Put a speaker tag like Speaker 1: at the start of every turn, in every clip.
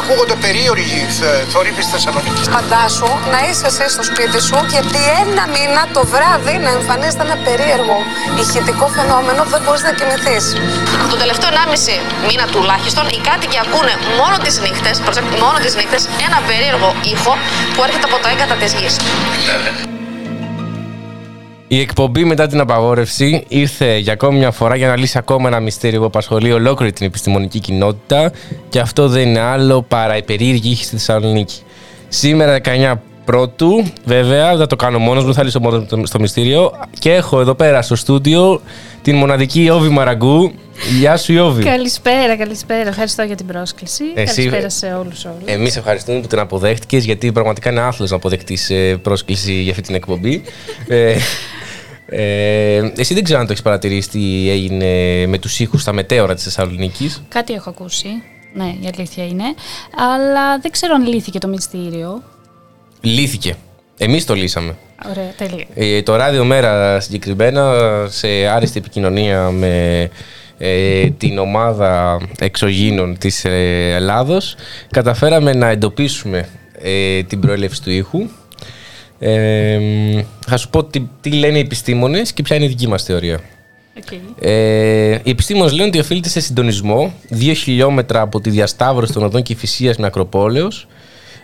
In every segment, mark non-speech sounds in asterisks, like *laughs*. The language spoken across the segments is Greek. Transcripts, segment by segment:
Speaker 1: Ακούγονται
Speaker 2: περίεργοι θε- θορύβοι στη Θεσσαλονίκη.
Speaker 3: Φαντάσου να είσαι εσύ στο σπίτι σου και επί ένα μήνα το βράδυ να εμφανίζεται ένα περίεργο ηχητικό φαινόμενο που δεν μπορείς να κοιμηθείς.
Speaker 4: Το τελευταίο 1,5 μήνα τουλάχιστον οι κάτοικοι ακούνε μόνο τις νύχτες, προσέξτε, μόνο τις νύχτες, ένα περίεργο ήχο που έρχεται από το έγκατα της γης.
Speaker 5: Η εκπομπή μετά την απαγόρευση ήρθε για ακόμη μια φορά για να λύσει ακόμα ένα μυστήριο που απασχολεί ολόκληρη την επιστημονική κοινότητα και αυτό δεν είναι άλλο παρά η περίεργη ήχη στη Θεσσαλονίκη. Σήμερα 19 πρώτου, βέβαια, δεν θα το κάνω μόνος μου, θα λύσω μόνος στο μυστήριο και έχω εδώ πέρα στο στούντιο την μοναδική Ιώβη Μαραγκού. Γεια σου Ιώβη.
Speaker 6: Καλησπέρα, καλησπέρα. Ευχαριστώ για την πρόσκληση.
Speaker 5: Εσύ-
Speaker 6: Καλησπέρα σε όλους όλους.
Speaker 5: Εμείς ευχαριστούμε που την αποδέχτηκες, γιατί πραγματικά είναι άθλος να αποδεχτείς πρόσκληση για αυτή την εκπομπή. ε, ε, εσύ δεν ξέρω αν το έχεις παρατηρήσει τι έγινε με τους ήχους στα μετέωρα της Θεσσαλονίκης.
Speaker 6: Κάτι έχω ακούσει. Ναι, η αλήθεια είναι. Αλλά δεν ξέρω αν λύθηκε το μυστήριο.
Speaker 5: Λύθηκε. Εμείς το λύσαμε.
Speaker 6: Ωραία, τέλεια.
Speaker 5: Ε, το ράδιο μέρα συγκεκριμένα, σε άριστη επικοινωνία με ε, την ομάδα εξωγήνων της ε, Ελλάδος, καταφέραμε να εντοπίσουμε ε, την προέλευση του ήχου. Ε, θα σου πω τι, τι λένε οι επιστήμονες και ποια είναι η δική μας θεωρία.
Speaker 6: Okay.
Speaker 5: Ε, οι επιστήμονες λένε ότι οφείλεται σε συντονισμό δύο χιλιόμετρα από τη διασταύρωση των οδών Κηφισίας με Ακροπόλεως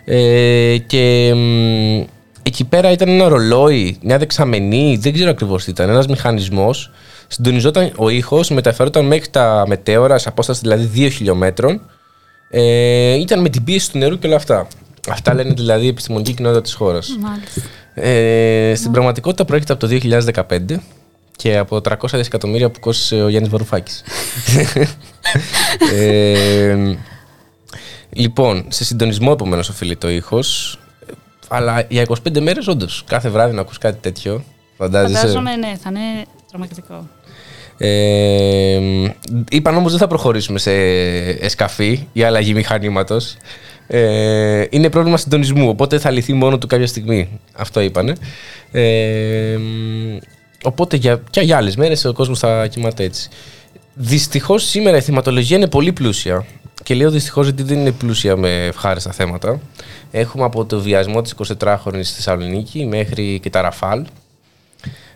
Speaker 5: ε, και μ, εκεί πέρα ήταν ένα ρολόι, μια δεξαμενή, δεν ξέρω ακριβώς τι ήταν, ένας μηχανισμός συντονιζόταν ο ήχος, μεταφερόταν μέχρι τα μετέωρα σε απόσταση δηλαδή 2 χιλιόμετρων ε, ήταν με την πίεση του νερού και όλα αυτά. Αυτά λένε δηλαδή η επιστημονική κοινότητα της χώρας.
Speaker 6: Μάλιστα.
Speaker 5: Ε, στην πραγματικότητα προέρχεται από το 2015 και από 300 δισεκατομμύρια που κόστησε ο Γιάννης Βαρουφάκης. *laughs* ε, λοιπόν, σε συντονισμό επομένως οφείλει το ήχος, αλλά για 25 μέρες όντως, κάθε βράδυ να ακούς κάτι τέτοιο, φαντάζεσαι;
Speaker 6: Φαντάζομαι, ναι, θα είναι τρομακτικό.
Speaker 5: Ε, είπαν όμως δεν θα προχωρήσουμε σε εσκαφή ή αλλαγή μηχανήματος. Ε, είναι πρόβλημα συντονισμού, οπότε θα λυθεί μόνο του κάποια στιγμή. Αυτό είπανε. Ε, οπότε για, και για άλλες μέρες ο κόσμος θα κοιμάται έτσι. Δυστυχώς σήμερα η θυματολογία είναι πολύ πλούσια. Και λέω δυστυχώς γιατί δεν είναι πλούσια με ευχάριστα θέματα. Έχουμε από το βιασμό της 24χρονης στη Θεσσαλονίκη μέχρι και τα Ραφάλ.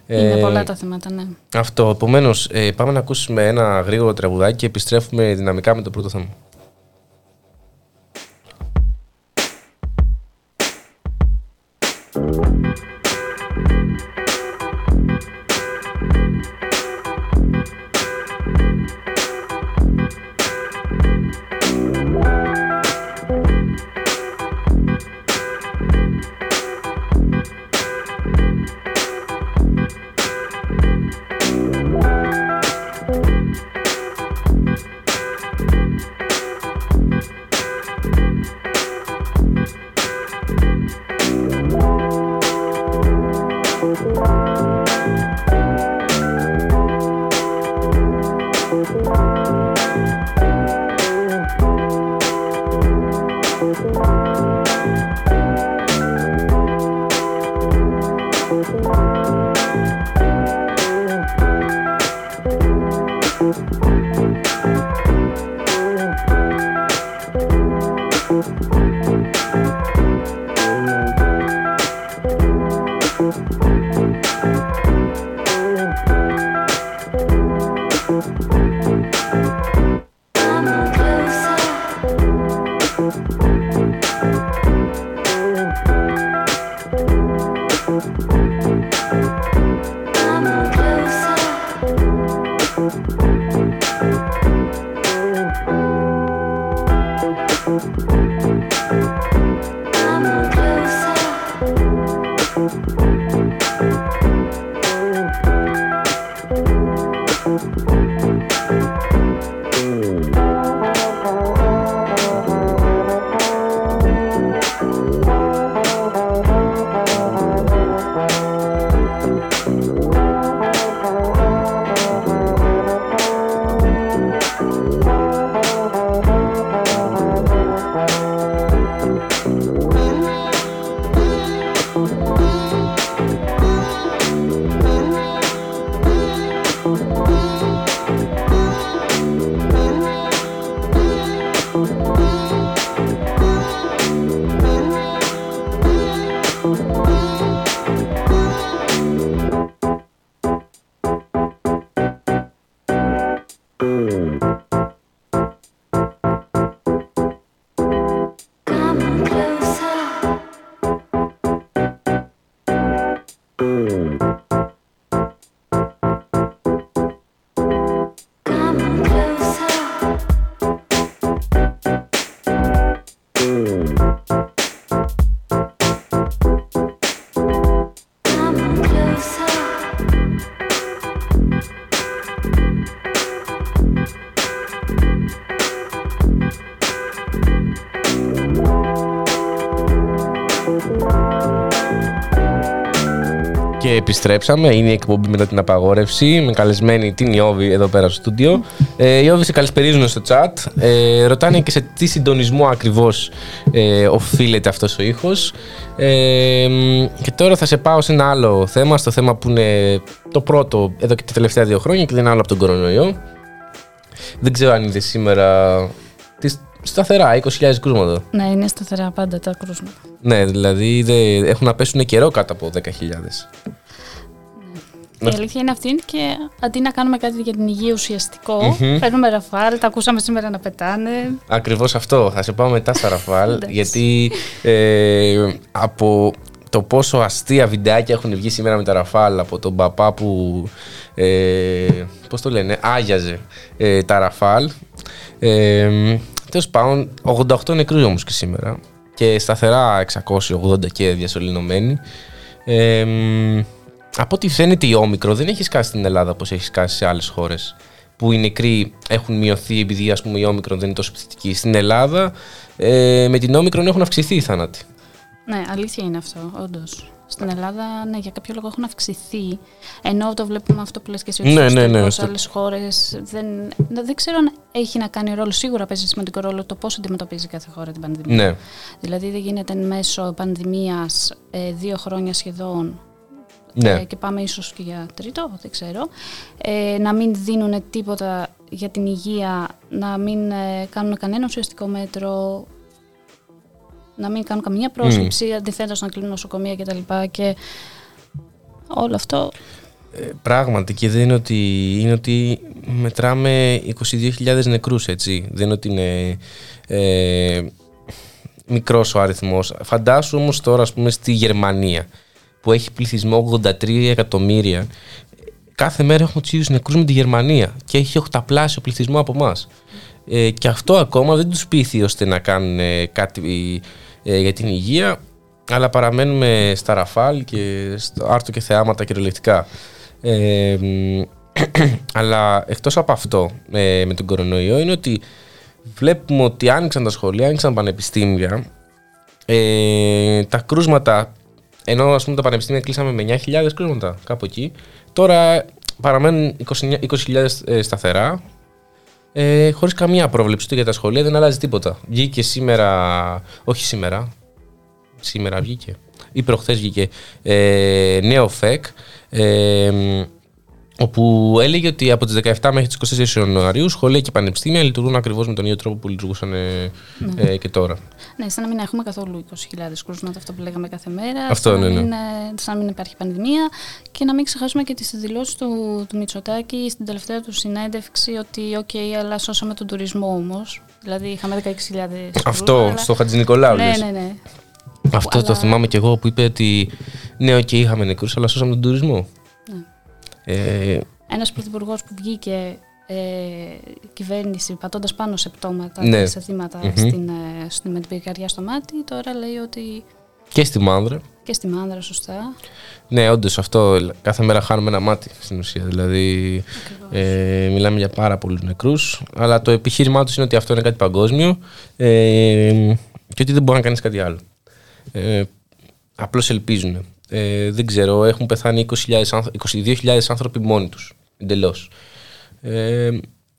Speaker 6: Είναι
Speaker 5: Ε,
Speaker 6: πολλά τα θέματα, ναι.
Speaker 5: αυτό. Επομένως, πάμε να ακούσουμε ένα γρήγορο τραγουδάκι και επιστρέφουμε δυναμικά με το πρώτο θέμα. Και επιστρέψαμε. Είναι η εκπομπή μετά την απαγόρευση. Με καλεσμένη την Ιώβη εδώ πέρα στο στούντιο. Ε, Ιώβη, σε καλησπερίζουν στο chat. Ε, ρωτάνε και σε τι συντονισμό ακριβώς ε, οφείλεται αυτός ο ήχος. Ε, και τώρα θα σε πάω σε ένα άλλο θέμα. Στο θέμα που είναι το πρώτο εδώ και τα τελευταία δύο χρόνια και δεν είναι άλλο από τον κορονοϊό. Δεν ξέρω αν είδες σήμερα. τις- Σταθερά, 20.000 κρούσματα.
Speaker 6: Ναι, είναι σταθερά πάντα τα κρούσματα.
Speaker 5: Ναι, δηλαδή δε, έχουν να πέσουν καιρό κάτω από 10.000.
Speaker 6: Η αλήθεια είναι αυτή και αντί να κάνουμε κάτι για την υγεία ουσιαστικό, παίρνουμε ραφάλ, τα ακούσαμε σήμερα να πετάνε.
Speaker 5: Ακριβώς αυτό. Θα σε πάω μετά στα Ραφάλ.
Speaker 6: Εντάξει.
Speaker 5: γιατί ε, από το πόσο αστεία βιντεάκια έχουν βγει σήμερα με τα Ραφάλ από τον παπά που. Ε, Πώς το λένε, άγιαζε ε, τα Ραφάλ. Ε, Τέλο πάντων, 88 νεκροί όμως και σήμερα. Και σταθερά 680 και διασωληνωμένοι. Ε, μ, από ό,τι φαίνεται η Όμικρο δεν έχει σκάσει στην Ελλάδα όπως έχει σκάσει σε άλλες χώρες που οι νεκροί έχουν μειωθεί επειδή ας πούμε η Όμικρον δεν είναι τόσο πτυτική. Στην Ελλάδα ε, με την Όμικρον έχουν αυξηθεί οι θάνατοι.
Speaker 6: Ναι, αλήθεια είναι αυτό, όντως. Στην Ελλάδα, ναι, για κάποιο λόγο έχουν αυξηθεί. Ενώ το βλέπουμε αυτό που λες και εσύ, ότι
Speaker 5: Ναι,
Speaker 6: στο
Speaker 5: ναι, ναι,
Speaker 6: εξωτερικό,
Speaker 5: στο-
Speaker 6: σε άλλες χώρες δεν, δεν ξέρω αν έχει να κάνει ρόλο. Σίγουρα παίζει σημαντικό ρόλο το πώς αντιμετωπίζει κάθε χώρα την πανδημία.
Speaker 5: Ναι.
Speaker 6: Δηλαδή δεν γίνεται εν μέσω πανδημίας ε, δύο χρόνια σχεδόν
Speaker 5: Ναι.
Speaker 6: ε, και πάμε ίσως και για τρίτο, δεν ξέρω, ε, να μην δίνουν τίποτα για την υγεία, να μην ε, κάνουν κανένα ουσιαστικό μέτρο, να μην κάνουν καμία πρόσληψη, αντιθέτως να κλείνουν νοσοκομεία κτλ. Και, και όλο αυτό
Speaker 5: Ε, πράγματι και δεν είναι ότι, είναι ότι μετράμε 22.000 νεκρούς έτσι. Δεν είναι ότι είναι ε, μικρός ο αριθμός. Φαντάσου όμως τώρα ας πούμε στη Γερμανία που έχει πληθυσμό 83 εκατομμύρια κάθε μέρα έχουμε τους ίδιους νεκρούς με τη Γερμανία και έχει οχταπλάσιο πληθυσμό από εμάς. Ε, και αυτό ακόμα δεν τους πείθει ώστε να κάνουν ε, κάτι ε, για την υγεία αλλά παραμένουμε στα ραφάλ και στο άρτο και θεάματα κυριολεκτικά. Ε, μ, *clears throat* αλλά εκτός από αυτό ε, με τον κορονοϊό είναι ότι βλέπουμε ότι άνοιξαν τα σχολεία, άνοιξαν πανεπιστήμια ε, τα κρούσματα ενώ ας πούμε τα πανεπιστήμια κλείσαμε με 9.000 κρούσματα κάπου εκεί τώρα παραμένουν 29 20.000 ε, σταθερά ε, χωρίς καμία πρόβλεψη του για τα σχολεία δεν αλλάζει τίποτα. Βγήκε σήμερα, όχι σήμερα σήμερα βγήκε. Ή προχθές βγήκε. Ε, νέο ΦΕΚ. Ε, μ, όπου έλεγε ότι από τις 17 μέχρι τις 24 Ιανουαρίου σχολεία και πανεπιστήμια λειτουργούν ακριβώς με τον ίδιο τρόπο που λειτουργούσαν ε, ε, και τώρα.
Speaker 6: Ναι, σαν να μην έχουμε καθόλου 20.000 κρούσματα, αυτό που λέγαμε κάθε μέρα.
Speaker 5: Αυτό,
Speaker 6: σαν,
Speaker 5: ναι,
Speaker 6: να
Speaker 5: ναι.
Speaker 6: μην, ε, σαν να μην υπάρχει πανδημία. Και να μην ξεχάσουμε και τις δηλώσεις του, του Μητσοτάκη στην τελευταία του συνέντευξη ότι, οκ, αλλά σώσαμε τον τουρισμό όμως. Δηλαδή είχαμε 16.000
Speaker 5: Αυτό
Speaker 6: κρούσματα,
Speaker 5: στο Χατζη Νικολάου.
Speaker 6: Ναι,
Speaker 5: λες.
Speaker 6: ναι, ναι.
Speaker 5: Αυτό το
Speaker 6: Αλλά-
Speaker 5: θυμάμαι κι εγώ που είπε ότι ναι, οκ, είχαμε νεκρούς, αλλά σώσαμε τον τουρισμό. Ε,
Speaker 6: Ένας πρωθυπουργός που βγήκε ε, κυβέρνηση πατώντας πάνω σε πτώματα
Speaker 5: Ναι.
Speaker 6: και σε θύματα
Speaker 5: Μμμ.
Speaker 6: στην, ε, στην, με την πυρκαγιά στο Μάτι, τώρα λέει ότι
Speaker 5: και στη Μάνδρα.
Speaker 6: και στη Μάνδρα σωστά.
Speaker 5: Ναι, όντως αυτό. Κάθε μέρα χάνουμε ένα Μάτι στην ουσία. Δηλαδή, ε, μιλάμε για πάρα πολλούς νεκρούς. Αλλά το επιχείρημά τους είναι ότι αυτό είναι κάτι παγκόσμιο ε, και ότι δεν μπορεί να κάνεις κάτι άλλο. Ε, Απλώς ελπίζουν. Ε, δεν ξέρω, έχουν πεθάνει 20.000 άνθρω- 22.000 άνθρωποι μόνοι τους. Εντελώς. Ε,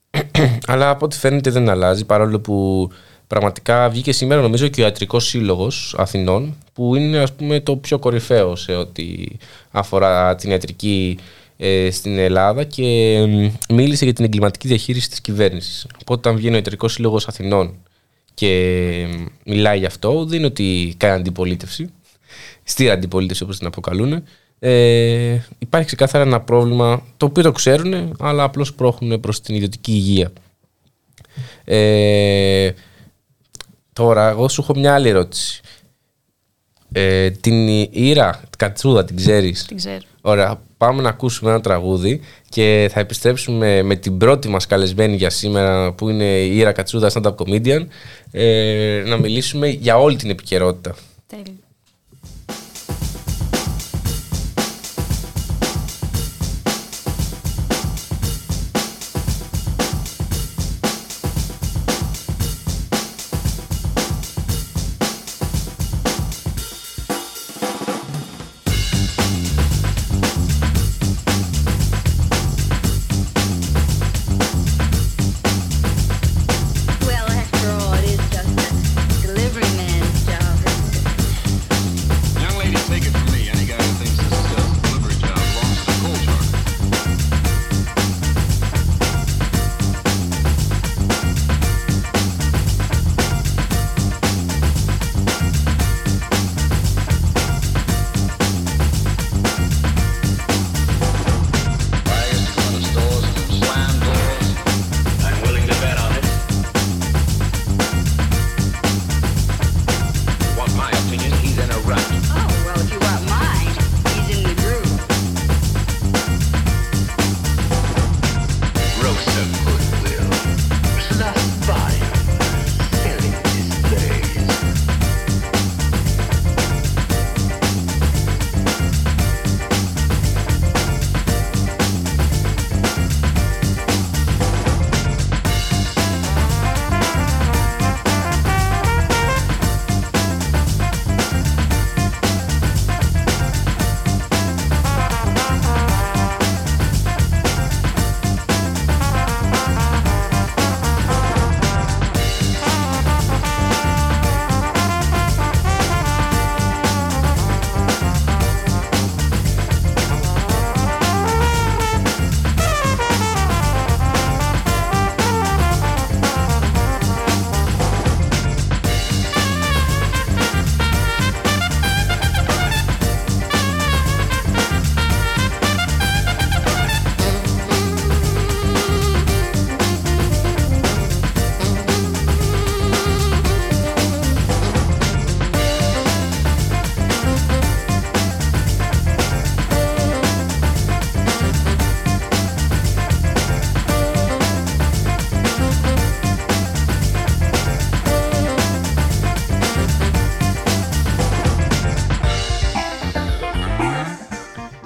Speaker 5: *clears throat* αλλά από ό,τι φαίνεται δεν αλλάζει παρόλο που πραγματικά βγήκε σήμερα νομίζω και ο Ιατρικός Σύλλογος Αθηνών που είναι ας πούμε το πιο κορυφαίο σε ό,τι αφορά την ιατρική ε, στην Ελλάδα και μ, μίλησε για την εγκληματική διαχείριση της κυβέρνησης. Οπότε όταν βγαίνει ο Ιατρικός Σύλλογος Αθηνών και μ, μιλάει γι' αυτό δεν είναι ότι κάνει αντιπολίτευση στήρα αντιπολίτευση όπως την αποκαλούν ε, υπάρχει ξεκάθαρα ένα πρόβλημα το οποίο το ξέρουν αλλά απλώς πρόχουν προς την ιδιωτική υγεία ε, τώρα εγώ σου έχω μια άλλη ερώτηση ε, την Ήρα την Κατσούδα την ξέρεις;
Speaker 6: Την ξέρω.
Speaker 5: Ωραία, πάμε να ακούσουμε ένα τραγούδι και θα επιστρέψουμε με την πρώτη μας καλεσμένη για σήμερα που είναι η Ήρα Κατσούδα stand-up comedian ε, να μιλήσουμε για όλη την επικαιρότητα.
Speaker 6: Τέλειο.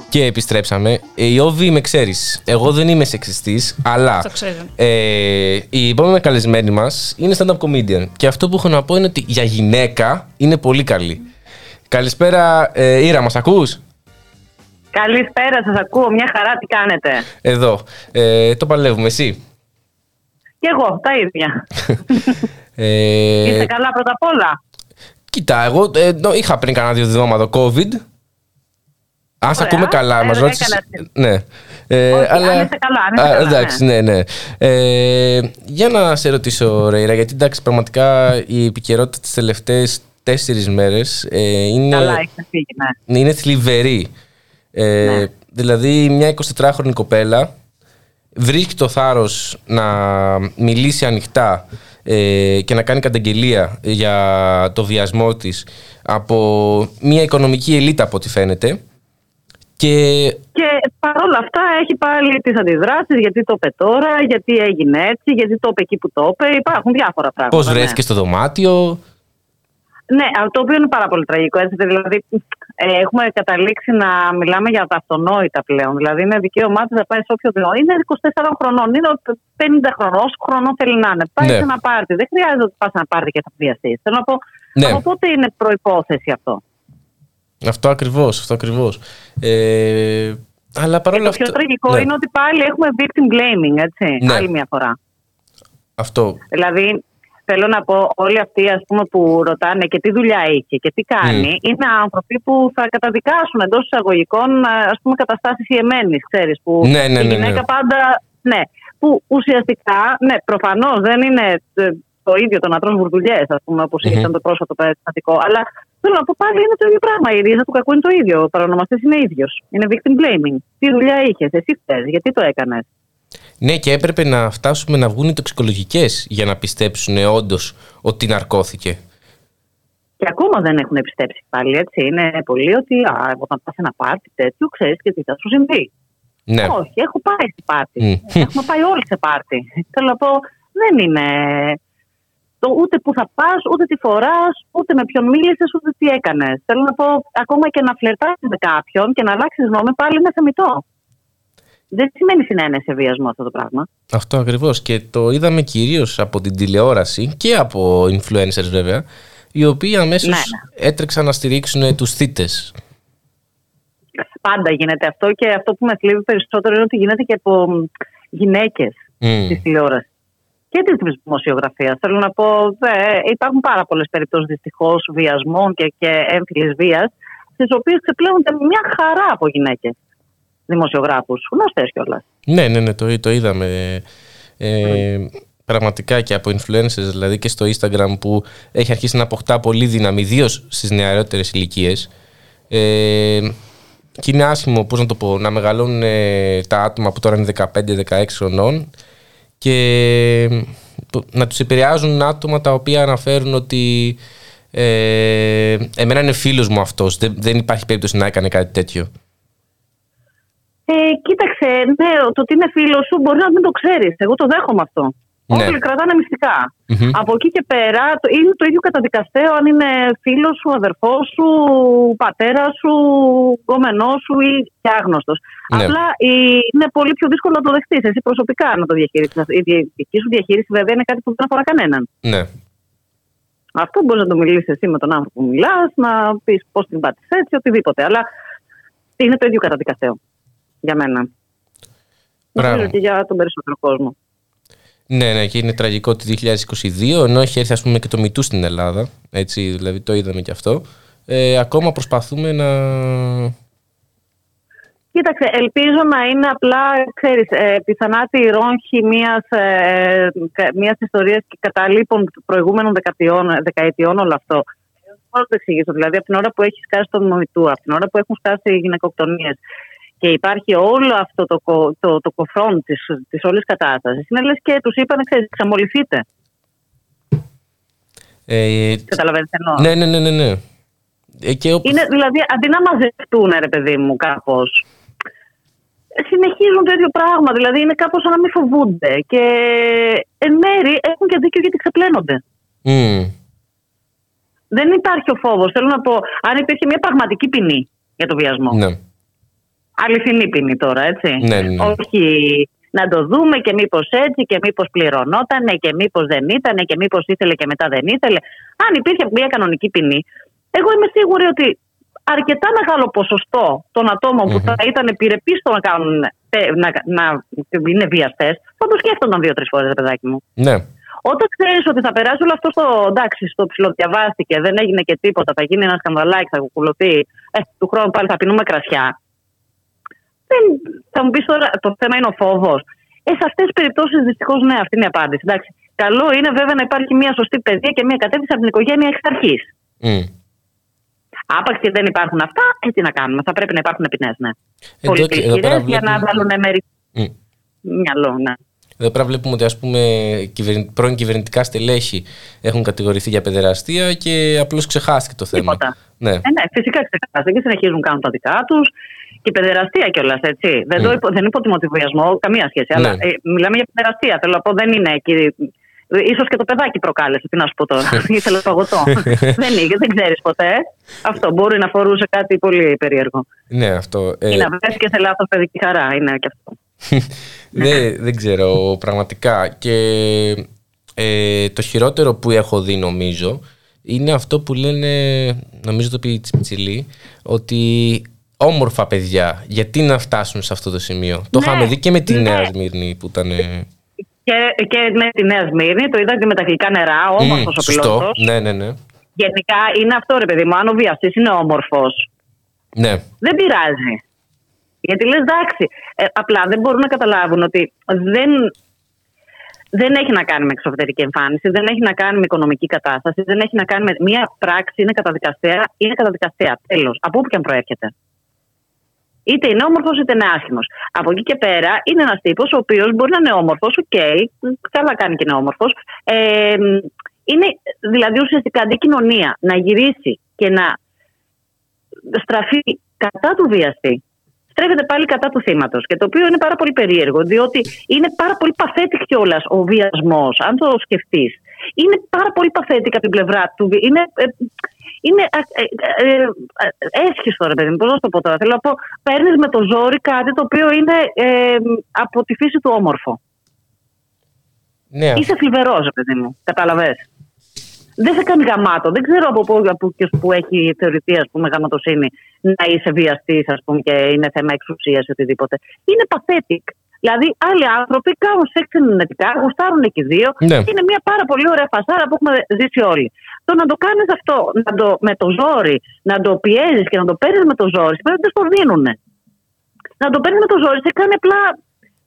Speaker 5: Και επιστρέψαμε. Ε, Η Όβη με ξέρεις. Εγώ δεν είμαι σεξιστής, αλλά.
Speaker 6: Το ξέρω.
Speaker 5: Ε, η επόμενη καλεσμένη μας είναι stand-up comedian. Και αυτό που έχω να πω είναι ότι για γυναίκα είναι πολύ καλή. Καλησπέρα, ε, Ήρα, μας ακούς;
Speaker 7: Καλησπέρα, σας ακούω. Μια χαρά, τι κάνετε;
Speaker 5: Εδώ. Ε, το παλεύουμε, εσύ;
Speaker 7: Και εγώ, τα ίδια. *laughs*
Speaker 5: Ε,
Speaker 7: Είστε καλά πρώτα απ' όλα;
Speaker 5: Κοίτα, εγώ ε, νο- είχα πριν κάνα δύο εβδομάδα COVID. Αν σε
Speaker 7: Ωραία.
Speaker 5: ακούμε καλά,
Speaker 7: Ε,
Speaker 5: μας
Speaker 7: ε,
Speaker 5: ρώτησες...
Speaker 7: έκανες.
Speaker 5: Ναι. Ε,
Speaker 7: Όχι, αν είστε καλά, αν είστε
Speaker 5: Α,
Speaker 7: καλά,
Speaker 5: εντάξει, ναι, ναι. Ε, για να σε ρωτήσω, Ρέιρα, γιατί εντάξει, πραγματικά η επικαιρότητα τις τελευταίες τέσσερις μέρες ε, είναι,
Speaker 7: Καλά, έχετε φύγει, ναι.
Speaker 5: είναι θλιβερή. Ε, Δηλαδή, μια 24χρονη κοπέλα βρίσκει το θάρρος να μιλήσει ανοιχτά ε, και να κάνει καταγγελία για το βιασμό της από μια οικονομική ελίτ από ό,τι φαίνεται και
Speaker 7: Και παρόλα αυτά έχει πάλι τις αντιδράσεις, γιατί το είπε τώρα, γιατί έγινε έτσι, γιατί το είπε εκεί που το είπε. Υπάρχουν διάφορα πράγματα.
Speaker 5: πώς
Speaker 7: ναι.
Speaker 5: βρέθηκε στο δωμάτιο.
Speaker 7: Ναι, αυτό το οποίο είναι πάρα πολύ τραγικό. Έτσι, δηλαδή, ε, έχουμε καταλήξει να μιλάμε για τα αυτονόητα πλέον. Δηλαδή, είναι δικαίωμά της να πάει σε όποιο δρόμο. Είναι 24 χρονών, είναι 50 χρονών, όσο χρονών θέλει να είναι. Πάει
Speaker 5: Ναι.
Speaker 7: σε ένα πάρτι. Δεν χρειάζεται ότι πας σε ένα πάρτι και θα βιαστεί. Θέλω να πω,
Speaker 5: Ναι.
Speaker 7: από πότε είναι προπόθεση αυτό;
Speaker 5: Αυτό ακριβώς, αυτό ακριβώς. Ε, αλλά παρόλα
Speaker 7: Το
Speaker 5: αυτά...
Speaker 7: πιο τραγικό
Speaker 5: ναι,
Speaker 7: είναι ότι πάλι έχουμε victim blaming, έτσι.
Speaker 5: Ναι.
Speaker 7: Άλλη μια φορά.
Speaker 5: Αυτό.
Speaker 7: Δηλαδή, θέλω να πω, όλοι αυτοί ας πούμε, που ρωτάνε και τι δουλειά είχε και τι κάνει, είναι άνθρωποι που θα καταδικάσουν εντός εισαγωγικών ας πούμε, καταστάσεις ιεμένης, ξέρεις. Που
Speaker 5: Ναι, ναι,
Speaker 7: η
Speaker 5: ναι,
Speaker 7: γυναίκα
Speaker 5: ναι.
Speaker 7: πάντα. Ναι, που ουσιαστικά, ναι, προφανώς δεν είναι ε, το ίδιο το να τρως βουρδουλιές, ας πούμε, όπως
Speaker 5: Μμμ.
Speaker 7: ήταν το πρόσφατο περιστατικό. Αλλά θέλω να πω πάλι είναι το ίδιο πράγμα. Η ρίζα του κακού είναι το ίδιο. Ο παρονομαστής είναι ίδιος. Είναι victim blaming. Τι δουλειά είχες, εσύ θες, γιατί το έκανες;
Speaker 5: Ναι, και έπρεπε να φτάσουμε να βγουν οι τοξικολογικές για να πιστέψουν όντως ότι ναρκώθηκε.
Speaker 7: Και ακόμα δεν έχουν πιστέψει πάλι, έτσι. Είναι πολύ ότι α, όταν πας σε ένα πάρτι τέτοιο, ξέρεις και τι θα σου συμβεί.
Speaker 5: Ναι.
Speaker 7: Όχι, έχω πάει σε πάρτι.
Speaker 5: Μμ.
Speaker 7: Έχουμε πάει όλοι σε πάρτι. Θέλω να πω, δεν είναι το ούτε που θα πας, ούτε τι φοράς, ούτε με ποιον μίλησες, ούτε τι έκανες. Θέλω να πω, ακόμα και να φλερτάσεις με κάποιον και να αλλάξεις γνώμη, πάλι είναι θεμητό. Δεν σημαίνει συνένεση σε βιασμός αυτό το πράγμα.
Speaker 5: Αυτό ακριβώς και το είδαμε κυρίως από την τηλεόραση και από influencers βέβαια οι οποίοι αμέσως
Speaker 7: Ναι,
Speaker 5: έτρεξαν να στηρίξουν τους θύτες.
Speaker 7: Πάντα γίνεται αυτό και αυτό που με θλίβει περισσότερο είναι ότι γίνεται και από γυναίκες
Speaker 5: Μμ.
Speaker 7: της τηλεόρασης και της δημοσιογραφίας. Θέλω να πω, δε, υπάρχουν πάρα πολλές περιπτώσεις δυστυχώς βιασμών και, και έμφυλης βίας, τι οποίες ξεπλέονται μια χαρά από γυναίκες δημοσιογράφους, γνωστές κιόλας.
Speaker 5: Ναι, ναι, ναι, το, το είδαμε ε, πραγματικά και από influencers, δηλαδή και στο Instagram που έχει αρχίσει να αποκτά πολύ δύναμη, ιδίως στις νεαρότερες ηλικίες. Ε, και είναι άσχημο, πώς να το πω, να μεγαλώνουν ε, τα άτομα που τώρα είναι 15-16 χρονών και ε, να τους επηρεάζουν άτομα τα οποία αναφέρουν ότι ε, εμένα είναι φίλος μου αυτός, δεν, δεν υπάρχει περίπτωση να έκανε κάτι τέτοιο.
Speaker 7: Ε, κοίταξε, ναι, το ότι είναι φίλος σου μπορεί να μην το ξέρεις. Εγώ το δέχομαι αυτό.
Speaker 5: Ναι.
Speaker 7: Όλοι κρατάνε μυστικά.
Speaker 5: Μμμ.
Speaker 7: Από εκεί και πέρα το, είναι το ίδιο καταδικαστέο αν είναι φίλος σου, αδερφός σου, πατέρας σου, γκόμενό σου ή και άγνωστος.
Speaker 5: Ναι.
Speaker 7: Απλά η- είναι πολύ πιο δύσκολο να το δεχτείς εσύ προσωπικά να το διαχειριστεί. Η δι- δική σου διαχείριση βέβαια είναι κάτι που δεν αφορά κανέναν.
Speaker 5: Ναι.
Speaker 7: Αυτό μπορείς να το μιλήσεις εσύ με τον άνθρωπο που μιλάς, να πεις πώς την πάτησες έτσι, οτιδήποτε. Αλλά είναι το ίδιο καταδικαστέο για μένα.
Speaker 5: Μπράβο.
Speaker 7: Νομίζω και για τον περισσότερο κόσμο.
Speaker 5: Ναι, ναι, και είναι τραγικό το 2022, ενώ έχει έρθει ας πούμε και το μητού στην Ελλάδα, έτσι, δηλαδή το είδαμε και αυτό. Ε, ακόμα προσπαθούμε να...
Speaker 7: Κοίταξε, ελπίζω να είναι απλά, ξέρεις, ε, πιθανά τη ρόγχη μιας, ε, κα- μιας ιστορίας και καταλήπων του προηγούμενων δεκαετιών, δεκαετιών όλο αυτό. Πώς το εξηγήσω, δηλαδή από την ώρα που έχεις σκάσει το μητού, από την ώρα που έχουν σκάσει οι γυναικοκτονίες και υπάρχει όλο αυτό το, κο- το, το κοφρόν της, της όλης κατάστασης, είναι λες και τους είπαν, ξέρεις, ξαμολυθείτε.
Speaker 5: Ε,
Speaker 7: Καταλαβαίνεις τι εννοώ.
Speaker 5: ναι, ναι, ναι, ναι, ναι. Ε, και όπου-
Speaker 7: Είναι, δηλαδή, αντί να μαζευτούν, ρε παιδί μου, κάπως. Συνεχίζουν το ίδιο πράγμα. Δηλαδή, είναι κάπως σαν να μην φοβούνται. Και εν μέρη έχουν και δίκιο γιατί ξεπλένονται.
Speaker 5: Μμ.
Speaker 7: Δεν υπάρχει ο φόβος. Θέλω να πω, αν υπήρχε μια πραγματική ποινή για το βιασμό.
Speaker 5: Ναι.
Speaker 7: Αληθινή ποινή τώρα, έτσι.
Speaker 5: Ναι, ναι, ναι.
Speaker 7: Όχι να το δούμε και μήπως έτσι και μήπως πληρωνότανε και μήπως δεν ήταν και μήπως ήθελε και μετά δεν ήθελε. Αν υπήρχε μια κανονική ποινή, εγώ είμαι σίγουρη ότι αρκετά μεγάλο ποσοστό των ατομων που θα ήταν επιρρεπείς στο να, κάνουν, ε, να, να είναι βιαστές, θα το σκέφτονταν δύο-τρεις φορές, παιδάκι μου.
Speaker 5: Ναι.
Speaker 7: Όταν ξέρεις ότι θα περάσει όλο αυτό στο εντάξει, στο ψιλοδιαβάστηκε, δεν έγινε και τίποτα, θα γίνει ένα σκανδαλάκι, θα κουκουλωθεί, ε, του χρόνου πάλι θα πίνουμε κρασιά. Δεν, θα μου πεις τώρα, το θέμα είναι ο φόβος. Ε, σε αυτές τις περιπτώσεις δυστυχώς ναι, αυτή είναι η απάντηση. Εντάξει. Καλό είναι βέβαια να υπάρχει μια σωστή παιδεία και μια κατεύθυνση από την οικογένεια εξ αρχής.
Speaker 5: Μμ.
Speaker 7: Άπαξ και δεν υπάρχουν αυτά, ε, τι να κάνουμε. Θα πρέπει να υπάρχουν ποινέ, ναι.
Speaker 5: Εδώ-
Speaker 7: Πολιτικές
Speaker 5: εδώ πέρα
Speaker 7: για να
Speaker 5: βλέπουμε-
Speaker 7: βάλουν μέρη.
Speaker 5: Μμ.
Speaker 7: Μυαλό, ναι.
Speaker 5: Εδώ πέρα βλέπουμε ότι ας πούμε κυβερν- πρώην κυβερνητικά στελέχη έχουν κατηγορηθεί για παιδεραστία και απλώς ξεχάστηκε το θέμα.
Speaker 7: Τίποτα.
Speaker 5: Ναι.
Speaker 7: Ε, ναι, φυσικά ξεκάθαρα. Και συνεχίζουν να κάνουν τα δικά τους. Και παιδεραστία κιόλας, έτσι. Δεν, το
Speaker 5: Mm.
Speaker 7: υπο, δεν υποτιμώ τη βιασμό, καμία σχέση. Αλλά
Speaker 5: Ναι.
Speaker 7: ε, μιλάμε για παιδεραστία. Θέλω να πω, δεν είναι εκεί. σω και το παιδάκι προκάλεσε, τι να σου πω τώρα. Ήθελε παγωτό. *laughs* δεν είναι, δεν ξέρεις ποτέ. Αυτό μπορεί να φορούσε κάτι πολύ περίεργο.
Speaker 5: Ναι, αυτό. ε,
Speaker 7: Ή να βρέσει και σε λάθος παιδική χαρά. Είναι και αυτό.
Speaker 5: δεν, *laughs* δεν ξέρω πραγματικά. Και ε, το χειρότερο που έχω δει νομίζω είναι αυτό που λένε, νομίζω το πει η Τσιπτσιλή, ότι όμορφα παιδιά, γιατί να φτάσουν σε αυτό το σημείο. Το
Speaker 7: Ναι,
Speaker 5: είχαμε δει και με τη
Speaker 7: ναι.
Speaker 5: Νέα Σμύρνη που ήταν... ε,
Speaker 7: Και, και με τη Νέα Σμύρνη, το είδα και με τα γλυκά νερά, όμορφος
Speaker 5: μ,
Speaker 7: ο
Speaker 5: σωστό.
Speaker 7: πιλότος.
Speaker 5: Ναι, ναι, ναι.
Speaker 7: Γενικά είναι αυτό, ρε παιδί μου. Αν ο βιαστής είναι όμορφος,
Speaker 5: ναι.
Speaker 7: δεν πειράζει. Γιατί λες εντάξει, ε, απλά δεν μπορούν να καταλάβουν ότι δεν, δεν έχει να κάνει με εξωτερική εμφάνιση, δεν έχει να κάνει με οικονομική κατάσταση, δεν έχει να κάνει με μία πράξη, είναι καταδικαστέα, είναι καταδικαστέα. Τέλος, από όπου και αν προέρχεται. Είτε είναι όμορφος είτε είναι άσχημος. Από εκεί και πέρα είναι ένας τύπος ο οποίος μπορεί να είναι όμορφος, οκ, καλά κάνει και είναι όμορφος. Ε, είναι δηλαδή ουσιαστικά αντί η κοινωνία να γυρίσει και να στραφεί κατά του βιαστή, στρέφεται πάλι κατά του θύματος. Και το οποίο είναι πάρα πολύ περίεργο, διότι είναι πάρα πολύ pathetic κιόλας ο βιασμός, αν το σκεφτείς. Είναι πάρα πολύ pathetic από την πλευρά του. Είναι, ε, είναι ε, ε, ε, έσχιστο, ρε παιδί μου. Πώς να σου το πω τώρα. Θέλω να πω, παίρνεις με το ζόρι κάτι το οποίο είναι ε, από τη φύση του όμορφο.
Speaker 5: Ναι,
Speaker 7: Είσαι θλιβερός, ρε παιδί μου. Κατάλαβε. Δεν σε κάνει γαμάτο. Δεν ξέρω από πού από ποιος που έχει θεωρηθεί ας πούμε, γαματοσύνη να είσαι βιαστής, ας πούμε, και είναι θέμα εξουσίας ή οτιδήποτε. Είναι pathetic. Δηλαδή, άλλοι άνθρωποι κάνουν σεξ ενεργητικά, γουστάρουν και οι δύο.
Speaker 5: Ναι.
Speaker 7: Είναι μια πάρα πολύ ωραία φασάρα που έχουμε ζήσει όλοι. Το να το κάνεις αυτό να το, με το ζόρι, να το πιέζεις και να το παίρνεις με το ζόρι, σημαίνει ότι δεν στο δίνουν. Να το παίρνεις με το ζόρι σε κάνει απλά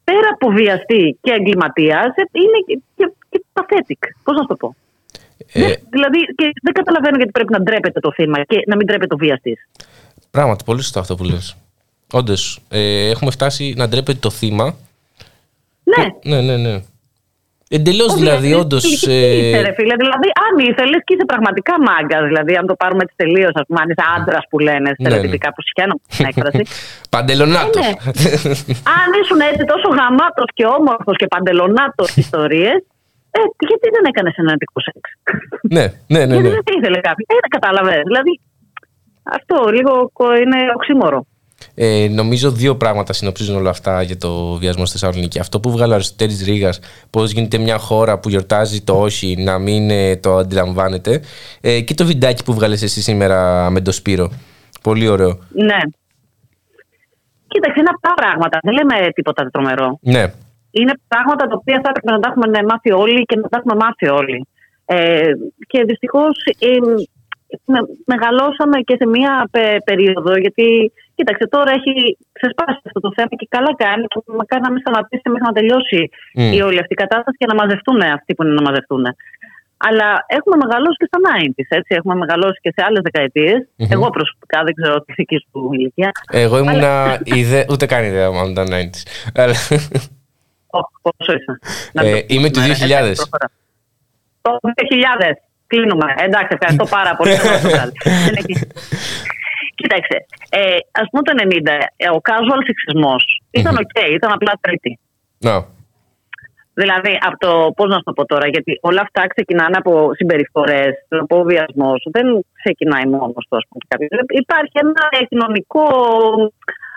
Speaker 7: πέρα από βιαστή και εγκληματία, είναι και, και, και pathetic. Πώς να σου το πω;
Speaker 5: Ε,
Speaker 7: Δεν- δηλαδή, και δεν καταλαβαίνω γιατί πρέπει να ντρέπεται το θύμα και να μην ντρέπεται ο βιαστής.
Speaker 5: Πράγματι, πολύ σωστό αυτό που λες. Όντως, ε, έχουμε φτάσει να ντρέπεται το θύμα.
Speaker 7: Ναι.
Speaker 5: Ναι, ναι, ναι. Εντελώς
Speaker 7: Ο
Speaker 5: δηλαδή,
Speaker 7: βιαστής
Speaker 5: όντως.
Speaker 7: τι- τι είσαι, ρε φίλε. Δηλαδή, αν ήθελε και είσαι πραγματικά μάγκα, δηλαδή, αν το πάρουμε έτσι τελείως, ας πούμε, αν είσαι άντρας που λένε
Speaker 5: ναι.
Speaker 7: στερεοτυπικά, που συχαίνω την *laughs* έκφραση.
Speaker 5: Παντελονάτος.
Speaker 7: Ε, ναι. αν ήσουν έτσι τόσο γαμάτος και όμορφος και παντελονάτος ιστορίες, ε, γιατί δεν έκανες ένα αντικό σεξ;
Speaker 5: ναι, ναι, ναι.
Speaker 7: γιατί
Speaker 5: ναι.
Speaker 7: δεν σε ήθελε κάποιος. Ε, δεν κατάλαβες. Δηλαδή, αυτό λίγο κο- είναι οξύμορο.
Speaker 5: Ε, νομίζω δύο πράγματα συνοψίζουν όλα αυτά για το βιασμό στη Θεσσαλονίκη. Αυτό που βγάλε ο Αριστοτέλης Ρήγας, πώς γίνεται μια χώρα που γιορτάζει το όχι να μην ε, το αντιλαμβάνεται. Ε, και το βιντεάκι που βγάλες εσύ σήμερα με τον Σπύρο. Πολύ ωραίο.
Speaker 7: Ναι. Κοίταξε, είναι αυτά πράγματα. Δεν λέμε τίποτα τρομερό.
Speaker 5: Ναι.
Speaker 7: είναι πράγματα τα οποία θα έπρεπε να τα έχουμε μάθει όλοι και να τα έχουμε μάθει όλοι. Ε, και δυστυχώς μεγαλώσαμε και σε μία πε- περίοδο, γιατί κοίταξε τώρα έχει ξεσπάσει αυτό το θέμα και καλά κάνει και μακάρι να μην σταματήσει μέχρι να τελειώσει
Speaker 8: Μμ.
Speaker 7: η όλη αυτή η κατάσταση και να μαζευτούν αυτοί που είναι να μαζευτούν. Αλλά έχουμε μεγαλώσει και στα 90s, έτσι. Έχουμε μεγαλώσει και σε άλλες δεκαετίες.
Speaker 5: Μμμ.
Speaker 7: Εγώ προσωπικά δεν ξέρω τη δική σου ηλικία.
Speaker 5: Εγώ ήμουνα. ιδε... Ούτε καν ιδέα μου αν ήταν 90s. Αλλά-
Speaker 7: Όχι, πόσο είσαι. Να
Speaker 5: Ε,
Speaker 7: το
Speaker 5: είμαι του
Speaker 7: πούμε,
Speaker 5: 2000.
Speaker 7: εντάξει, προχωρά. Το 2000. Κλείνουμε. Εντάξει, ευχαριστώ πάρα πολύ. *laughs* Δεν το βγάλει. Δεν έχει- Κοίταξε, ε, ας πούμε το 90, ε, ο casual σεξισμός ήταν οκ, ήταν απλά Τρίτη.
Speaker 5: Ναι.
Speaker 7: Δηλαδή, από το, πώς να σου το πω τώρα, γιατί όλα αυτά ξεκινάνε από συμπεριφορές, από βιασμός. Δεν ξεκινάει μόνος του, ας πούμε. κάποιος. Υπάρχει ένα κοινωνικό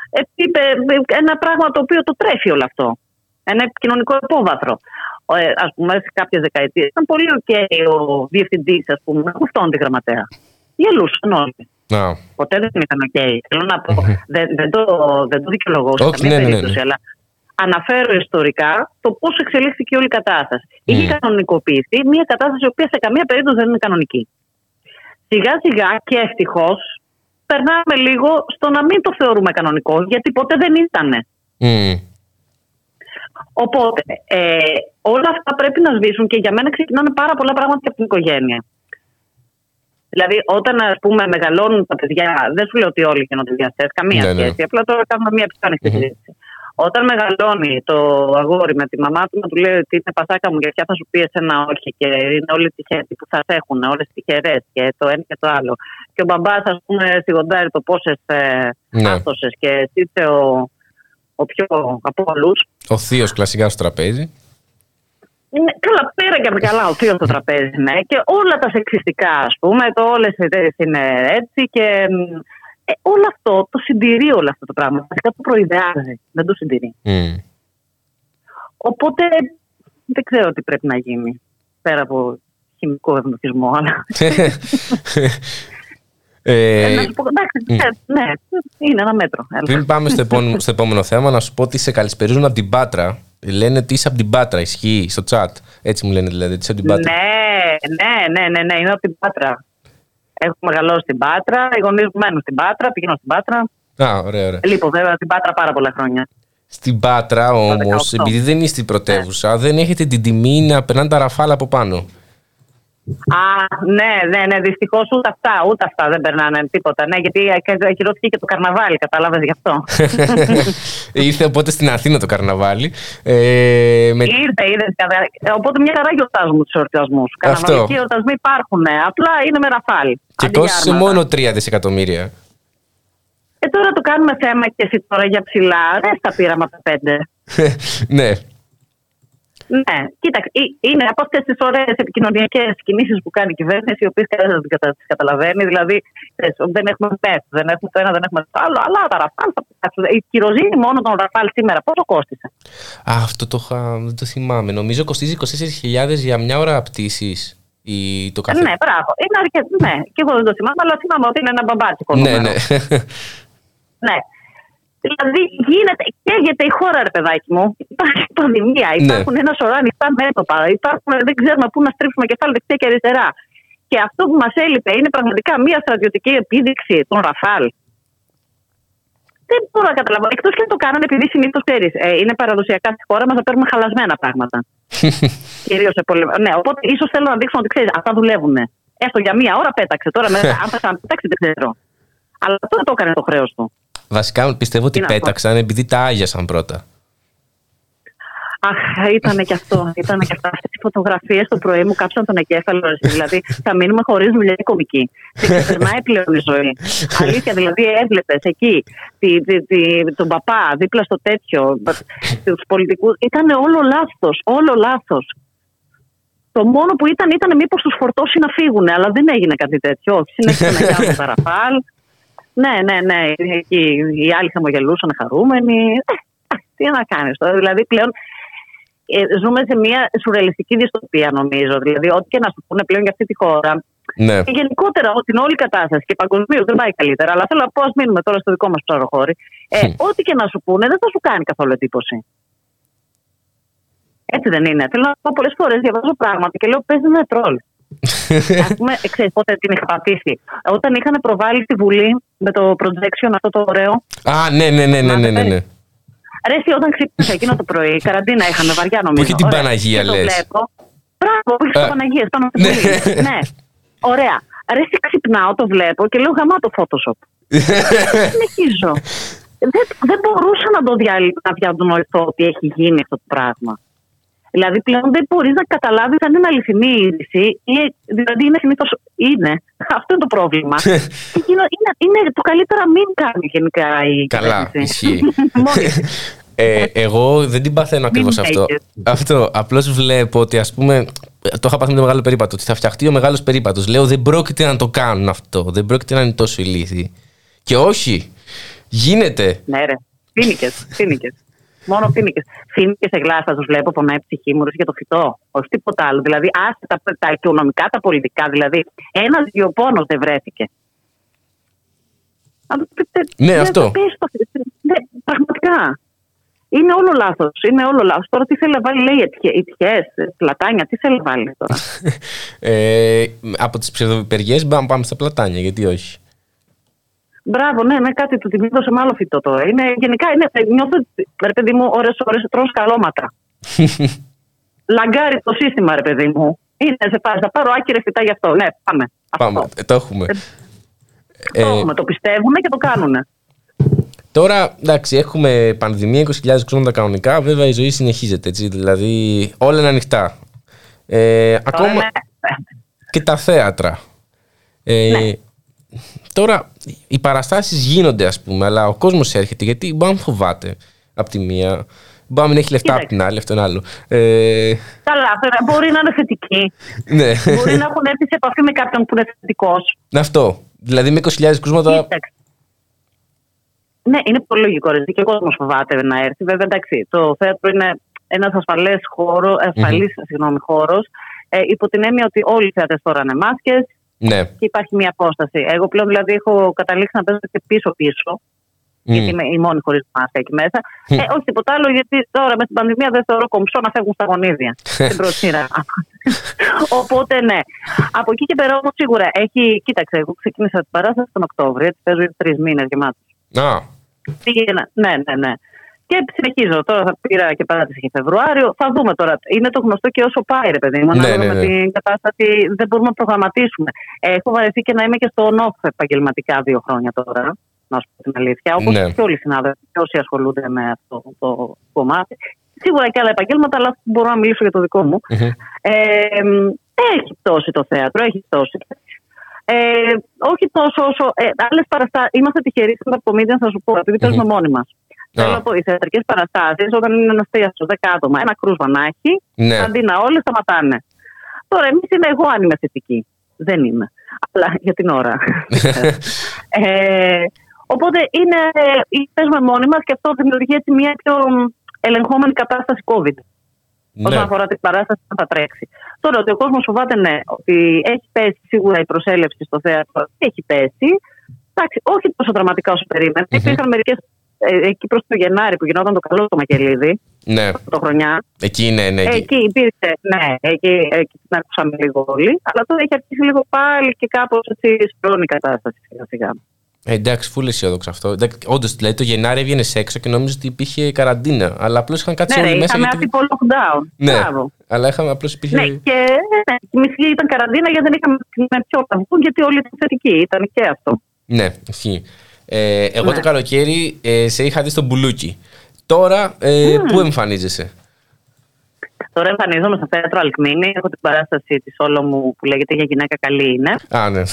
Speaker 7: επίπεδο, ένα πράγμα το οποίο το τρέφει όλο αυτό. Ένα κοινωνικό υπόβαθρο. Ε, ας πούμε, σε κάποιες δεκαετίες ήταν πολύ οκ ο διευθυντής, ας πούμε, να χουφτώνει τη γραμματέα. Γελούσαν όλοι.
Speaker 5: Ναι.
Speaker 7: Ποτέ δεν ήταν οκ. Θέλω να πω, δεν, δεν, το, δεν το δικαιολογώ σε
Speaker 5: Όχι,
Speaker 7: καμία
Speaker 5: ναι, ναι, ναι,
Speaker 7: περίπτωση,
Speaker 5: ναι.
Speaker 7: αλλά αναφέρω ιστορικά το πώς εξελίχθηκε όλη η κατάσταση. Είχε
Speaker 5: Μμ.
Speaker 7: κανονικοποιηθεί μια κατάσταση η οποία σε καμία περίπτωση δεν είναι κανονική. Σιγά σιγά και ευτυχώς περνάμε λίγο στο να μην το θεωρούμε κανονικό, γιατί ποτέ δεν ήτανε.
Speaker 5: Μμ.
Speaker 7: Οπότε, ε, όλα αυτά πρέπει να σβήσουν και για μένα ξεκινάνε πάρα πολλά πράγματα και από την οικογένεια. Δηλαδή, όταν ας πούμε μεγαλώνουν τα παιδιά, δεν σου λέω ότι όλοι γίνονται διαστέ, καμία
Speaker 5: Ναι, ναι.
Speaker 7: σχέση. Απλά τώρα κάνουμε μια πιο ανοιχτή συζήτηση. Όταν μεγαλώνει το αγόρι με τη μαμά του να του λέει ότι είναι πασάκα μου και πια θα σου πει εσένα όχι και είναι όλοι τυχαίροι που θα σε έχουν, όλες τυχερές και το ένα και το άλλο. Και ο μπαμπάς, ας πούμε, σιγοντάρει το πόσες ε,
Speaker 5: Ναι.
Speaker 7: άστοσες και εσύ είσαι ο, ο πιο από όλους.
Speaker 5: Ο θείος κλασικά στο τραπέζι.
Speaker 7: Είναι καλά πέρα και από τα καλά ο θείος στο τραπέζι, ναι. Και όλα τα σεξιστικά, ας πούμε, το όλες οι εταιρείες είναι έτσι και μ, ε, όλο αυτό το συντηρεί όλο αυτό το πράγμα. Βασικά το προειδεάζει, δεν το συντηρεί.
Speaker 5: Μμ.
Speaker 7: Οπότε δεν ξέρω τι πρέπει να γίνει, πέρα από χημικό ευνοχισμό, αλλά... *laughs* *laughs*
Speaker 5: Ε,
Speaker 7: να σου πω, εντάξει, ναι, ναι, είναι ένα μέτρο. έλα.
Speaker 5: Πριν πάμε στο επόμενο, στο επόμενο θέμα, να σου πω ότι σε καλησπερίζουν από την Πάτρα. Λένε ότι είσαι από την Πάτρα, ισχύει στο chat. Έτσι μου λένε δηλαδή, ότι είσαι από την Πάτρα.
Speaker 7: Ναι, ναι, ναι, ναι, ναι, είναι από την Πάτρα. Έχω μεγαλώσει στην Πάτρα, οι γονείς μου μένουν στην Πάτρα, πηγαίνω στην Πάτρα.
Speaker 5: Α, ωραία, ωραία.
Speaker 7: Λοιπόν, βέβαια, στην Πάτρα πάρα πολλά χρόνια.
Speaker 5: Στην Πάτρα όμως,
Speaker 7: 18.
Speaker 5: επειδή δεν είστε η πρωτεύουσα, δεν έχετε την τιμή να περνάνε τα ραφάλα από πάνω.
Speaker 7: Α, ναι, ναι, ναι. Δυστυχώς ούτε αυτά, ούτε αυτά δεν περνάνε τίποτα. Ναι, γιατί ακυρώθηκε και το καρναβάλι, κατάλαβες γι' αυτό. *laughs*
Speaker 5: Ήρθε οπότε στην Αθήνα το καρναβάλι. Ε, με...
Speaker 7: Ήρθε, είδε. Οπότε μια χαρά γιορτάζουμε τους εορτασμούς.
Speaker 5: Αυτό.
Speaker 7: Καρναβαλικοί εορτασμοί υπάρχουν. ναι. Απλά είναι με ραφάλι.
Speaker 5: Και
Speaker 7: Αντί για
Speaker 5: κόστησε
Speaker 7: άρματα.
Speaker 5: μόνο 3 δισεκατομμύρια.
Speaker 7: Ε, τώρα το κάνουμε θέμα και εσύ τώρα για ψηλά. Δεν στα πήραμε από τα πέντε. *laughs*
Speaker 5: ναι.
Speaker 7: Ναι, κοίταξε, ε- είναι από αυτές τις ωραίες επικοινωνιακές κινήσεις που κάνει η κυβέρνηση, οι οποίες κανένας δεν κατα- τις καταλαβαίνει. Δηλαδή, ξέρεις, δεν έχουμε ΠΕΦ, δεν έχουμε το ένα, δεν έχουμε το άλλο, αλλά τα ραφάλ θα πετάξουν. Η κυροζήνη μόνο των ραφάλ σήμερα πόσο κόστησε.
Speaker 5: Α, αυτό το, είχα, δεν το θυμάμαι. Νομίζω κοστίζει 24.000 για μια ώρα πτήση. Το κάθε...
Speaker 7: Ναι, μπράβο. Είναι αρκετό. Ναι, και εγώ δεν το θυμάμαι, αλλά θυμάμαι ότι είναι ένα μπαμπάτσικο.
Speaker 5: ναι,
Speaker 7: νούμερο.
Speaker 5: ναι.
Speaker 7: Ναι. Δηλαδή γίνεται, καίγεται η χώρα, ρε παιδάκι μου. Υπάρχει πανδημία,
Speaker 5: Ναι.
Speaker 7: υπάρχουν ένα σωρό ανοιχτά μέτωπα, υπάρχουν, δεν ξέρουμε πού να στρίψουμε κεφάλι δεξιά και αριστερά. Και αυτό που μας έλειπε είναι πραγματικά μια στρατιωτική επίδειξη των Ραφάλ. Δεν μπορώ να καταλάβω. Εκτός και αν το κάνανε επειδή συνήθως ξέρεις, ε, είναι παραδοσιακά στη χώρα μας να παίρνουμε χαλασμένα πράγματα. *laughs* Κυρίως σε πολεμ... Ναι, οπότε ίσως θέλω να δείξουν ότι ξέρεις, αυτά δουλεύουν. Έστω για μία ώρα πέταξε. Τώρα μετά, *laughs* αν θα ξαναπετάξει, δεν ξέρω. Αλλά τώρα το έκανε το χρέος του.
Speaker 5: Βασικά πιστεύω ότι
Speaker 7: Τι να πω.
Speaker 5: πέταξαν επειδή τα άγιασαν πρώτα.
Speaker 7: Αχ, ήταν και αυτό. Ήταν και αυτά. Αυτέ οι φωτογραφίες το πρωί μου κάψαν τον εγκέφαλο. ρε, Δηλαδή, θα μείνουμε χωρίς δουλειά η κομική. Και ξεπερνάει πλέον η ζωή. Αλήθεια, δηλαδή, έβλεπες εκεί τη, τη, τη, τον παπά δίπλα στο τέτοιο, τους πολιτικούς. Ήταν όλο λάθος. Όλο λάθος. Το μόνο που ήταν ήταν μήπως τους φορτώσει να φύγουν, αλλά δεν έγινε κάτι τέτοιο. Όχι, συνέχισαν να κάνουν *laughs* τα ραφάλ. Ναι, ναι, ναι. Εκεί οι άλλοι χαμογελούσαν χαρούμενοι. Ε, τι να κάνεις τώρα. Δηλαδή πλέον ε, ζούμε σε μια σουρεαλιστική δυστοπία, νομίζω. Δηλαδή, ό,τι και να σου πούνε πλέον για αυτή τη χώρα.
Speaker 5: Ναι.
Speaker 7: Και γενικότερα ό, την όλη κατάσταση και παγκοσμίως δεν πάει καλύτερα. Αλλά θέλω να πω, ας μείνουμε τώρα στο δικό μας ψαροχώρι. Ε, ό,τι και να σου πούνε δεν θα σου κάνει καθόλου εντύπωση. Έτσι δεν είναι. Θέλω να πω πολλές φορές διαβάζω πράγματα και λέω παίζεις με τρόλ. *laughs* Α πούμε, ξέρεις πότε την είχα πατήσει. Όταν είχαν προβάλει στη Βουλή με το projection αυτό το ωραίο.
Speaker 5: Α, ναι, ναι, ναι, ναι, ναι, ναι, ναι.
Speaker 7: Ρε, εσύ, όταν ξύπνησα εκείνο το πρωί, καραντίνα είχαμε βαριά νομίζω.
Speaker 5: έχει την
Speaker 7: Ωραία.
Speaker 5: Παναγία,
Speaker 7: Και το
Speaker 5: λες.
Speaker 7: βλέπω. Μπράβο, που έχει
Speaker 5: Ε,
Speaker 7: την Παναγία πάνω στη
Speaker 5: ναι.
Speaker 7: Βουλή. *laughs* ναι. Ωραία. Ρε, εσύ, ξυπνάω, το βλέπω και λέω γαμάτο Photoshop. *laughs* Συνεχίζω. Δεν, δεν μπορούσα να το δια, να διανοηθώ ότι έχει γίνει αυτό το πράγμα. Δηλαδή πλέον δεν μπορείς να καταλάβεις αν είναι αληθινή είδηση ή δηλαδή είναι συνήθως. Είναι. *laughs* Αυτό είναι το πρόβλημα. Και είναι, είναι, είναι το καλύτερο να μην κάνει γενικά η
Speaker 5: Καλά,
Speaker 7: κυβέρνηση.
Speaker 5: ισχύει. *laughs*
Speaker 7: Μόλις.
Speaker 5: Ε, εγώ δεν την παθαίνω ακριβώς
Speaker 7: Μην
Speaker 5: αυτό.
Speaker 7: take
Speaker 5: Αυτό. Απλώς βλέπω ότι ας πούμε. Το είχα πάθει με το μεγάλο περίπατο. Ότι θα φτιαχτεί ο μεγάλος περίπατος. Λέω δεν πρόκειται να το κάνουν αυτό. Δεν πρόκειται να είναι τόσο ηλίθιοι. Και όχι. Γίνεται.
Speaker 7: Ναι, ρε. Φίνικε. Φίνικε. Μόνο φίνικες. Φίνικες σε γλάστα του βλέπω, πονάει η ψυχή μου ρε, για το φυτό. Όχι τίποτα άλλο. Δηλαδή, άσε τα, τα οικονομικά, τα πολιτικά. Δηλαδή, ένα δύο πόνος δεν βρέθηκε. Αλλά, τε- τε-
Speaker 5: Ναι,
Speaker 7: δεν
Speaker 5: αυτό.
Speaker 7: θα πεις το- Ναι, πραγματικά. Είναι όλο λάθος. Είναι όλο λάθος. Τώρα τι θέλει να βάλει, λέει, ετυχέ, πλατάνια, τι θέλει να βάλει τώρα. *laughs*
Speaker 5: Ε, από τις ψευδοπηπεργίε πάμε, πάμε στα πλατάνια. Γιατί όχι.
Speaker 7: Μπράβο, ναι, ναι, κάτι του την έδωσε με άλλο φυτό τώρα. Είναι, γενικά είναι, νιώθω, ότι, ρε παιδί μου, ώρες ώρες τρως καλώματα. *laughs* Λαγκάρει το σύστημα, ρε παιδί μου. Είναι σε φάση, θα πάρω άκυρε φυτά γι' αυτό. Ναι, πάμε.
Speaker 5: Πάμε, ε, το έχουμε.
Speaker 7: Το
Speaker 5: Ε,
Speaker 7: έχουμε, το πιστεύουν και το κάνουν.
Speaker 5: Τώρα, εντάξει, έχουμε πανδημία, 20.000 κρούσματα κανονικά. Βέβαια, η ζωή συνεχίζεται έτσι. Δηλαδή, όλα είναι ανοιχτά. Ε, ακόμα
Speaker 7: είναι-
Speaker 5: και τα θέατρα. Ε,
Speaker 7: Ναι.
Speaker 5: Τώρα, οι παραστάσεις γίνονται, ας πούμε, αλλά ο κόσμος έρχεται γιατί μπορεί να φοβάται από τη μία. Μπορεί να μην έχει λεφτά από την άλλη, αυτό είναι άλλο. Ε,
Speaker 7: Καλά, τώρα μπορεί να είναι θετική.
Speaker 5: ναι,
Speaker 7: μπορεί να έχουν έρθει σε επαφή με κάποιον που είναι θετικός.
Speaker 5: αυτό. Δηλαδή, με 20.000 κρούσματα.
Speaker 7: Κοίταξε. Ναι, είναι πολύ λογικό. Ρε. Και ο κόσμος φοβάται να έρθει. Βέβαια, εντάξει, το θέατρο είναι ένας ασφαλές χώρο, ασφαλής, συγγνώμη, χώρος, ε, υπό την έννοια ότι όλοι οι θεατές τώρα είναι μάσκες
Speaker 5: Ναι.
Speaker 7: και υπάρχει μια απόσταση. Εγώ πλέον δηλαδή έχω καταλήξει να παίζω και πίσω-πίσω, γιατί είμαι η μόνη χωρίς μάσκα εκεί μέσα.
Speaker 5: Μμ.
Speaker 7: Ε, όχι τίποτα άλλο, γιατί τώρα με την πανδημία δεν θεωρώ κομψό να φεύγουν στα γονίδια. *laughs* στην πρώτη σειρά. Οπότε ναι. Από εκεί και πέρα όμως σίγουρα έχει. Κοίταξε, εγώ ξεκίνησα την παράσταση τον Οκτώβριο, έτσι παίζω τρεις μήνες γεμάτου.
Speaker 5: Α,
Speaker 7: Πήγαινα. Ναι, ναι, ναι. Και συνεχίζω. Τώρα θα πήρα και παράτηση και Φεβρουάριο. Θα δούμε τώρα. Είναι το γνωστό και όσο πάει, ρε παιδί μου.
Speaker 5: Ναι,
Speaker 7: Ανάλογα
Speaker 5: ναι,
Speaker 7: με
Speaker 5: ναι.
Speaker 7: την κατάσταση δεν μπορούμε να προγραμματίσουμε. Έχω βαρεθεί και να είμαι και στο on-off επαγγελματικά δύο χρόνια τώρα. Να σου πω την αλήθεια. Όπως
Speaker 5: Ναι.
Speaker 7: και όλοι οι συνάδελφοι και όσοι ασχολούνται με αυτό το κομμάτι. Σίγουρα και άλλα επαγγέλματα, αλλά μπορώ να μιλήσω για το δικό μου.
Speaker 5: μμμ.
Speaker 7: Ε, μ, έχει πτώσει το θέατρο, έχει πτώσει. Ε, όχι τόσο όσο. Ε, Άλλες παραστάσει. Είμαστε τυχεροί στην Comedian, θα σου πω, επειδή παίζουμε μόνοι μας. Θέλω να πω, οι θεατρικές παραστάσεις, όταν είναι ένας θέατρο 10 άτομα, ένα κρούσμα να έχει,
Speaker 5: Ναι.
Speaker 7: αντί να όλε σταματάνε. Τώρα, εμείς είμαι εγώ αν είμαι θετική. Δεν είμαι. Αλλά για την ώρα. *laughs* ε, οπότε είναι, ε, παίζουμε μόνοι μας και αυτό δημιουργεί έτσι μια πιο ελεγχόμενη κατάσταση COVID. Όσον
Speaker 5: ναι.
Speaker 7: αφορά την παράσταση που θα τρέξει. Τώρα ότι ο κόσμος φοβάται, ναι, ότι έχει πέσει σίγουρα η προσέλευση στο θέατρο. Έχει πέσει. Εντάξει, όχι τόσο δραματικά όσο περίμενε.
Speaker 5: Μμμ.
Speaker 7: Υπήρχαν μερικές εκεί προ το Γενάρη που γινόταν το καλό το Μακελίδη,
Speaker 5: ναι.
Speaker 7: το χρονιά.
Speaker 5: Εκεί είναι, ναι. εκεί.
Speaker 7: Εκεί υπήρξε, ναι, εκεί, εκεί την ακούσαμε λίγο όλοι. Αλλά τώρα έχει αρχίσει λίγο πάλι και κάπω έτσι σπρώχνει η κατάσταση σιγά σιγά.
Speaker 5: Ε, εντάξει, φούλε αισιόδοξο αυτό. Όντω, δηλαδή το Γενάρη έβγαινε έξω και νόμιζε ότι υπήρχε καραντίνα. Αλλά απλώ είχαν κάτσει
Speaker 7: Ναι, ρε,
Speaker 5: όλοι μέσα.
Speaker 7: είχαμε
Speaker 5: γιατί-
Speaker 7: άτυπο lockdown.
Speaker 5: Ναι,
Speaker 7: Μπράβο.
Speaker 5: αλλά είχαμε απλώ υπήρχε.
Speaker 7: Ναι, και ναι, η μισή ήταν καραντίνα γιατί δεν είχαμε με ποιο να βγουν, γιατί όλοι ήταν θετικοί. Ήταν και αυτό.
Speaker 5: Ναι, ισχύει. Ε, εγώ
Speaker 7: Ναι.
Speaker 5: το καλοκαίρι ε, σε είχα δει στο μπουλούκι. Τώρα, ε, πού εμφανίζεσαι;
Speaker 7: Τώρα εμφανίζομαι στο θέατρο Αλκμίνη. Έχω την παράσταση της όλο μου που λέγεται Για γυναίκα καλή είναι.
Speaker 5: Α, ναι.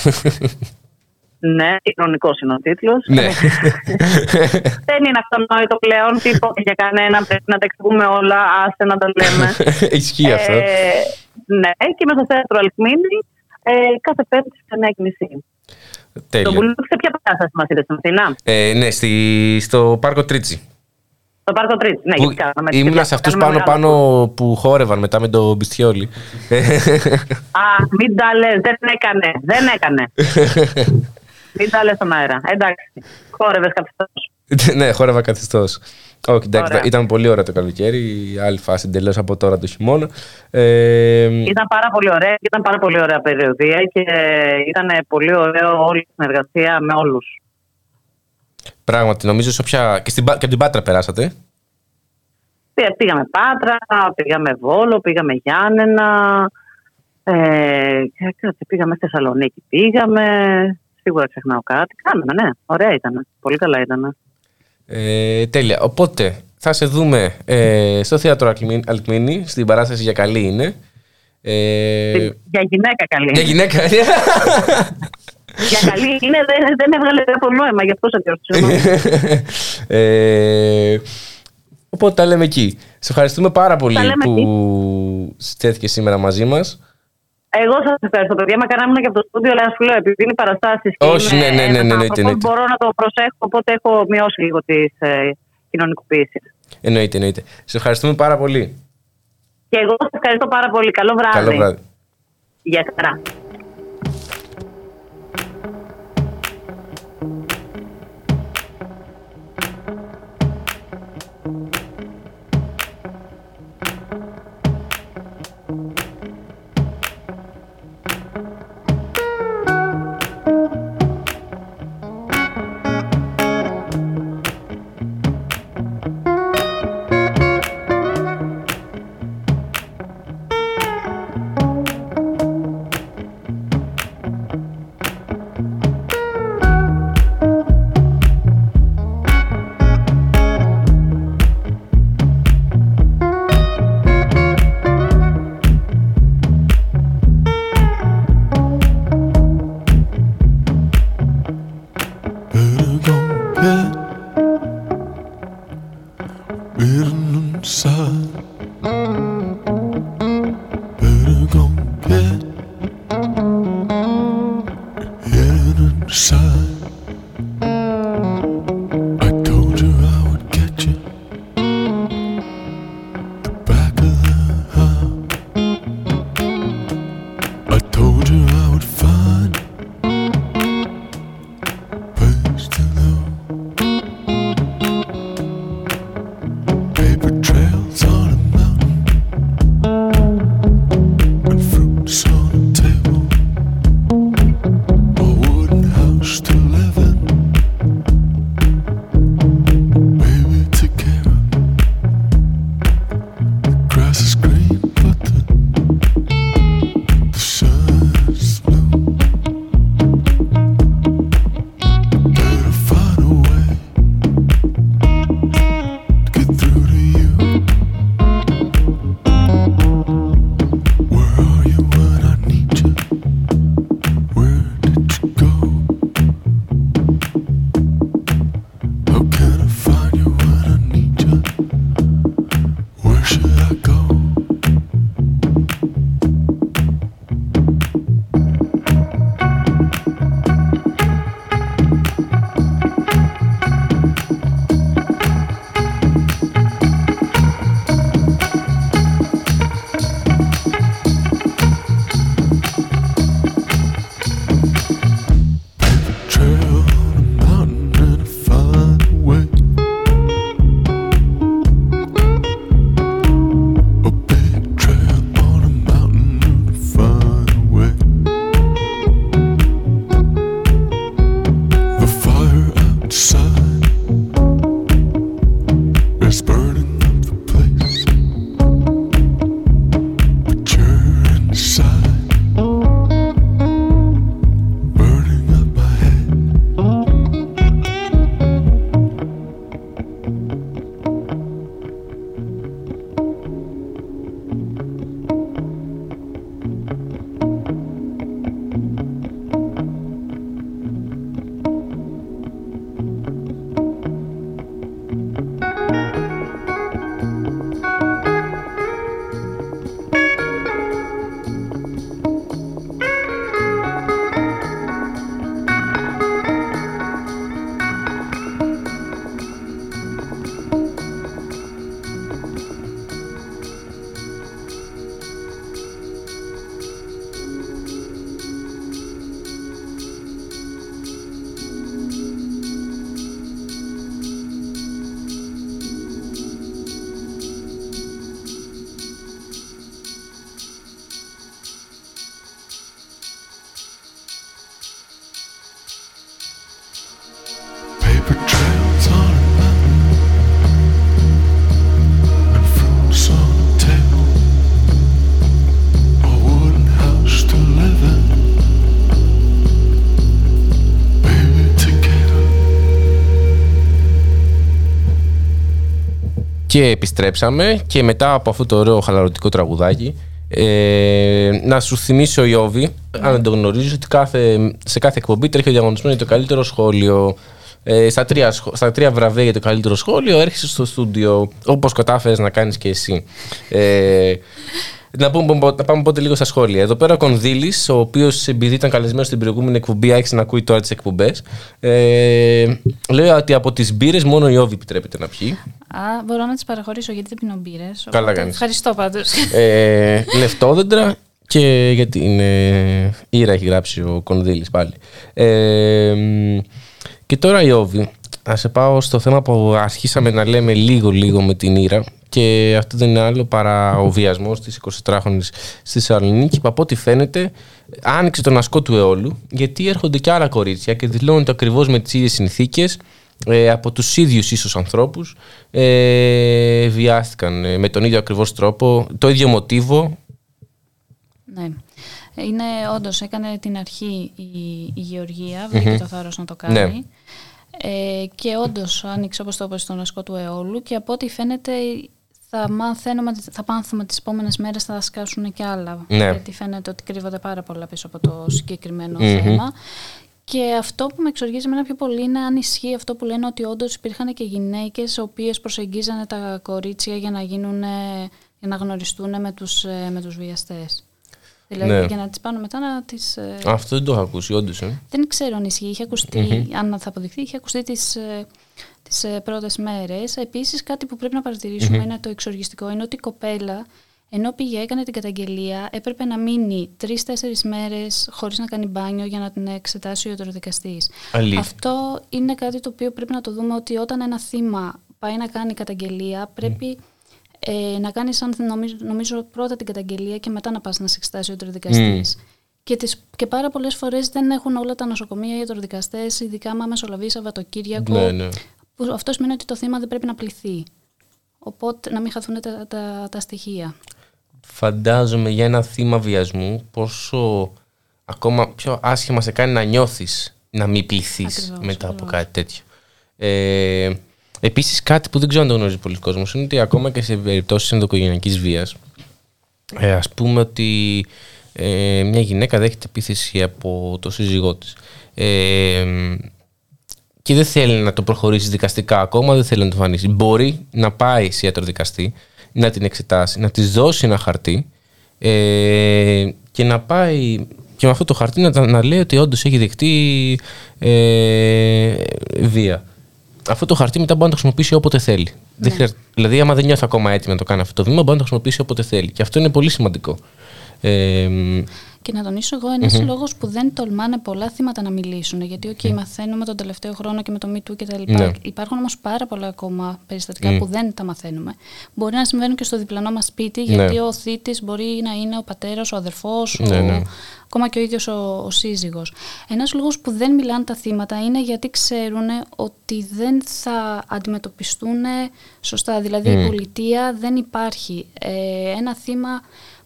Speaker 7: Ναι, ηρωνικός είναι ο τίτλος.
Speaker 5: ναι. *laughs*
Speaker 7: Δεν είναι αυτονόητο πλέον τίποτα για κανέναν. Πρέπει να τα εξηγούμε όλα. Άσε να τα λέμε. *laughs*
Speaker 5: Ισχύει αυτό.
Speaker 7: Ε, ναι, και είμαι στο θέατρο Αλκμίνη ε, κάθε Πέμπτη στι 9.30. Το
Speaker 5: Τέλεια.
Speaker 7: Μπουλούκι σε ποια παράσταση μας είδες στην Αθήνα.
Speaker 5: Ε, ναι, στη, στο Πάρκο Τρίτσι.
Speaker 7: Στο Πάρκο Τρίτη. Ναι,
Speaker 5: Που
Speaker 7: γιατί κάναμε.
Speaker 5: ήμουνα σε αυτούς
Speaker 7: κάναμε
Speaker 5: πάνω-πάνω
Speaker 7: μεγάλο
Speaker 5: που χόρευαν μετά με το μπιστιόλι.
Speaker 7: Α, μην τα λες, δεν έκανε. Δεν έκανε. *laughs* μην τα λες στον αέρα. Εντάξει. Χόρευες καθιστός.
Speaker 5: ναι, χόρευα καθιστός. Όχι, εντάξει,
Speaker 7: Ωραία.
Speaker 5: ήταν πολύ ωραία το καλοκαίρι. Άλλη φάση εντελώς από τώρα το χειμώνα. Ε,
Speaker 7: Ήταν πάρα πολύ ωραία και ήταν πάρα πολύ ωραία περιοδία και ήταν πολύ ωραίο όλη η συνεργασία με όλους.
Speaker 5: πράγματι, νομίζω σε όποια. Και, στην, Πα- και από την Πάτρα περάσατε.
Speaker 7: Πήγαμε Πάτρα, πήγαμε Βόλο, πήγαμε Γιάννενα. Ε, και κάτσε, πήγαμε Θεσσαλονίκη. Πήγαμε. Σίγουρα ξεχνάω κάτι. Κάναμε, ναι. Ωραία ήταν. Πολύ καλά ήταν.
Speaker 5: Ε, τέλεια. Οπότε θα σε δούμε ε, στο θέατρο Αλκμίνη, Αλκμίνη, στην παράσταση για καλή είναι. Ε,
Speaker 7: Για γυναίκα καλή.
Speaker 5: για γυναίκα.
Speaker 7: Για καλή είναι, δεν, δεν έβγαλε το νόημα, γι' αυτό σε διορθώσω. *laughs*
Speaker 5: ε, οπότε τα λέμε εκεί. Σε ευχαριστούμε πάρα πολύ
Speaker 7: Τα λέμε
Speaker 5: που στέθηκε σήμερα μαζί μας.
Speaker 7: Εγώ σας ευχαριστώ, παιδιά. Μακαρά ήμουν και από το στούντιο, αλλά σου λέω, επειδή είναι παραστάσεις.
Speaker 5: Όχι, ναι, ναι, ναι, ναι, εννοείται, εννοείται.
Speaker 7: Μπορώ να το προσέχω, οπότε έχω μειώσει λίγο τις ε, κοινωνικοποίηση.
Speaker 5: Εννοείται, εννοείται. Σε ευχαριστούμε πάρα πολύ.
Speaker 7: Και εγώ σας ευχαριστώ πάρα πολύ. Καλό βράδυ.
Speaker 5: Καλό βράδυ.
Speaker 7: Γεια χαρά.
Speaker 5: Και επιστρέψαμε και μετά από αυτό το ωραίο χαλαρωτικό τραγουδάκι ε, να σου θυμίσω Ιώβη, αν δεν το γνωρίζεις, ότι κάθε, σε κάθε εκπομπή τρέχει ο διαγωνισμός για το καλύτερο σχόλιο. Ε, στα, τρία, σχο- στα τρία βραβεία για το καλύτερο σχόλιο έρχεσαι στο στούντιο όπως κατάφερες να κάνεις και εσύ. Ε, να, πούμε, να πάμε πότε λίγο στα σχόλια. Εδώ πέρα ο Κονδύλης, ο οποίος επειδή ήταν καλεσμένος στην προηγούμενη εκπομπή, άρχισε να ακούει τώρα τις εκπομπές. Ε, λέει ότι από τις μπύρες μόνο η Όβη επιτρέπεται να πιει.
Speaker 6: Α, μπορώ να τις παραχωρήσω γιατί δεν πίνω μπύρες,
Speaker 5: Καλά
Speaker 6: οπότε
Speaker 5: κάνεις.
Speaker 6: Ευχαριστώ πάντως.
Speaker 5: ε, λεφτόδεντρα και για την ε, Ήρα έχει γράψει ο Κονδύλης πάλι. Ε, μ, και τώρα η Όβη, να σε πάω στο θέμα που αρχίσαμε να λέμε λίγο λίγο με την Ήρα και αυτό δεν είναι άλλο παρά ο βιασμός της 24χρονης στη Θεσσαλονίκη που από ό,τι φαίνεται άνοιξε τον ασκό του αιώλου γιατί έρχονται και άλλα κορίτσια και δηλώνονται ακριβώς με τις ίδιες συνθήκες ε, από τους ίδιους ίσως ανθρώπους ε, βιάστηκαν ε, με τον ίδιο ακριβώς τρόπο, το ίδιο μοτίβο.
Speaker 6: Ναι. Είναι όντως, έκανε την αρχή η, η Γεωργία, βρήκε
Speaker 5: Μμμ.
Speaker 6: το θάρρος να το κάνει.
Speaker 5: Ναι.
Speaker 6: Ε, και όντως άνοιξε, όπως το είπες, τον ασκό του αιώλου και από ό,τι φαίνεται θα, μαθαίνουμε, θα πάνθουμε τις επόμενες μέρες, θα σκάσουν και άλλα.
Speaker 5: Ναι.
Speaker 6: Γιατί φαίνεται ότι κρύβονται πάρα πολλά πίσω από το συγκεκριμένο
Speaker 5: Μμμ.
Speaker 6: θέμα. Και αυτό που με εξοργίζει εμένα πιο πολύ είναι αν ισχύει αυτό που λένε ότι όντως υπήρχαν και γυναίκες οι οποίες προσεγγίζανε τα κορίτσια για να, γίνουν, για να γνωριστούν με τους με τους βιαστές. Δηλαδή
Speaker 5: Ναι.
Speaker 6: για να τις πάνε μετά να τις.
Speaker 5: Αυτό δεν το έχω ακούσει, όντως. Ε.
Speaker 6: Δεν ξέρω αν ισχύει. Είχε ακουστεί,
Speaker 5: Μμμ.
Speaker 6: αν θα αποδειχθεί, είχε ακουστεί τις, ε, τις ε, πρώτες μέρες. Επίσης κάτι που πρέπει να παρατηρήσουμε
Speaker 5: Μμμ.
Speaker 6: είναι το εξοργιστικό, είναι ότι η κοπέλα ενώ πήγε, έκανε την καταγγελία, έπρεπε να μείνει τρει-τέσσερι μέρες χωρίς να κάνει μπάνιο για να την εξετάσει ο ιατροδικαστής.
Speaker 5: Αλήθεια.
Speaker 6: Αυτό είναι κάτι το οποίο πρέπει να το δούμε ότι όταν ένα θύμα πάει να κάνει καταγγελία, πρέπει ε, να κάνει, σαν νομίζω, νομίζω, πρώτα την καταγγελία και μετά να πας να σε εξετάσει ο ιατροδικαστής. Και, τις, και πάρα πολλές φορές δεν έχουν όλα τα νοσοκομεία οι ιατροδικαστές, ειδικά άμα μεσολαβείς Σαββατοκύριακο.
Speaker 5: Ναι, ναι.
Speaker 6: Που αυτό σημαίνει ότι το θύμα δεν πρέπει να πληθεί. Οπότε να μην χαθούν τα, τα, τα στοιχεία.
Speaker 5: Φαντάζομαι για ένα θύμα βιασμού πόσο ακόμα πιο άσχημα σε κάνει να νιώθεις να μην πληθείς
Speaker 6: Ακριβώς,
Speaker 5: μετά από
Speaker 6: ακριβώς.
Speaker 5: κάτι τέτοιο. Ε, επίσης κάτι που δεν ξέρω αν το γνωρίζει πολλοί κόσμος είναι ότι ακόμα και σε περιπτώσεις ενδοκογενειακής βίας ε, ας πούμε ότι ε, μια γυναίκα δέχεται επίθεση από το σύζυγό της ε, και δεν θέλει να το προχωρήσει δικαστικά ακόμα, δεν θέλει να το φανίσει. Μπορεί να πάει σε ιατροδικαστή, να την εξετάσει, να της δώσει ένα χαρτί ε, και να πάει και με αυτό το χαρτί να, τα- να λέει ότι όντως έχει δεχτεί ε, βία. Αυτό το χαρτί μετά μπορεί να το χρησιμοποιήσει όποτε θέλει. Δεν χρειάζεται- δηλαδή, άμα δεν νιώθει ακόμα έτοιμη να το κάνει αυτό το βήμα, μπορεί να το χρησιμοποιήσει όποτε θέλει. Και αυτό είναι πολύ σημαντικό. Ε,
Speaker 6: Και να τονίσω εγώ, ένας
Speaker 5: Μμμ.
Speaker 6: λόγος που δεν τολμάνε πολλά θύματα να μιλήσουν. Γιατί, OK, μαθαίνουμε τον τελευταίο χρόνο και με το MeToo και τα λοιπά.
Speaker 5: Ναι.
Speaker 6: Υπάρχουν όμως πάρα πολλά ακόμα περιστατικά
Speaker 5: Μμ.
Speaker 6: που δεν τα μαθαίνουμε. Μπορεί να συμβαίνουν και στο διπλανό μας σπίτι,
Speaker 5: Ναι.
Speaker 6: γιατί ο θήτης μπορεί να είναι ο πατέρας, ο αδερφός,
Speaker 5: Ναι,
Speaker 6: ο...
Speaker 5: ναι.
Speaker 6: ακόμα και ο ίδιος ο, ο σύζυγος. Ένας λόγος που δεν μιλάνε τα θύματα είναι γιατί ξέρουν ότι δεν θα αντιμετωπιστούν σωστά. Δηλαδή,
Speaker 5: Μμ.
Speaker 6: η πολιτεία δεν υπάρχει. Ε, ένα θύμα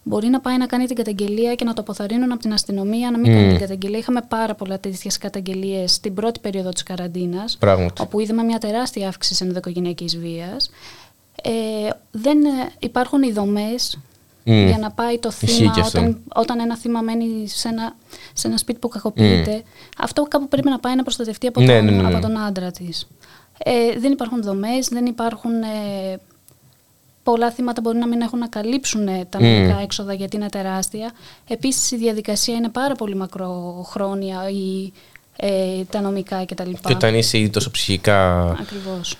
Speaker 6: μπορεί να πάει να κάνει την καταγγελία και να το αποθαρρύνουν από την αστυνομία να μην
Speaker 5: Μμ.
Speaker 6: κάνει την καταγγελία. Είχαμε πάρα πολλά τέτοιες καταγγελίες στην πρώτη περίοδο της καραντίνας,
Speaker 5: Πράγματι.
Speaker 6: όπου είδαμε μια τεράστια αύξηση ενδοκογενειακής βίας. Ε, δεν ε, υπάρχουν οι δομές
Speaker 5: Μμ.
Speaker 6: για να πάει το
Speaker 5: Ισχύει
Speaker 6: θύμα
Speaker 5: και αυτό.
Speaker 6: όταν, όταν ένα θύμα μένει σε ένα, σε ένα σπίτι που κακοποιείται. Αυτό κάπου πρέπει να πάει να προστατευτεί από,
Speaker 5: Ναι,
Speaker 6: τον,
Speaker 5: ναι, ναι, ναι.
Speaker 6: από τον άντρα της. Ε, δεν υπάρχουν δομές, δεν υπάρχουν... Ε, πολλά θύματα μπορεί να μην έχουν να καλύψουν ε, τα
Speaker 5: Μμ.
Speaker 6: νομικά έξοδα γιατί είναι τεράστια. Επίσης η διαδικασία είναι πάρα πολύ μακροχρόνια ή ε, τα νομικά κτλ.
Speaker 5: και όταν είσαι ήδη τόσο ψυχικά.
Speaker 6: Ακριβώς.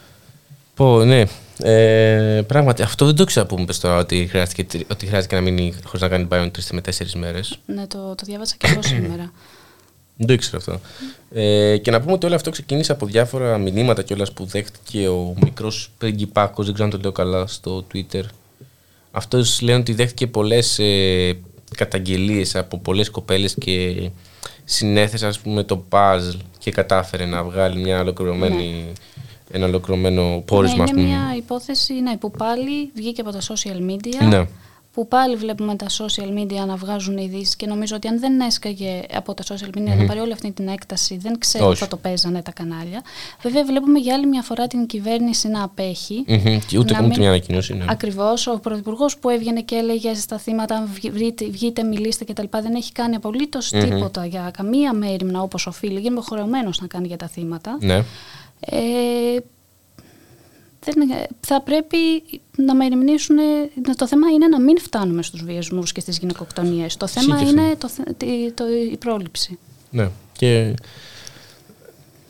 Speaker 5: Πω, ναι. Ε, πράγματι, αυτό δεν το ξέρω που μου πες τώρα ότι χρειάστηκε, τρι- ότι χρειάζεται να μείνει χωρίς να κάνει μπάιον τρεις με τέσσερις μέρες.
Speaker 6: Ναι, το, το διάβασα και εγώ *clears throat* σήμερα.
Speaker 5: Δεν το ήξερα αυτό. Ε, και να πούμε ότι όλο αυτό ξεκίνησε από διάφορα μηνύματα κιόλας που δέχτηκε ο μικρός πριγκιπάκο, δεν ξέρω αν το λέω καλά, στο Twitter. Αυτός λέει ότι δέχτηκε πολλές ε, καταγγελίες από πολλές κοπέλες και συνέθεσε, ας πούμε, το puzzle και κατάφερε να βγάλει μια ολοκληρωμένη, ένα ολοκληρωμένο πόρισμα,
Speaker 6: ναι,
Speaker 5: ας
Speaker 6: είναι
Speaker 5: πούμε.
Speaker 6: μια υπόθεση ναι, που πάλι βγήκε από τα social media
Speaker 5: Ναι.
Speaker 6: Που πάλι βλέπουμε τα social media να βγάζουν ειδήσεις και νομίζω ότι αν δεν έσκαγε από τα social media
Speaker 5: Μμμ.
Speaker 6: να πάρει όλη αυτή την έκταση, δεν ξέρω
Speaker 5: Όχι.
Speaker 6: θα το παίζανε τα κανάλια. Βέβαια, βλέπουμε για άλλη μια φορά την κυβέρνηση να απέχει.
Speaker 5: Μμμ. Και ούτε
Speaker 6: να
Speaker 5: ούτε
Speaker 6: μην-
Speaker 5: μια ανακοίνωση. Ναι.
Speaker 6: Ακριβώς. Ο Πρωθυπουργός που έβγαινε και έλεγε στα θύματα, αν βγει- βρείτε- βγείτε, μιλήστε κτλ. Δεν έχει κάνει απολύτως
Speaker 5: Μμμ.
Speaker 6: τίποτα για καμία μέρημνα όπως οφείλει. Είναι υποχρεωμένος να κάνει για τα θύματα.
Speaker 5: ναι.
Speaker 6: Ε, δεν, θα πρέπει να μεριμνήσουν. Το θέμα είναι να μην φτάνουμε στους βιασμούς και στις γυναικοκτονίες. Το θέμα
Speaker 5: Συγκεκριμένα.
Speaker 6: είναι το, θε- τη- το, η πρόληψη.
Speaker 5: Ναι. Και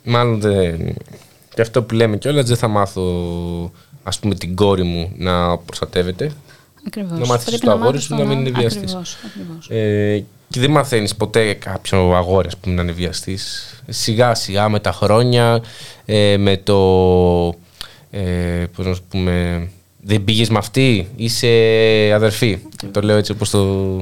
Speaker 5: μάλλον δεν. Και αυτό που λέμε κιόλας δεν θα μάθω ας πούμε την κόρη μου να προστατεύεται.
Speaker 6: Ακριβώς.
Speaker 5: Να μάθεις
Speaker 6: Πρέπει
Speaker 5: το αγόρι
Speaker 6: μάθεις
Speaker 5: σου
Speaker 6: τον
Speaker 5: να μην
Speaker 6: άλλο.
Speaker 5: είναι βιαστής.
Speaker 6: Ακριβώς, ακριβώς.
Speaker 5: Ε, και δεν μαθαίνεις ποτέ κάποιο αγόρι ας πούμε, να είναι βιαστής. Σιγά σιγά με τα χρόνια, ε, με το. Ε, πώς να σου πούμε. Δεν πήγες με αυτή, είσαι αδερφή. Το λέω έτσι όπως το.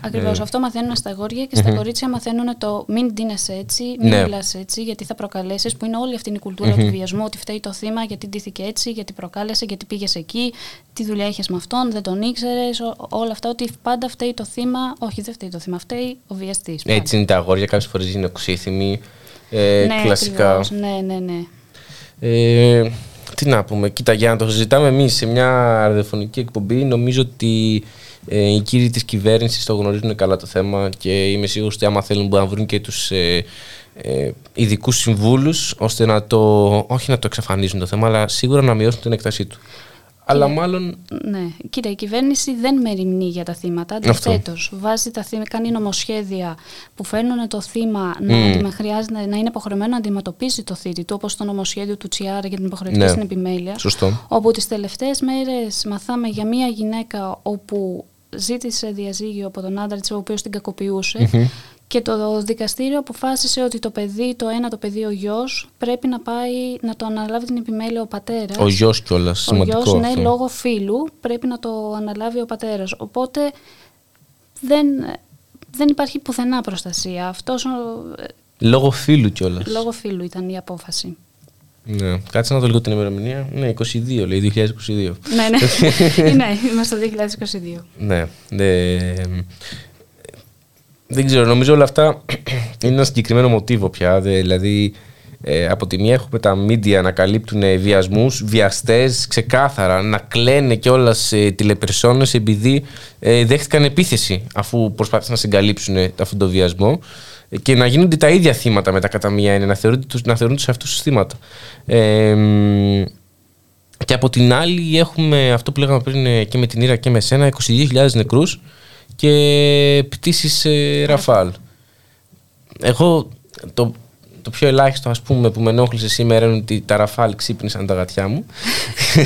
Speaker 6: Ακριβώς.
Speaker 5: ε,
Speaker 6: Αυτό μαθαίνουν στα αγόρια και στα
Speaker 5: μμμ.
Speaker 6: κορίτσια μαθαίνουν το μην ντύνεσαι έτσι, μην
Speaker 5: Ναι.
Speaker 6: μιλάς έτσι, γιατί θα προκαλέσεις, που είναι όλη αυτή η κουλτούρα
Speaker 5: Μμμ.
Speaker 6: του βιασμού, ότι φταίει το θύμα, γιατί ντύθηκε έτσι, γιατί προκάλεσε, γιατί πήγες εκεί, τι δουλειά είχες με αυτόν, δεν τον ήξερες, όλα αυτά, ότι πάντα φταίει το θύμα. Όχι, δεν φταίει το θύμα, φταίει ο βιαστής.
Speaker 5: Έτσι είναι τα αγόρια, κάποιες φορές είναι οξύθυμοι. Ε,
Speaker 6: ναι,
Speaker 5: κλασικά.
Speaker 6: ακριβώς, ναι, ναι, ναι.
Speaker 5: Ε, τι να πούμε, κοίτα, για να το συζητάμε εμείς σε μια ραδιοφωνική εκπομπή, νομίζω ότι ε, οι κύριοι της κυβέρνησης το γνωρίζουν καλά το θέμα και είμαι σίγουρος ότι άμα θέλουν μπορούν να βρουν και τους ε, ε, ειδικούς συμβούλους ώστε να το, όχι να το εξαφανίζουν το θέμα, αλλά σίγουρα να μειώσουν την έκτασή του. Αλλά μάλλον.
Speaker 6: Ναι, κοίτα, η κυβέρνηση δεν μεριμνεί για τα θύματα.
Speaker 5: Αυτό.
Speaker 6: Αντιθέτως, βάζει τα θύματα, κάνει νομοσχέδια που φέρνουν το θύμα να,
Speaker 5: Μμμ.
Speaker 6: αντιμε- χρειάζεται, να είναι υποχρεωμένο να αντιμετωπίσει το θήτη του, όπως το νομοσχέδιο του Τσιάρα για την υποχρεωτική
Speaker 5: Ναι.
Speaker 6: στην επιμέλεια.
Speaker 5: Σωστό.
Speaker 6: Όπου τις τελευταίες μέρες μαθάμε για μία γυναίκα όπου ζήτησε διαζύγιο από τον άντρα της, ο οποίος την κακοποιούσε.
Speaker 5: Μμμ.
Speaker 6: Και το δικαστήριο αποφάσισε ότι το παιδί, το ένα το παιδί, ο γιος, πρέπει να πάει να το αναλάβει την επιμέλεια ο πατέρας.
Speaker 5: Ο γιος κιόλας.
Speaker 6: Ο
Speaker 5: Σημαντικό.
Speaker 6: γιος, ναι,
Speaker 5: αυτό.
Speaker 6: λόγω φίλου πρέπει να το αναλάβει ο πατέρας. Οπότε δεν, δεν υπάρχει πουθενά προστασία. Αυτός ο,
Speaker 5: Λόγω φίλου κιόλας.
Speaker 6: λόγω φίλου ήταν η απόφαση.
Speaker 5: Ναι. Κάτσε να δω λίγο την ημερομηνία. Ναι, 22 λέει, 2022.
Speaker 6: ναι, ναι. *laughs* ναι, είμαστε το 2022.
Speaker 5: Ναι. ε, δεν ξέρω, νομίζω όλα αυτά *clears throat* είναι ένα συγκεκριμένο μοτίβο πια. δε- δηλαδή, ε, από τη μία έχουμε τα μίντια να καλύπτουν ε, βιασμούς, βιαστές, ξεκάθαρα, να κλαίνε κιόλας ε, τηλεπερσόνες επειδή ε, δέχτηκαν επίθεση αφού προσπάθησαν να συγκαλύψουν ε, αυτόν τον βιασμό ε, και να γίνονται τα ίδια θύματα μετά κατά μία έννοια, να θεωρούν τους, να θεωρούν τους αυτούς τους θύματα. Ε, μ, και από την άλλη έχουμε αυτό που λέγαμε πριν ε, και με την Ήρα και με σένα, 22.000 νεκρούς και πτήσεις ε, Ραφάλ. Εγώ το, το πιο ελάχιστο ας πούμε που με ενόχλησε σήμερα είναι ότι τα Ραφάλ ξύπνησαν τα γατιά μου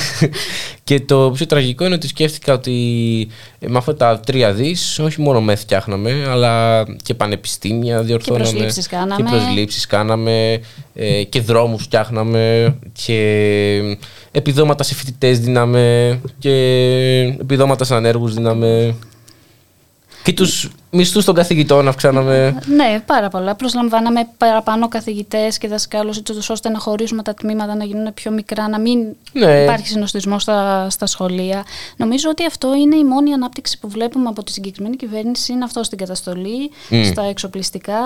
Speaker 5: *laughs* και το πιο τραγικό είναι ότι σκέφτηκα ότι ε, με αυτά τα τρία δις όχι μόνο με φτιάχναμε αλλά και πανεπιστήμια διορθώναμε
Speaker 6: προσλήψεις κάναμε.
Speaker 5: και προσλήψεις κάναμε ε, και δρόμους φτιάχναμε και επιδόματα σε φοιτητές δίναμε και επιδόματα σε ανέργους δίναμε και τους μισθούς των καθηγητών αυξάναμε
Speaker 6: Ναι, πάρα πολλά. Προσλαμβάναμε παραπάνω καθηγητές και δασκάλους, έτσι ώστε να χωρίσουμε τα τμήματα, να γίνουν πιο μικρά, να μην
Speaker 5: Ναι.
Speaker 6: υπάρχει συνοστισμός στα, στα σχολεία. Νομίζω ότι αυτό είναι η μόνη ανάπτυξη που βλέπουμε από τη συγκεκριμένη κυβέρνηση. Είναι αυτό στην καταστολή,
Speaker 5: Μμ.
Speaker 6: στα εξοπλιστικά,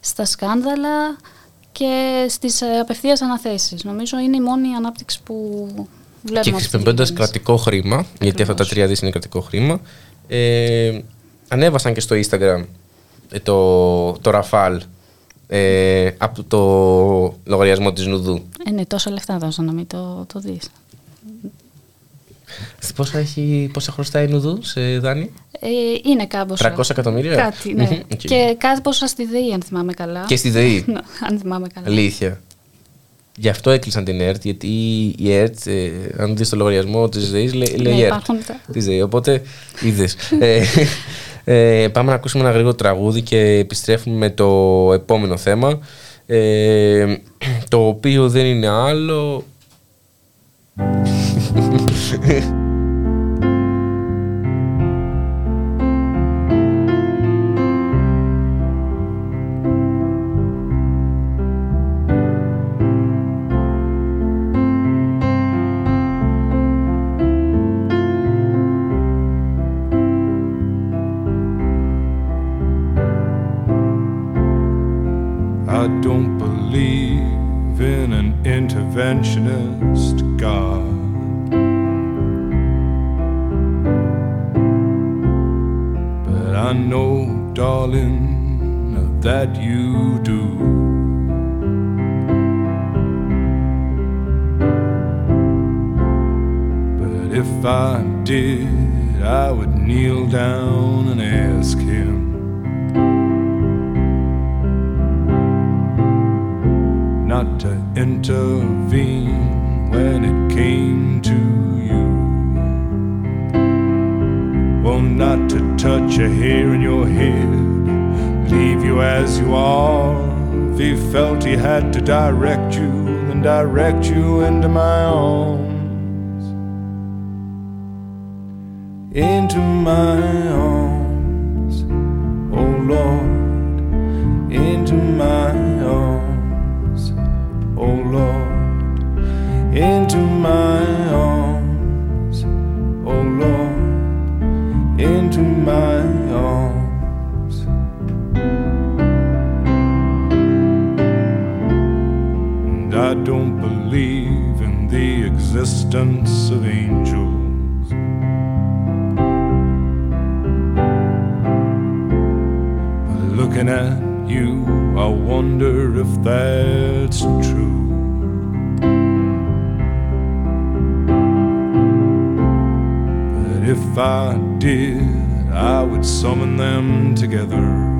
Speaker 6: στα σκάνδαλα και στις απευθείας αναθέσεις. Νομίζω είναι η μόνη ανάπτυξη που βλέπουμε.
Speaker 5: και
Speaker 6: από την
Speaker 5: χρησιμοποιώντας
Speaker 6: κυβέρνηση.
Speaker 5: κρατικό χρήμα, γιατί αυτά τα τρία δις είναι κρατικό χρήμα, ε, ανέβασαν και στο Instagram ε, το, το Ραφάλ ε, από το λογαριασμό της Νουδού.
Speaker 6: Ε, ναι, τόσα λεφτά δώσαν να μην το, το δεις.
Speaker 5: Πόσα, έχει, πόσα χρωστάει η Νουδού σε δάνεια;
Speaker 6: Ε, είναι κάμποσα.
Speaker 5: 300 εκατομμύρια;
Speaker 6: Κάτι, ναι.
Speaker 5: Μμμ, οκ.
Speaker 6: Και κάτι πόσα στη ΔΕΗ, αν θυμάμαι καλά.
Speaker 5: Και στη ΔΕΗ; *laughs*
Speaker 6: Ναι, αν θυμάμαι καλά.
Speaker 5: Αλήθεια. Γι' αυτό έκλεισαν την ΕΡΤ, γιατί η ΕΡΤ, ε, αν δεις το λογαριασμό της ΔΕΗ, λέει, λέει
Speaker 6: Ναι,
Speaker 5: ΕΡΤ.
Speaker 6: υπάρχουν τα-
Speaker 5: Της ΔΕΗ, οπότε είδες. *laughs* ε, ε, πάμε να ακούσουμε ένα γρήγορο τραγούδι και επιστρέφουμε με το επόμενο θέμα, ε, το οποίο δεν είναι άλλο... *laughs*
Speaker 8: And I don't believe in the existence of angels. But looking at you, I wonder if that's true. But if I did, I would summon them together.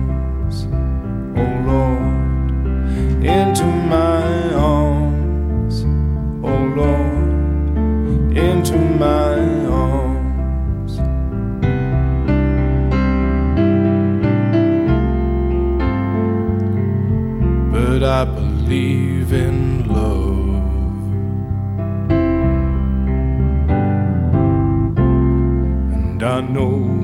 Speaker 8: into my arms, oh Lord, into my arms. But I believe in love. And I know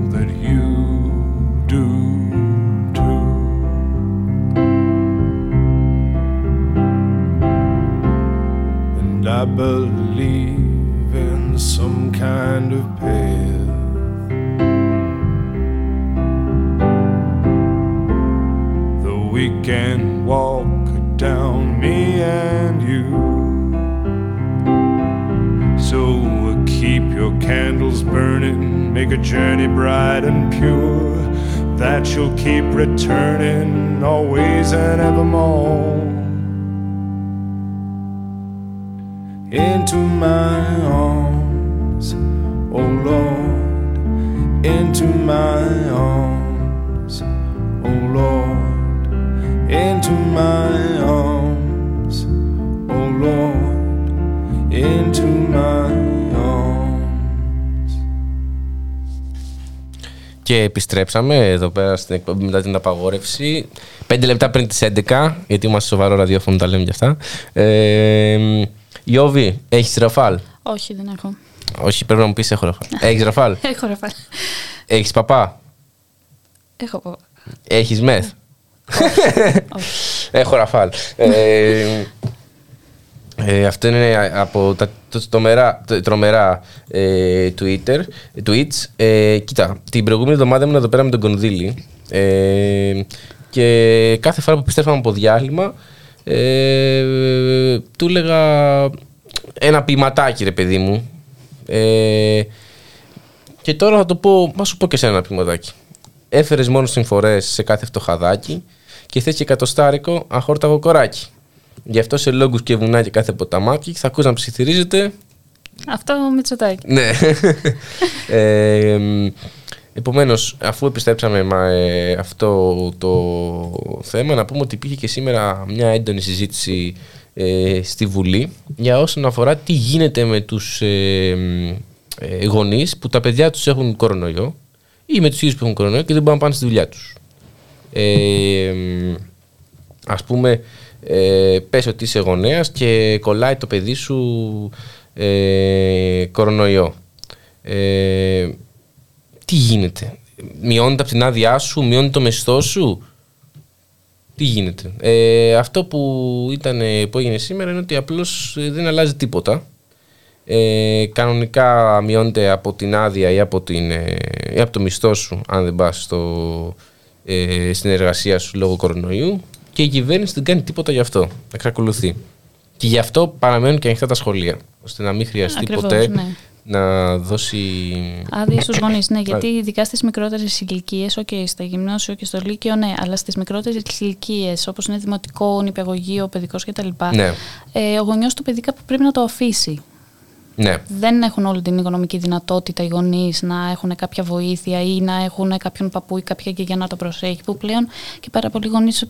Speaker 8: believe in some kind of path. Though we can walk down, me and you. So uh, keep your candles burning, make a journey bright and pure. That you'll keep returning always and evermore. Into my arms, oh Lord, into my arms, oh Lord, into my arms, oh Lord, into my arms.
Speaker 5: Και επιστρέψαμε εδώ πέρα στην εκπομπή μετά την απαγόρευση. Πέντε λεπτά πριν τις 11, γιατί είμαστε σοβαρό ραδιόφωνο, τα λέμε κι αυτά. Ε, Ιώβη, έχεις ραφάλ;
Speaker 6: Όχι, δεν έχω.
Speaker 5: Όχι, πρέπει να μου πεις έχω ραφάλ. έχεις ραφάλ; *laughs*
Speaker 6: Έχω ραφάλ.
Speaker 5: έχεις παπά;
Speaker 6: Έχω πω.
Speaker 5: Έχεις μεθ; *laughs* έχω ραφάλ. Ε, ε, αυτό είναι από τα το- τρομερά, το- τρομερά ε, Twitter, tweets. Ε, κοίτα, την προηγούμενη εβδομάδα ήμουν εδώ πέρα με τον Κονδύλη ε, και κάθε φορά που επιστρέφαμε από διάλειμμα ε, του έλεγα ένα ποιηματάκι ρε παιδί μου ε, και τώρα θα το πω, μα σου πω και σε ένα ποιηματάκι. Έφερες μόνος συμφορέ σε κάθε φτωχαδάκι και θες και εκατοστάρικο αχόρταγο κοράκι. Γι' αυτό σε λόγους και βουνά και κάθε ποταμάκι θα ακούς να ψιθυρίζεται.
Speaker 6: Αυτό Μητσοτάκι.
Speaker 5: Ναι. *laughs* ε, Επομένως, αφού επιστρέψαμε με αυτό το θέμα, να πούμε ότι υπήρχε και σήμερα μια έντονη συζήτηση ε, στη Βουλή για όσον αφορά τι γίνεται με τους ε, ε, γονείς που τα παιδιά τους έχουν κορονοϊό ή με τους ίδιους που έχουν κορονοϊό και δεν μπορούν να πάνε στη δουλειά τους. Ε, ας πούμε, ε, πες ότι είσαι γονέας και κολλάει το παιδί σου ε, κορονοϊό. Ε, τι γίνεται; Μειώνεται από την άδειά σου, μειώνεται το μισθό σου; Τι γίνεται; Ε, αυτό που, ήταν, που έγινε σήμερα είναι ότι απλώς ε, δεν αλλάζει τίποτα. Ε, κανονικά μειώνεται από την άδεια ή από, την, ε, ή από το μισθό σου αν δεν πας στο, ε, στην εργασία σου λόγω κορονοϊού και η κυβέρνηση δεν κάνει τίποτα γι' αυτό. Εξακολουθεί. Και γι' αυτό παραμένουν και ανοιχτά τα σχολεία. ώστε να μην χρειαστεί
Speaker 6: Ακριβώς,
Speaker 5: ποτέ
Speaker 6: ναι.
Speaker 5: Να δώσει.
Speaker 6: Άδειες στους γονείς, ναι, γιατί ειδικά στις μικρότερες ηλικίες, οκ, στα γυμνάσιο και στο λύκειο, ναι, αλλά στις μικρότερες ηλικίες, όπως είναι δημοτικό, νηπιαγωγείο, παιδικός κτλ.,
Speaker 5: Ναι.
Speaker 6: ε, ο γονιός του παιδί κάπου πρέπει να το αφήσει.
Speaker 5: Ναι.
Speaker 6: Δεν έχουν όλη την οικονομική δυνατότητα οι γονείς να έχουν κάποια βοήθεια ή να έχουν κάποιον παππού ή κάποια γιαγιά να το προσέχει. Που πλέον και πάρα πολλοί γονείς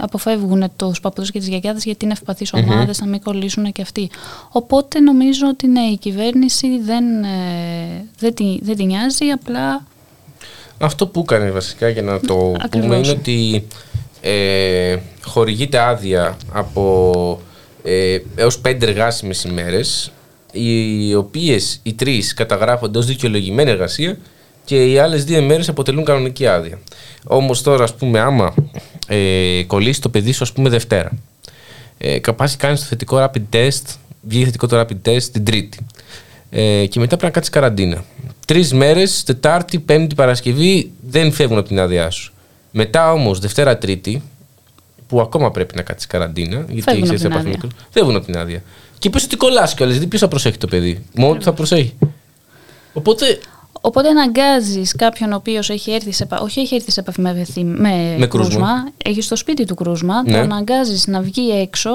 Speaker 6: αποφεύγουν τους παππούδε και τις γιαγιάδες γιατί είναι ευπαθείς
Speaker 5: Μμμ.
Speaker 6: ομάδες, να μην κολλήσουν και αυτοί. Οπότε νομίζω ότι ναι, η κυβέρνηση δεν, ε, δεν, τη, δεν την νοιάζει, απλά
Speaker 5: Αυτό που έκανε βασικά για να το πούμε
Speaker 6: Ακριβώς.
Speaker 5: είναι ότι ε, χορηγείται άδεια από ε, έως πέντε εργάσιμες ημέρες οι οποίες οι τρεις καταγράφονται ως δικαιολογημένη εργασία και οι άλλες δύο ημέρες αποτελούν κανονική άδεια. Όμως τώρα ας πούμε άμα ε, κολλήσει το παιδί σου ας πούμε Δευτέρα ε, καπάσει κάνεις το θετικό rapid test βγει θετικό το rapid test την Τρίτη ε, και μετά πρέπει να κάτσεις καραντίνα. Τρεις μέρες, Τετάρτη, Πέμπτη, Παρασκευή δεν φεύγουν από την άδειά σου. Μετά όμως, Δευτέρα, Τρίτη, που ακόμα πρέπει να κάτσεις καραντίνα, γιατί
Speaker 6: Φεύγουν
Speaker 5: έχει
Speaker 6: από την
Speaker 5: επαφή
Speaker 6: άδεια.
Speaker 5: με τον- Φεύγουν από την άδεια. Και πες ότι κολλάς κιόλας, γιατί ποιος θα προσέχει το παιδί; Μόνο του θα προσέχει. Οπότε.
Speaker 6: Οπότε αναγκάζεις κάποιον ο οποίος έχει έρθει σε, επα- όχι έχει έρθει σε επαφή με, βεθύ- με,
Speaker 5: Με κρούσμα.
Speaker 6: κρούσμα, έχει στο σπίτι του κρούσμα,
Speaker 5: Ναι.
Speaker 6: το αναγκάζεις να βγει έξω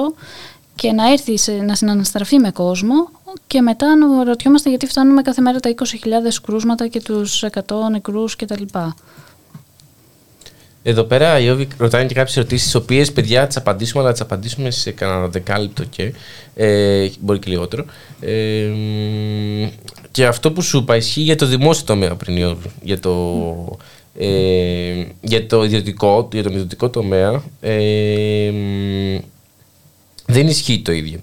Speaker 6: και να έρθει σε, να συναναστραφεί με κόσμο και μετά ρωτιόμαστε γιατί φτάνουμε κάθε μέρα τα 20.000 κρούσματα και τους 100 νεκρούς κτλ.
Speaker 5: Εδώ πέρα η Όβη ρωτάνε και κάποιες ερωτήσεις, τις οποίες παιδιά τις απαντήσουμε, αλλά τις απαντήσουμε σε κανένα δεκάλεπτο και. Ε, μπορεί και λιγότερο. Ε, μ, και αυτό που σου είπα ισχύει για το δημόσιο τομέα πριν η Όβη. Για το, ε, για το ιδιωτικό, για τον ιδιωτικό τομέα. Ε, μ, δεν ισχύει το ίδιο.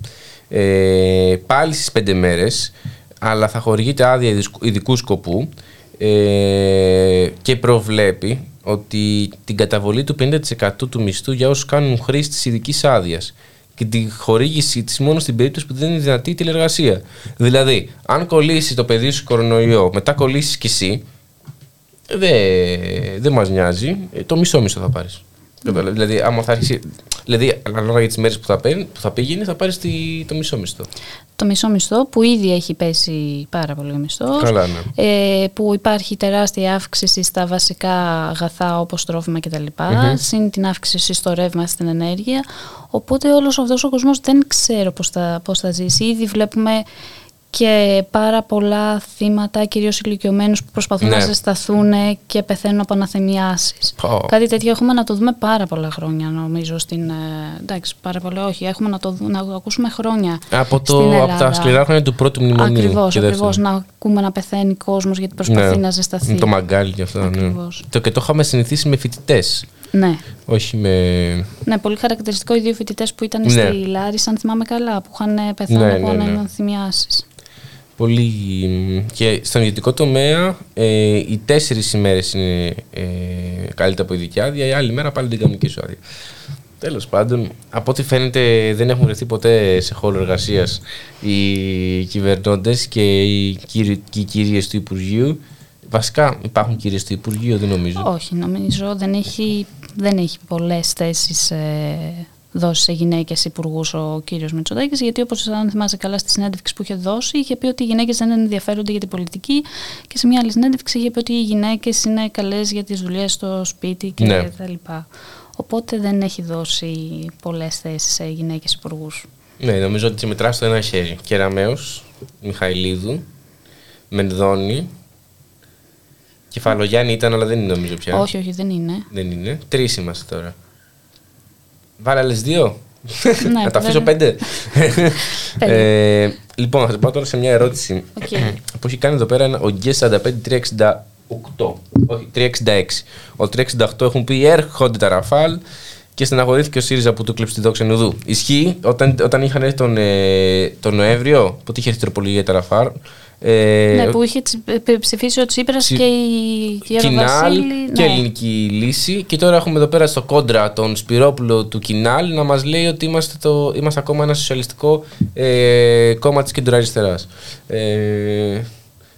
Speaker 5: Ε, πάλι στις πέντε μέρες, αλλά θα χορηγείται άδεια ειδικού- ειδικού σκοπού ε, και προβλέπει ότι την καταβολή του 50% του μισθού για όσους κάνουν χρήση της ειδικής άδειας και τη χορήγησή της μόνο στην περίπτωση που δεν είναι δυνατή η τηλεργασία. Δηλαδή, αν κολλήσει το παιδί σου κορονοϊό, μετά κολλήσεις κι εσύ, δεν δεν μας νοιάζει, ε, το μισό μισθό θα πάρεις. Κατάλαβες. Δηλαδή, άμα θα αρχίσει, δηλαδή, ανάλογα για τις μέρες που θα, παίρνει, που θα πήγαινε, θα πάρεις τη- το μισό μισθό.
Speaker 6: Το μισό μισθό που ήδη έχει πέσει πάρα πολύ ο μισθός,
Speaker 5: Καλά, ναι.
Speaker 6: ε, που υπάρχει τεράστια αύξηση στα βασικά αγαθά όπως τρόφιμα κτλ.
Speaker 5: Μμμ.
Speaker 6: Συν την αύξηση στο ρεύμα, στην ενέργεια. Οπότε όλος αυτός ο κόσμος δεν ξέρω πώς θα, πώς θα ζήσει. Ήδη βλέπουμε και πάρα πολλά θύματα, κυρίως ηλικιωμένους που προσπαθούν
Speaker 5: Ναι.
Speaker 6: να ζεσταθούν και πεθαίνουν από αναθεμιάσεις.
Speaker 5: Πω.
Speaker 6: Κάτι τέτοιο έχουμε να το δούμε πάρα πολλά χρόνια νομίζω στην... ε, εντάξει, πάρα πολλά όχι. Έχουμε να το, δου- να το ακούσουμε χρόνια
Speaker 5: Από,
Speaker 6: στην
Speaker 5: το, από
Speaker 6: Ελλάδα.
Speaker 5: τα σκληρά χρόνια του πρώτου μνημονίου.
Speaker 6: Ακριβώς,
Speaker 5: και
Speaker 6: ακριβώς.
Speaker 5: δεύτερου.
Speaker 6: Να ακούμε να πεθαίνει κόσμος γιατί προσπαθεί
Speaker 5: Ναι.
Speaker 6: να ζεσταθεί.
Speaker 5: Με το μαγκάλι και αυτά. Ναι.
Speaker 6: Ακριβώς.
Speaker 5: Το, και το είχαμε συνηθίσει με φοιτητές.
Speaker 6: Ναι.
Speaker 5: Όχι με.
Speaker 6: ναι, πολύ χαρακτηριστικό οι δύο φοιτητές που ήταν
Speaker 5: Ναι.
Speaker 6: στη Λάρισα, αν θυμάμαι καλά, που είχαν πεθάνει
Speaker 5: Ναι,
Speaker 6: από
Speaker 5: ναι, ναι.
Speaker 6: αναθυμιάσεις.
Speaker 5: Πολύ. Και στον ιδιωτικό τομέα, ε, οι τέσσερις ημέρες είναι ε, καλύτερα από ειδική άδεια, η άλλη μέρα πάλι την κανονική σου άδεια. Τέλος πάντων, από ό,τι φαίνεται δεν έχουν βρεθεί ποτέ σε χώρο εργασίας οι κυβερνώντες και οι, κύριοι, και οι κυρίες του Υπουργείου. Βασικά υπάρχουν κυρίες του Υπουργείου, δεν νομίζω.
Speaker 6: Όχι, νομίζω δεν έχει, δεν έχει πολλές θέσεις ε, δώσει σε γυναίκες υπουργούς ο κύριος Μητσοτάκης γιατί όπως αν θυμάσαι καλά στη συνέντευξη που είχε δώσει είχε πει ότι οι γυναίκες δεν ενδιαφέρονται για την πολιτική και σε μια άλλη συνέντευξη είχε πει ότι οι γυναίκες είναι καλές για τις δουλειές στο σπίτι και
Speaker 5: Ναι.
Speaker 6: τα λοιπά. Οπότε δεν έχει δώσει πολλές θέσεις σε γυναίκες υπουργούς.
Speaker 5: Ναι, νομίζω ότι μετρά στο ένα χέρι. Κεραμαίο, Μιχαηλίδου, Μενδώνη, Κεφαλογιάννη ήταν, αλλά δεν είναι νομίζω πια.
Speaker 6: Όχι, όχι, δεν είναι.
Speaker 5: Δεν είναι. Τρεις είμαστε τώρα. Βάλε άλλες δύο.
Speaker 6: Ναι,
Speaker 5: να τα αφήσω
Speaker 6: βέβαια. *laughs*
Speaker 5: πέντε. ε, λοιπόν, θα πάω τώρα σε μια ερώτηση
Speaker 6: Οκ. *clears throat*
Speaker 5: που έχει κάνει εδώ πέρα ένα- ο Γκέ 45360 όχι 366. Ο 368 έχουν πει έρχονται τα Ραφάλ και στεναχωρήθηκε ο ΣΥΡΙΖΑ που του κλέψει τη δόξα Νουδού. Ισχύει όταν, όταν είχαν έρθει τον, ε, τον Νοέμβριο, που είχε έρθει η τροπολογία για τα Ραφάλ. Ε,
Speaker 6: ναι, που είχε τσι- ε, ψηφίσει ο Τσίπρας
Speaker 5: Τσι-
Speaker 6: και η Γεώργο
Speaker 5: Κινάλ
Speaker 6: Βασίλη.
Speaker 5: και
Speaker 6: ναι.
Speaker 5: ελληνική λύση. Και τώρα έχουμε εδώ πέρα στο κόντρα τον Σπυρόπουλο του Κινάλ να μας λέει ότι είμαστε, το, είμαστε ακόμα ένα σοσιαλιστικό ε, κόμμα της κεντροαριστεράς. Ε,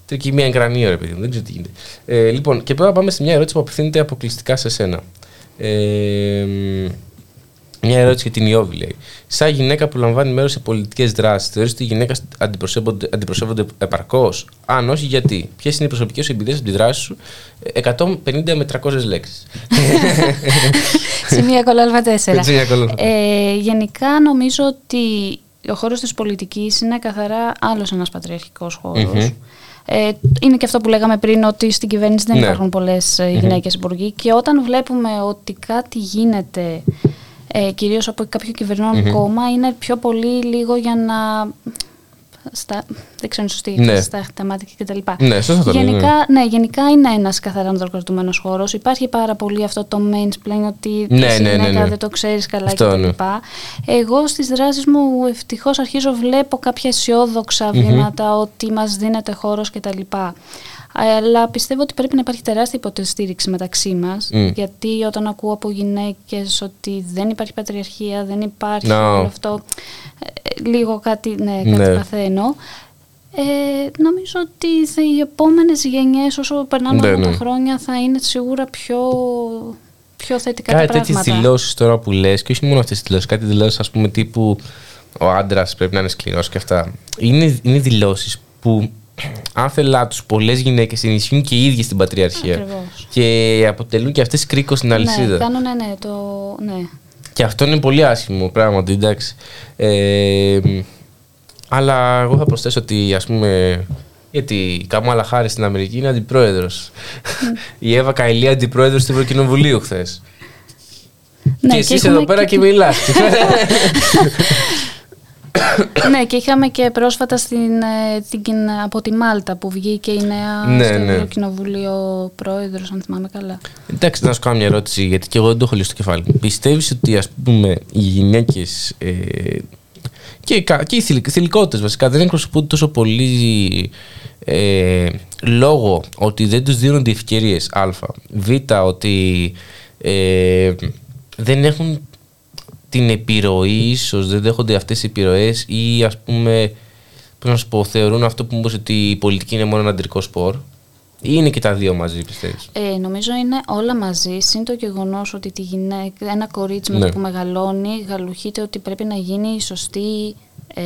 Speaker 5: τρικυμία εγκρανία, ρε παιδί μου, δεν ξέρω τι γίνεται. Ε, λοιπόν, και τώρα πάμε σε μια ερώτηση που απευθύνεται αποκλειστικά σε σένα. Ε, μια ερώτηση για την Ιώβη λέει. Σαν γυναίκα που λαμβάνει μέρος σε πολιτικές δράσεις, θεωρείς ότι οι γυναίκες αντιπροσωπεύονται, αντιπροσωπεύονται επαρκώς; Αν όχι, γιατί; Ποιες είναι οι προσωπικές σου εμπειρίες από τη δράση σου, ε, 150 με 300 λέξεις. *laughs*
Speaker 6: Σημεία κολλάλβα 4.
Speaker 5: Σημεία κολλάλβα.
Speaker 6: Ε, γενικά νομίζω ότι ο χώρος της πολιτικής είναι καθαρά άλλος ένας πατριαρχικός χώρος.
Speaker 5: Μμμ.
Speaker 6: Ε, είναι και αυτό που λέγαμε πριν ότι στην κυβέρνηση δεν
Speaker 5: Ναι.
Speaker 6: υπάρχουν πολλές ε,
Speaker 5: Μμμ.
Speaker 6: γυναίκες υπουργοί και όταν βλέπουμε ότι κάτι γίνεται ε, κυρίως από κάποιο κυβερνών
Speaker 5: Μμμ.
Speaker 6: κόμμα είναι πιο πολύ λίγο για να... Στα, δεν ξέρω αν είναι σωστή η
Speaker 5: Ναι.
Speaker 6: έκφραση, στα θεματική κτλ.
Speaker 5: Ναι, σωστά το λες,
Speaker 6: γενικά, ναι, γενικά είναι ένας καθαρά ανδροκρατούμενο χώρος. Υπάρχει πάρα πολύ αυτό το mansplain ότι
Speaker 5: Ναι,
Speaker 6: εσύ
Speaker 5: ναι, ναι,
Speaker 6: γυναίκα
Speaker 5: ναι.
Speaker 6: δεν το ξέρεις καλά
Speaker 5: Αυτό,
Speaker 6: κτλ.
Speaker 5: ναι.
Speaker 6: Εγώ στις δράσεις μου ευτυχώς αρχίζω βλέπω κάποια αισιόδοξα
Speaker 5: Μμμ.
Speaker 6: βήματα ότι μας δίνεται χώρος κτλ. Αλλά πιστεύω ότι πρέπει να υπάρχει τεράστια υποστήριξη μεταξύ μας.
Speaker 5: Μμ.
Speaker 6: Γιατί όταν ακούω από γυναίκες ότι δεν υπάρχει πατριαρχία, δεν υπάρχει
Speaker 5: Να.
Speaker 6: όλο αυτό. ε, λίγο κάτι, ναι, κάτι
Speaker 5: Ναι.
Speaker 6: παθαίνω. Ε, νομίζω ότι θα- οι επόμενες γενιές όσο περνάνε
Speaker 5: Ναι,
Speaker 6: όλα τα
Speaker 5: ναι.
Speaker 6: χρόνια θα είναι σίγουρα πιο, πιο θετικά
Speaker 5: Κάτι
Speaker 6: τα
Speaker 5: τέτοιες
Speaker 6: πράγματα.
Speaker 5: δηλώσεις τώρα που λες, και όχι μόνο αυτές τις δηλώσεις, κάτι δηλώσεις, ας πούμε, τύπου ο άντρας πρέπει να είναι σκληρός και αυτά. Είναι, είναι δηλώσεις που άθελά τους πολλές γυναίκες ενισχύουν και οι ίδιες την πατριαρχία.
Speaker 6: Ακριβώς.
Speaker 5: Και αποτελούν και αυτές κρίκος στην αλυσίδα.
Speaker 6: Ναι, κάνουν ναι, το, ναι.
Speaker 5: Και αυτό είναι πολύ άσχημο πράγματι, εντάξει. Ε, αλλά εγώ θα προσθέσω ότι ας πούμε. Γιατί η Καμάλα Χάρης στην Αμερική είναι αντιπρόεδρος. *laughs* η Εύα Καηλή αντιπρόεδρος του Ευρωκοινοβουλίου χθες.
Speaker 6: Ναι,
Speaker 5: και εσύ
Speaker 6: έχουμε
Speaker 5: εδώ πέρα και μιλά. *laughs* *laughs* *coughs*
Speaker 6: ναι, και είχαμε και πρόσφατα στην, ε, την, από τη Μάλτα που βγήκε η νέα
Speaker 5: Ναι,
Speaker 6: στο
Speaker 5: ναι.
Speaker 6: Κοινοβούλιο πρόεδρος, αν θυμάμαι καλά.
Speaker 5: Εντάξει, να σου κάνω μια ερώτηση, γιατί και εγώ δεν το έχω λύσει στο κεφάλι. Πιστεύεις ότι ας πούμε οι γυναίκες. Ε, και, κα- και οι θηλυ- θηλυκότητες βασικά δεν εκπροσωπούνται τόσο πολύ ε, λόγω ότι δεν τους δίνονται ευκαιρίες α, β, ότι ε, δεν έχουν την επιρροή ίσως, δεν δέχονται αυτές οι επιρροές ή ας πούμε, πώς να σου πω, θεωρούν αυτό που μου είπες ότι η πολιτική είναι μόνο ένα αντρικό σπορ ή είναι και τα δύο μαζί πιστεύεις;
Speaker 6: Ε, νομίζω είναι όλα μαζί. Συν το γεγονός ότι τη γυναίκα, ένα κορίτσι με
Speaker 5: Ναι.
Speaker 6: το που μεγαλώνει γαλουχείται ότι πρέπει να γίνει η σωστή ε,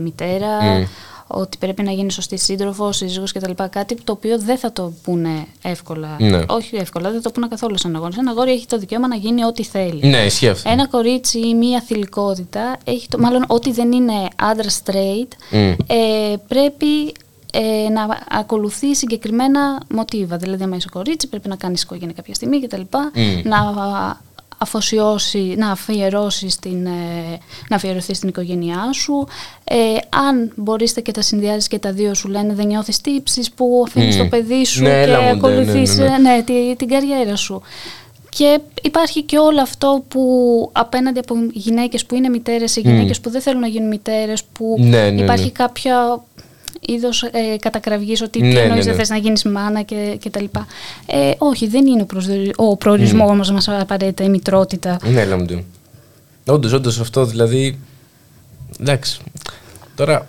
Speaker 6: μητέρα,
Speaker 5: Μμ.
Speaker 6: Ότι πρέπει να γίνει σωστή σύντροφο, σύζυγος κτλ. Κάτι το οποίο δεν θα το πούνε εύκολα.
Speaker 5: Ναι.
Speaker 6: Όχι εύκολα, δεν το πούνε καθόλου σαν αγόρι. Ένα αγόρι έχει το δικαίωμα να γίνει ό,τι θέλει.
Speaker 5: Ναι, ισχύει αυτό.
Speaker 6: Ένα κορίτσι ή μία θηλυκότητα, έχει το, μάλλον ό,τι δεν είναι άντρα straight,
Speaker 5: Μμ.
Speaker 6: ε, πρέπει ε, να ακολουθεί συγκεκριμένα μοτίβα. Δηλαδή, άμα είσαι κορίτσι, πρέπει να κάνεις οικογένεια κάποια στιγμή κτλ.
Speaker 5: Μμ.
Speaker 6: Να αφοσιώσει, να αφιερώσει στην, ε, να αφιερωθεί στην οικογένειά σου. Ε, αν μπορείς και τα συνδυάζεις και τα δύο σου λένε δεν νιώθεις τύψεις που αφήνεις
Speaker 5: Μμ.
Speaker 6: το παιδί σου
Speaker 5: Ναι,
Speaker 6: και
Speaker 5: έλα μου, ναι,
Speaker 6: ακολουθείς
Speaker 5: ναι, ναι, ναι.
Speaker 6: ε, ναι, τη- την καριέρα σου. Και υπάρχει και όλο αυτό που απέναντι από γυναίκες που είναι μητέρες ή
Speaker 5: Μμ.
Speaker 6: γυναίκες που δεν θέλουν να γίνουν μητέρες, που
Speaker 5: Ναι, ναι,
Speaker 6: υπάρχει
Speaker 5: ναι.
Speaker 6: κάποια είδος ε, κατακραυγής ότι
Speaker 5: Ναι,
Speaker 6: τι
Speaker 5: ναι,
Speaker 6: εννοείς
Speaker 5: ναι.
Speaker 6: δεν θες να γίνεις μάνα και, και τα λοιπά. Ε, όχι, δεν είναι ο, προσδορι- ο προορισμός μας, μας απαραίτητα η μητρότητα.
Speaker 5: Ναι, έλα μου τι. Όντως, όντως αυτό δηλαδή. Εντάξει. Τώρα,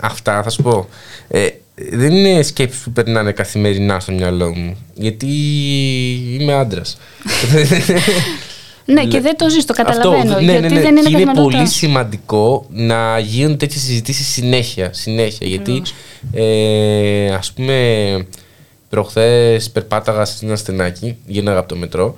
Speaker 5: αυτά θα σου πω. Ε, δεν είναι σκέψεις που περνάνε καθημερινά στο μυαλό μου. Γιατί είμαι άντρας. *laughs* *laughs* *laughs*
Speaker 6: Ναι, και δεν το ζεις, το καταλαβαίνω.
Speaker 5: ναι,
Speaker 6: γιατί
Speaker 5: ναι, ναι.
Speaker 6: δεν είναι
Speaker 5: Και είναι
Speaker 6: καθημερινότητα.
Speaker 5: πολύ σημαντικό να γίνουν τέτοιες συζητήσεις συνέχεια. συνέχεια γιατί, ε, ας πούμε, προχθές περπάταγα σε ένα στενάκι, γίναγα από το μετρό.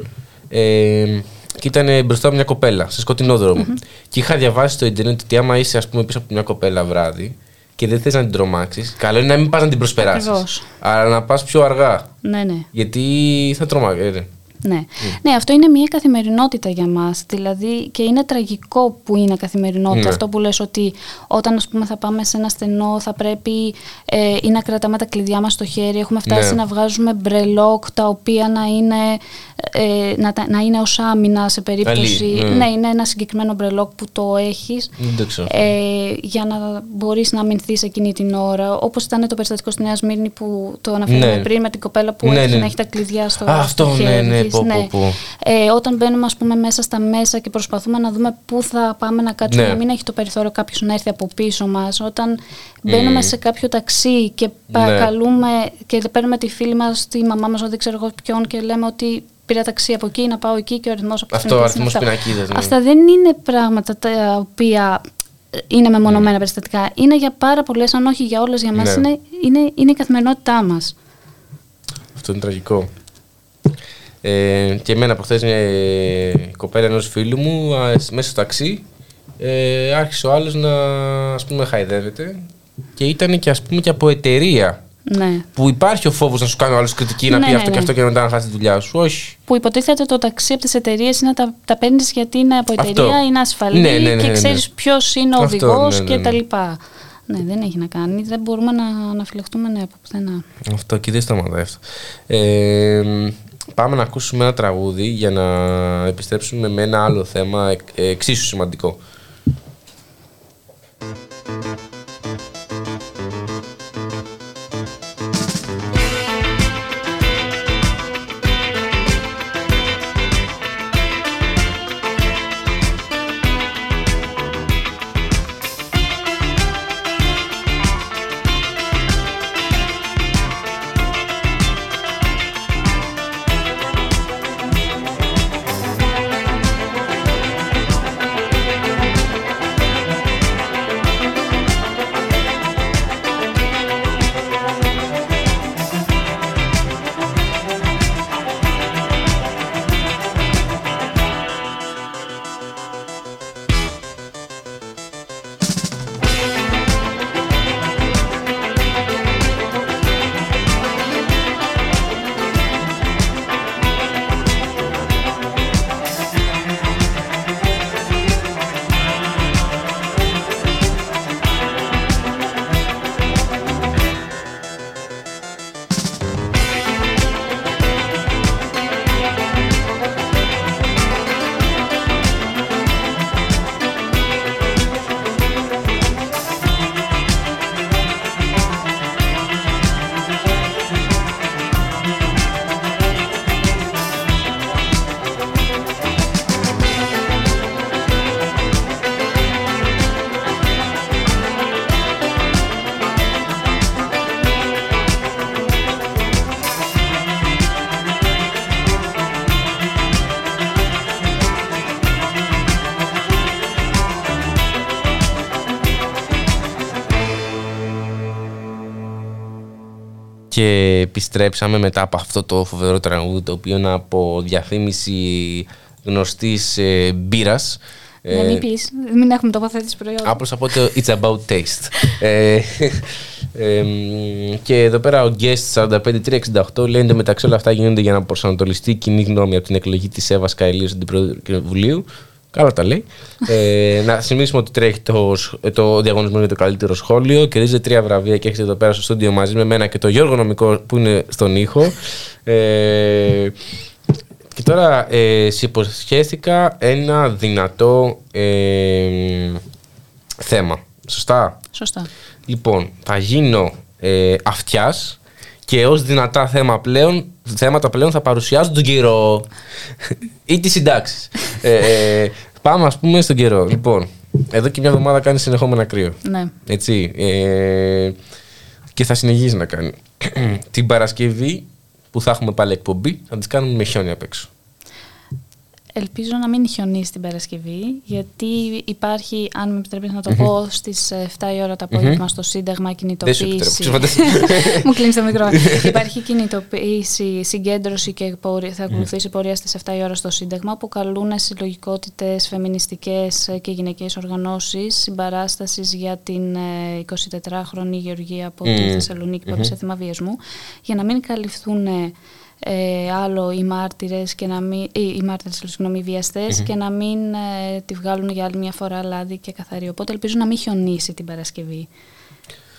Speaker 5: Ε, και ήταν μπροστά μου μια κοπέλα, σε σκοτεινό δρόμο. Και είχα διαβάσει στο Ιντερνετ ότι άμα είσαι ας πούμε, πίσω από μια κοπέλα βράδυ και δεν θες να την τρομάξεις, καλό είναι να μην πας να την προσπεράσεις.
Speaker 6: Ακριβώς.
Speaker 5: Αλλά να πας πιο αργά.
Speaker 6: Ναι, ναι.
Speaker 5: Γιατί θα τρομάξει.
Speaker 6: Ναι. ναι, αυτό είναι μια καθημερινότητα για μας. Δηλαδή και είναι τραγικό που είναι καθημερινότητα.
Speaker 5: Ναι.
Speaker 6: Αυτό που λες ότι όταν ας πούμε, θα πάμε σε ένα στενό θα πρέπει ε, ή να κρατάμε τα κλειδιά μας στο χέρι. Έχουμε φτάσει
Speaker 5: Ναι.
Speaker 6: να βγάζουμε μπρελόκ τα οποία να είναι, ε, να, τα- να είναι ως άμυνα σε περίπτωση...
Speaker 5: Αλή, ναι.
Speaker 6: ναι, είναι ένα συγκεκριμένο μπρελόκ που το έχεις
Speaker 5: Δεν το ξέρω.
Speaker 6: ε, για να μπορείς να αμυνθείς εκείνη την ώρα. Όπως ήταν το περιστατικό στη Νέα Σμύρνη που το αναφέραμε
Speaker 5: Ναι.
Speaker 6: πριν με την κοπέλα που
Speaker 5: Ναι,
Speaker 6: έχει
Speaker 5: ναι.
Speaker 6: να έχει τα κλειδιά στο,
Speaker 5: Α,
Speaker 6: στο
Speaker 5: αυτό, ναι,
Speaker 6: χέρι
Speaker 5: ναι,
Speaker 6: της.
Speaker 5: Πω, πω, πω.
Speaker 6: Ε, όταν μπαίνουμε ας πούμε μέσα στα μέσα και προσπαθούμε να δούμε πού θα πάμε να κάτσουμε
Speaker 5: Ναι.
Speaker 6: να μην έχει το περιθώριο κάποιος να έρθει από πίσω μας. Όταν μπαίνουμε
Speaker 5: Μμ.
Speaker 6: σε κάποιο ταξί και
Speaker 5: Ναι.
Speaker 6: παρακαλούμε και παίρνουμε τη φίλη μας, τη μαμά μας, δεν ξέρω εγώ ποιον και λέμε ότι πήρα ταξί από εκεί να πάω εκεί και ο αριθμός από
Speaker 5: Αυτό, αριθμός πινακίδας, ναι.
Speaker 6: Αυτά δεν είναι πράγματα τα οποία είναι μεμονωμένα περιστατικά. Είναι για πάρα πολλές, αν όχι για όλες για μας,
Speaker 5: Ναι.
Speaker 6: είναι, είναι, είναι η καθημερινότητά μας.
Speaker 5: Αυτό είναι τραγικό. Ε, και εμένα προχθές μια ε, κοπέλα ενός φίλου μου α, σ- μέσα στο ταξί ε, άρχισε ο άλλος να ας πούμε χαϊδεύεται και ήταν και ας πούμε και από εταιρεία
Speaker 6: Ναι.
Speaker 5: που υπάρχει ο φόβος να σου κάνει ο άλλος κριτική να
Speaker 6: Ναι,
Speaker 5: πει
Speaker 6: ναι,
Speaker 5: αυτό και
Speaker 6: ναι.
Speaker 5: αυτό και μετά να χάσεις τη δουλειά σου. Όχι.
Speaker 6: Που υποτίθεται το ταξί από τις εταιρείες είναι να τα, τα παίρνεις γιατί είναι από
Speaker 5: Αυτό.
Speaker 6: εταιρεία, είναι ασφαλή
Speaker 5: Ναι, ναι, ναι, ναι,
Speaker 6: και
Speaker 5: ναι.
Speaker 6: ξέρεις ποιος είναι ο
Speaker 5: Αυτό,
Speaker 6: οδηγός
Speaker 5: ναι, ναι,
Speaker 6: και
Speaker 5: ναι.
Speaker 6: τα λοιπά. Ναι, δεν έχει να κάνει. Δεν μπορούμε να, να φυλαχτούμε ναι, από πουθενά.
Speaker 5: Αυτό και δεν σταματάει αυτό. Ε, πάμε να ακούσουμε ένα τραγούδι για να επιστρέψουμε με ένα άλλο θέμα εκ- εξίσου σημαντικό. Επιστρέψαμε μετά από αυτό το φοβερό τραγούδι το οποίο είναι από διαφήμιση γνωστής ε, μπύρας.
Speaker 6: Να μην πεις, μην έχουμε τοποθέτηση προϊόντων.
Speaker 5: Απλώς από το It's About Taste. ε, ε, μ, και εδώ πέρα ο Guest 45368 λέει ότι μεταξύ όλα αυτά γίνονται για να προσανατολιστεί η κοινή γνώμη από την εκλογή της Εύας Καηλίου στην Πρόεδρο του Κοινοβουλίου. Καλά τα λέει. ε, να θυμίσουμε ότι τρέχει το, σ- ε, το διαγωνισμό για το καλύτερο σχόλιο. Κερδίζετε τρία βραβεία και έχετε εδώ πέρα στο στούντιο μαζί με μένα και το Γιώργο Νομικό που είναι στον ήχο. Ε, και τώρα ε, σε υποσχέθηκα ένα δυνατό ε, θέμα. Σωστά;
Speaker 6: Σωστά.
Speaker 5: Λοιπόν, θα γίνω ε, αυτιάς και ως δυνατά θέμα πλέον, θέματα πλέον θα παρουσιάζω τον καιρό ή τις συντάξεις. ε, ε, πάμε ας πούμε στον καιρό. Λοιπόν, εδώ και μια εβδομάδα κάνει συνεχόμενα κρύο.
Speaker 6: Ναι.
Speaker 5: Έτσι. Ε, και θα συνεχίσει να κάνει. *clears throat* Την Παρασκευή που θα έχουμε πάλι εκπομπή θα τις κάνουμε με χιόνι απ' έξω.
Speaker 6: Ελπίζω να μην χιονίσει την Παρασκευή, γιατί υπάρχει, αν με επιτρέπεις να το πω, στις ε, 7 η ώρα το απόγευμα
Speaker 5: Μμμ.
Speaker 6: στο Σύνταγμα
Speaker 5: Δεν σου
Speaker 6: κινητοποίηση.
Speaker 5: επιτρέπω. Ξέρετε. *laughs*
Speaker 6: Μου κλείνεις το μικρό. *laughs* υπάρχει κινητοποίηση, συγκέντρωση και πορεία, θα ακολουθήσει πορεία στις 7 η ώρα στο Σύνταγμα, που καλούν συλλογικότητες, φεμινιστικές ε, και γυναικείες οργανώσεις συμπαράστασης για την ε, 24χρονη Γεωργία από τη
Speaker 9: Μμ.
Speaker 6: Θεσσαλονίκη που
Speaker 9: Μμμ.
Speaker 6: έπεσε θύμα βιασμού, για να μην καλυφθούν ε, ε, άλλο οι μάρτυρες και να μην, ε, οι μάρτυρες, συγγνώμη, οι βιαστες
Speaker 5: Μμμ.
Speaker 6: και να μην ε, τη βγάλουν για άλλη μια φορά λάδι και καθαρή. Οπότε ελπίζω να μην χιονίσει την Παρασκευή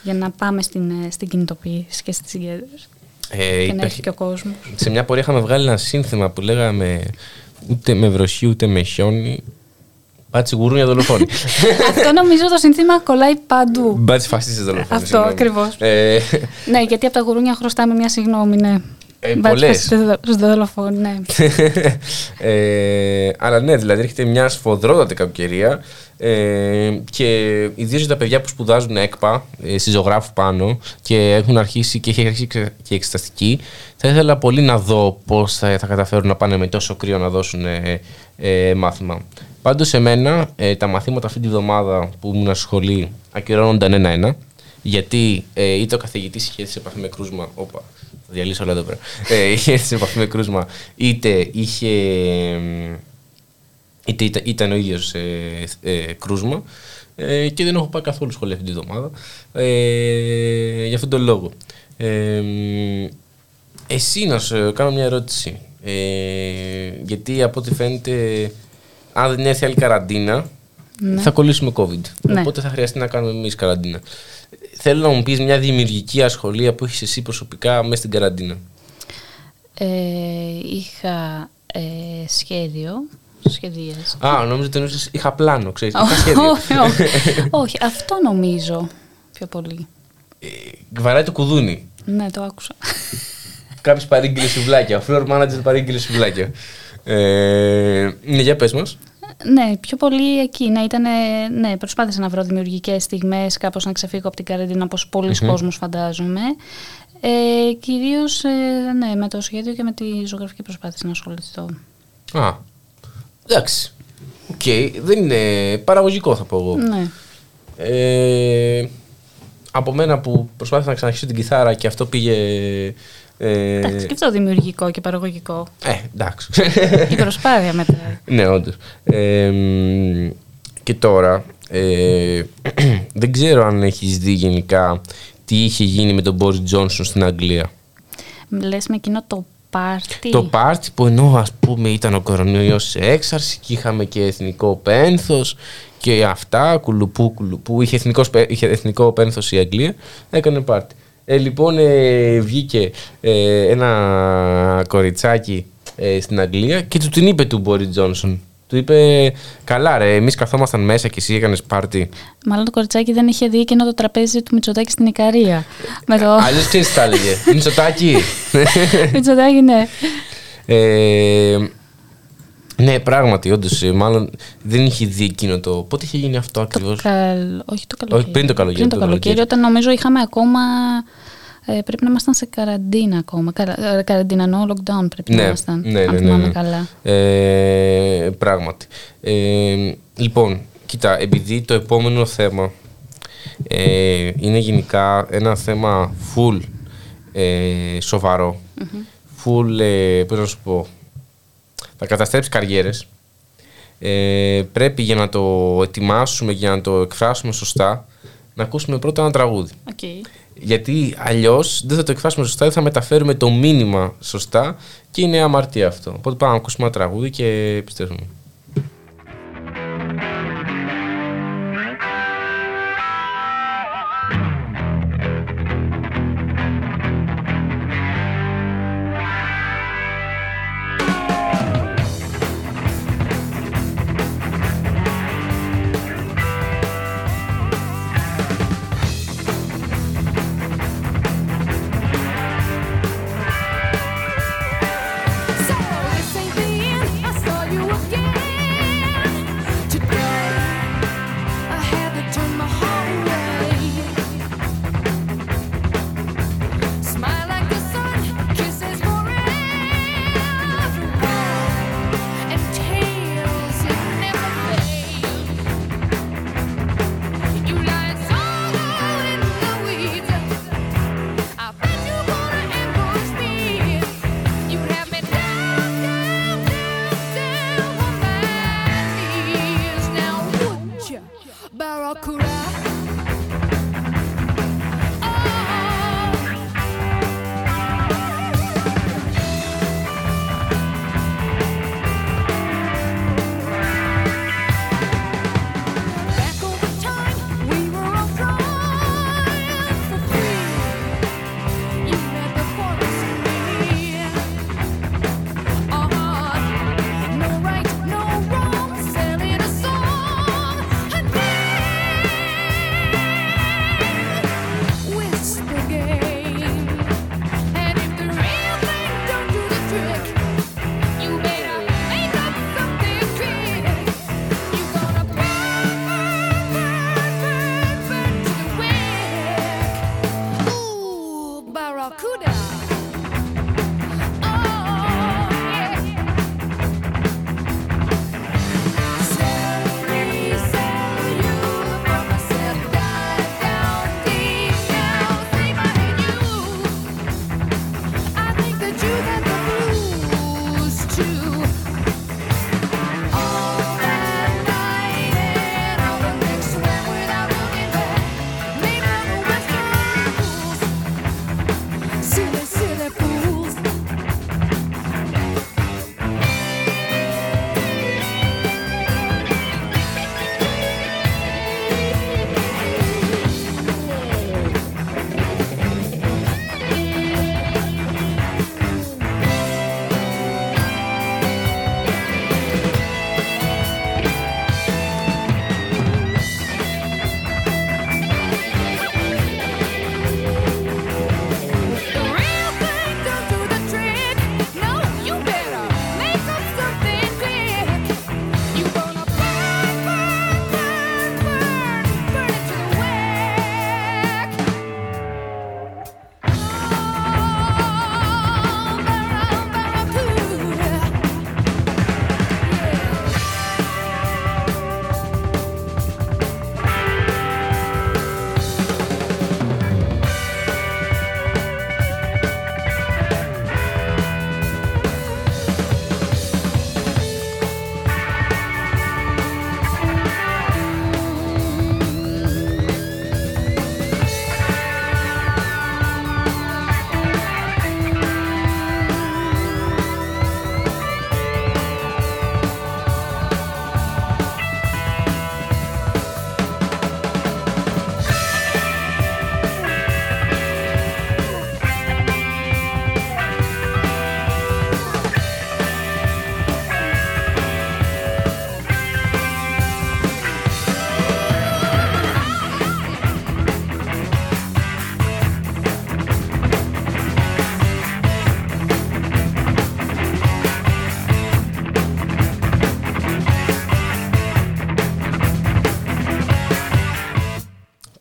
Speaker 6: για να πάμε στην, ε, στην κινητοποίηση και στη συγκέντρωση.
Speaker 5: Ε,
Speaker 6: και να
Speaker 5: υπάρχει-
Speaker 6: έρθει και ο κόσμος.
Speaker 5: Σε μια πορεία είχαμε βγάλει ένα σύνθημα που λέγαμε ούτε με βροχή ούτε με χιόνι. Πάτσι γουρούνια δολοφόνη. *laughs*
Speaker 6: Αυτό νομίζω το σύνθημα κολλάει παντού.
Speaker 5: Μπάτσι φασίστες δολοφόνη.
Speaker 6: Αυτό
Speaker 5: συγγνώμη.
Speaker 6: ακριβώς.
Speaker 5: Ε,
Speaker 6: Ναι, γιατί από τα γουρούνια χρωστάμε μια συγγνώμη, ναι.
Speaker 5: Ε,
Speaker 6: Μπάτσι
Speaker 5: πολλές.
Speaker 6: φασίστε δο- στους δολοφόνοι, ναι. *laughs*
Speaker 5: ε, αλλά ναι, δηλαδή έρχεται μια σφοδρότατη κακοκαιρία ε, και ιδίως για τα παιδιά που σπουδάζουν ΕΚΠΑ, ε, στη ζωγράφου πάνω και έχουν αρχίσει και έχει αρχίσει και- και εξεταστική, θα ήθελα πολύ να δω πώς θα, θα καταφέρουν να πάνε με τόσο κρύο να δώσουν ε, ε, μάθημα. Πάντως, σε μένα ε, τα μαθήματα αυτή τη βδομάδα που ήμουν στο σχολείο ακυρώνονταν ένα-ένα. Γιατί ε, είτε ο καθηγητής είχε έρθει σε επαφή με κρούσμα. Όπα, θα διαλύσω όλα εδώ πέρα. Ε, είχε έρθει σε επαφή με κρούσμα, είτε είχε. εμ, είτε ήταν, ήταν ο ίδιος ε, ε, κρούσμα. Ε, και δεν έχω πάει καθόλου σχολείο αυτή τη βδομάδα. Ε, για αυτόν τον λόγο. Ε, εμ, εσύ να σου κάνω μια ερώτηση. Ε, γιατί από ό,τι φαίνεται, αν δεν έρθει άλλη καραντίνα,
Speaker 6: Ναι.
Speaker 5: θα κολλήσουμε COVID.
Speaker 6: Ναι.
Speaker 5: Οπότε θα χρειαστεί να κάνουμε εμείς καραντίνα. Θέλω να μου πεις μια δημιουργική ασχολία που έχεις εσύ προσωπικά μέσα στην καραντίνα.
Speaker 6: Ε, είχα ε, σχέδιο, σχεδίες.
Speaker 5: Α, νόμιζα ότι εννοούσες, είχα πλάνο, ξέρεις, είχα σχέδιο.
Speaker 6: όχι, όχι. *laughs* όχι, αυτό νομίζω πιο πολύ.
Speaker 5: Βαράει το κουδούνι.
Speaker 6: Ναι, το άκουσα.
Speaker 5: Κάποιος παρήγγειλε σουβλάκια. Ο floor manager παρήγγειλε σουβλάκια. Ε, ναι, για πες μας.
Speaker 6: Ναι, πιο πολύ εκεί. Να ήταν, ναι, προσπάθησα να βρω δημιουργικές στιγμές, κάπως να ξεφύγω από την καραντίνα, όπως πολλοί
Speaker 5: Μμμ.
Speaker 6: κόσμος φαντάζομαι. Ε, κυρίως, ε, ναι, με το σχέδιο και με τη ζωγραφική προσπάθηση να ασχοληθώ.
Speaker 5: Α, εντάξει. Οκ, δεν είναι παραγωγικό θα πω εγώ.
Speaker 6: Ναι.
Speaker 5: Ε, από μένα που προσπάθησα να ξαναρχίσω την κιθάρα και αυτό πήγε... Ε,
Speaker 6: Εντάξει, και αυτό δημιουργικό και παραγωγικό.
Speaker 5: ε, εντάξει.
Speaker 6: Η προσπάθεια μετράει.
Speaker 5: ναι, όντως. και τώρα, ε, *clears throat* δεν ξέρω αν έχεις δει γενικά τι είχε γίνει με τον Μπόρι Τζόνσον στην Αγγλία.
Speaker 6: Λες με εκείνο το πάρτι;
Speaker 5: Το πάρτι που ενώ ας πούμε ήταν ο κορονοϊός σε έξαρση και είχαμε και εθνικό πένθος και αυτά, κουλουπού, κουλουπού, είχε, εθνικός, πέ- είχε εθνικό πένθος η Αγγλία, έκανε πάρτι. Ε, λοιπόν, ε, βγήκε ε, ένα κοριτσάκι ε, στην Αγγλία και του την είπε του Μπόρι Τζόνσον. Του είπε, καλά ρε, εμείς καθόμασταν μέσα και εσύ έκανες πάρτι.
Speaker 6: Μάλλον το κοριτσάκι δεν είχε δει εκείνο το τραπέζι του Μητσοτάκη στην Ικαρία. με το
Speaker 5: Αλλιώς τι θα έλεγε, *laughs* Μητσοτάκη.
Speaker 6: Μητσοτάκη, ναι.
Speaker 5: Ε, ναι, πράγματι, όντως. Μάλλον δεν είχε δει εκείνο το. Πότε είχε γίνει αυτό ακριβώς;
Speaker 6: Καλ... Όχι το καλοκαίρι.
Speaker 5: Όχι, πριν το καλοκαίρι,
Speaker 6: Πριν το
Speaker 5: το
Speaker 6: καλοκαίρι,
Speaker 5: καλοκαίρι.
Speaker 6: όταν νομίζω είχαμε ακόμα. Ε, πρέπει να ήμασταν σε καραντίνα ακόμα. Καρα... ε, Καραντίνα, εννοώ lockdown πρέπει να
Speaker 5: Ναι,
Speaker 6: ήμασταν.
Speaker 5: ναι,
Speaker 6: αν
Speaker 5: ναι, ναι,
Speaker 6: θυμάμαι
Speaker 5: ναι.
Speaker 6: καλά.
Speaker 5: Ε, πράγματι. Ε, λοιπόν, κοίτα, επειδή το επόμενο θέμα ε, είναι γενικά ένα θέμα full ε, σοβαρο full, ε, πώς να σου πω, θα καταστρέψει καριέρες. Ε, πρέπει για να το ετοιμάσουμε, για να το εκφράσουμε σωστά, να ακούσουμε πρώτα ένα τραγούδι.
Speaker 6: Okay.
Speaker 5: Γιατί αλλιώς δεν θα το εκφράσουμε σωστά, δεν θα μεταφέρουμε το μήνυμα σωστά και είναι αμαρτία αυτό. Οπότε πάμε να ακούσουμε ένα τραγούδι και επιστρέφουμε.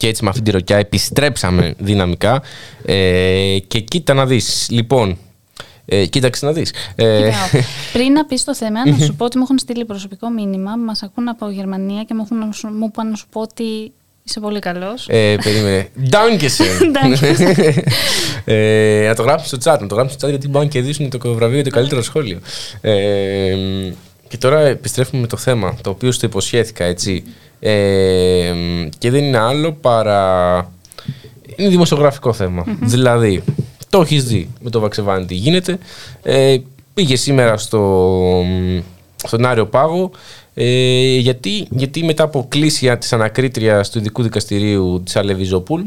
Speaker 5: Και έτσι με αυτή τη ροκιά επιστρέψαμε δυναμικά. Ε, και κοίτα να δεις. Λοιπόν, ε, κοίταξε να δεις. Ε,
Speaker 6: Κοιτάω. *laughs* Πριν να πεις το θέμα, να σου πω ότι μου έχουν στείλει προσωπικό μήνυμα. Μας ακούν από Γερμανία και μου, έχουν, να σου- μου είπαν να σου πω ότι είσαι πολύ καλός.
Speaker 5: ε, περίμενε. Dankeschön. *laughs*
Speaker 6: Dankeschön. *laughs*
Speaker 5: ε, να το γράψουν στο chat, να το γράψουν στο chat γιατί μπορούν να κερδίσουν το βραβείο για το καλύτερο σχόλιο. Ε, και τώρα επιστρέφουμε με το θέμα, το οποίο στο υποσχέθηκα, έτσι. Ε, και δεν είναι άλλο παρά... Είναι δημοσιογραφικό θέμα. Δηλαδή, το έχεις δει με το Βαξεβάνι τι γίνεται. Ε, πήγε σήμερα στο, στον Άριο Πάγο. Ε, γιατί, γιατί μετά από κλήσια της ανακρίτριας του ειδικού δικαστηρίου της Αλεβιζοπούλ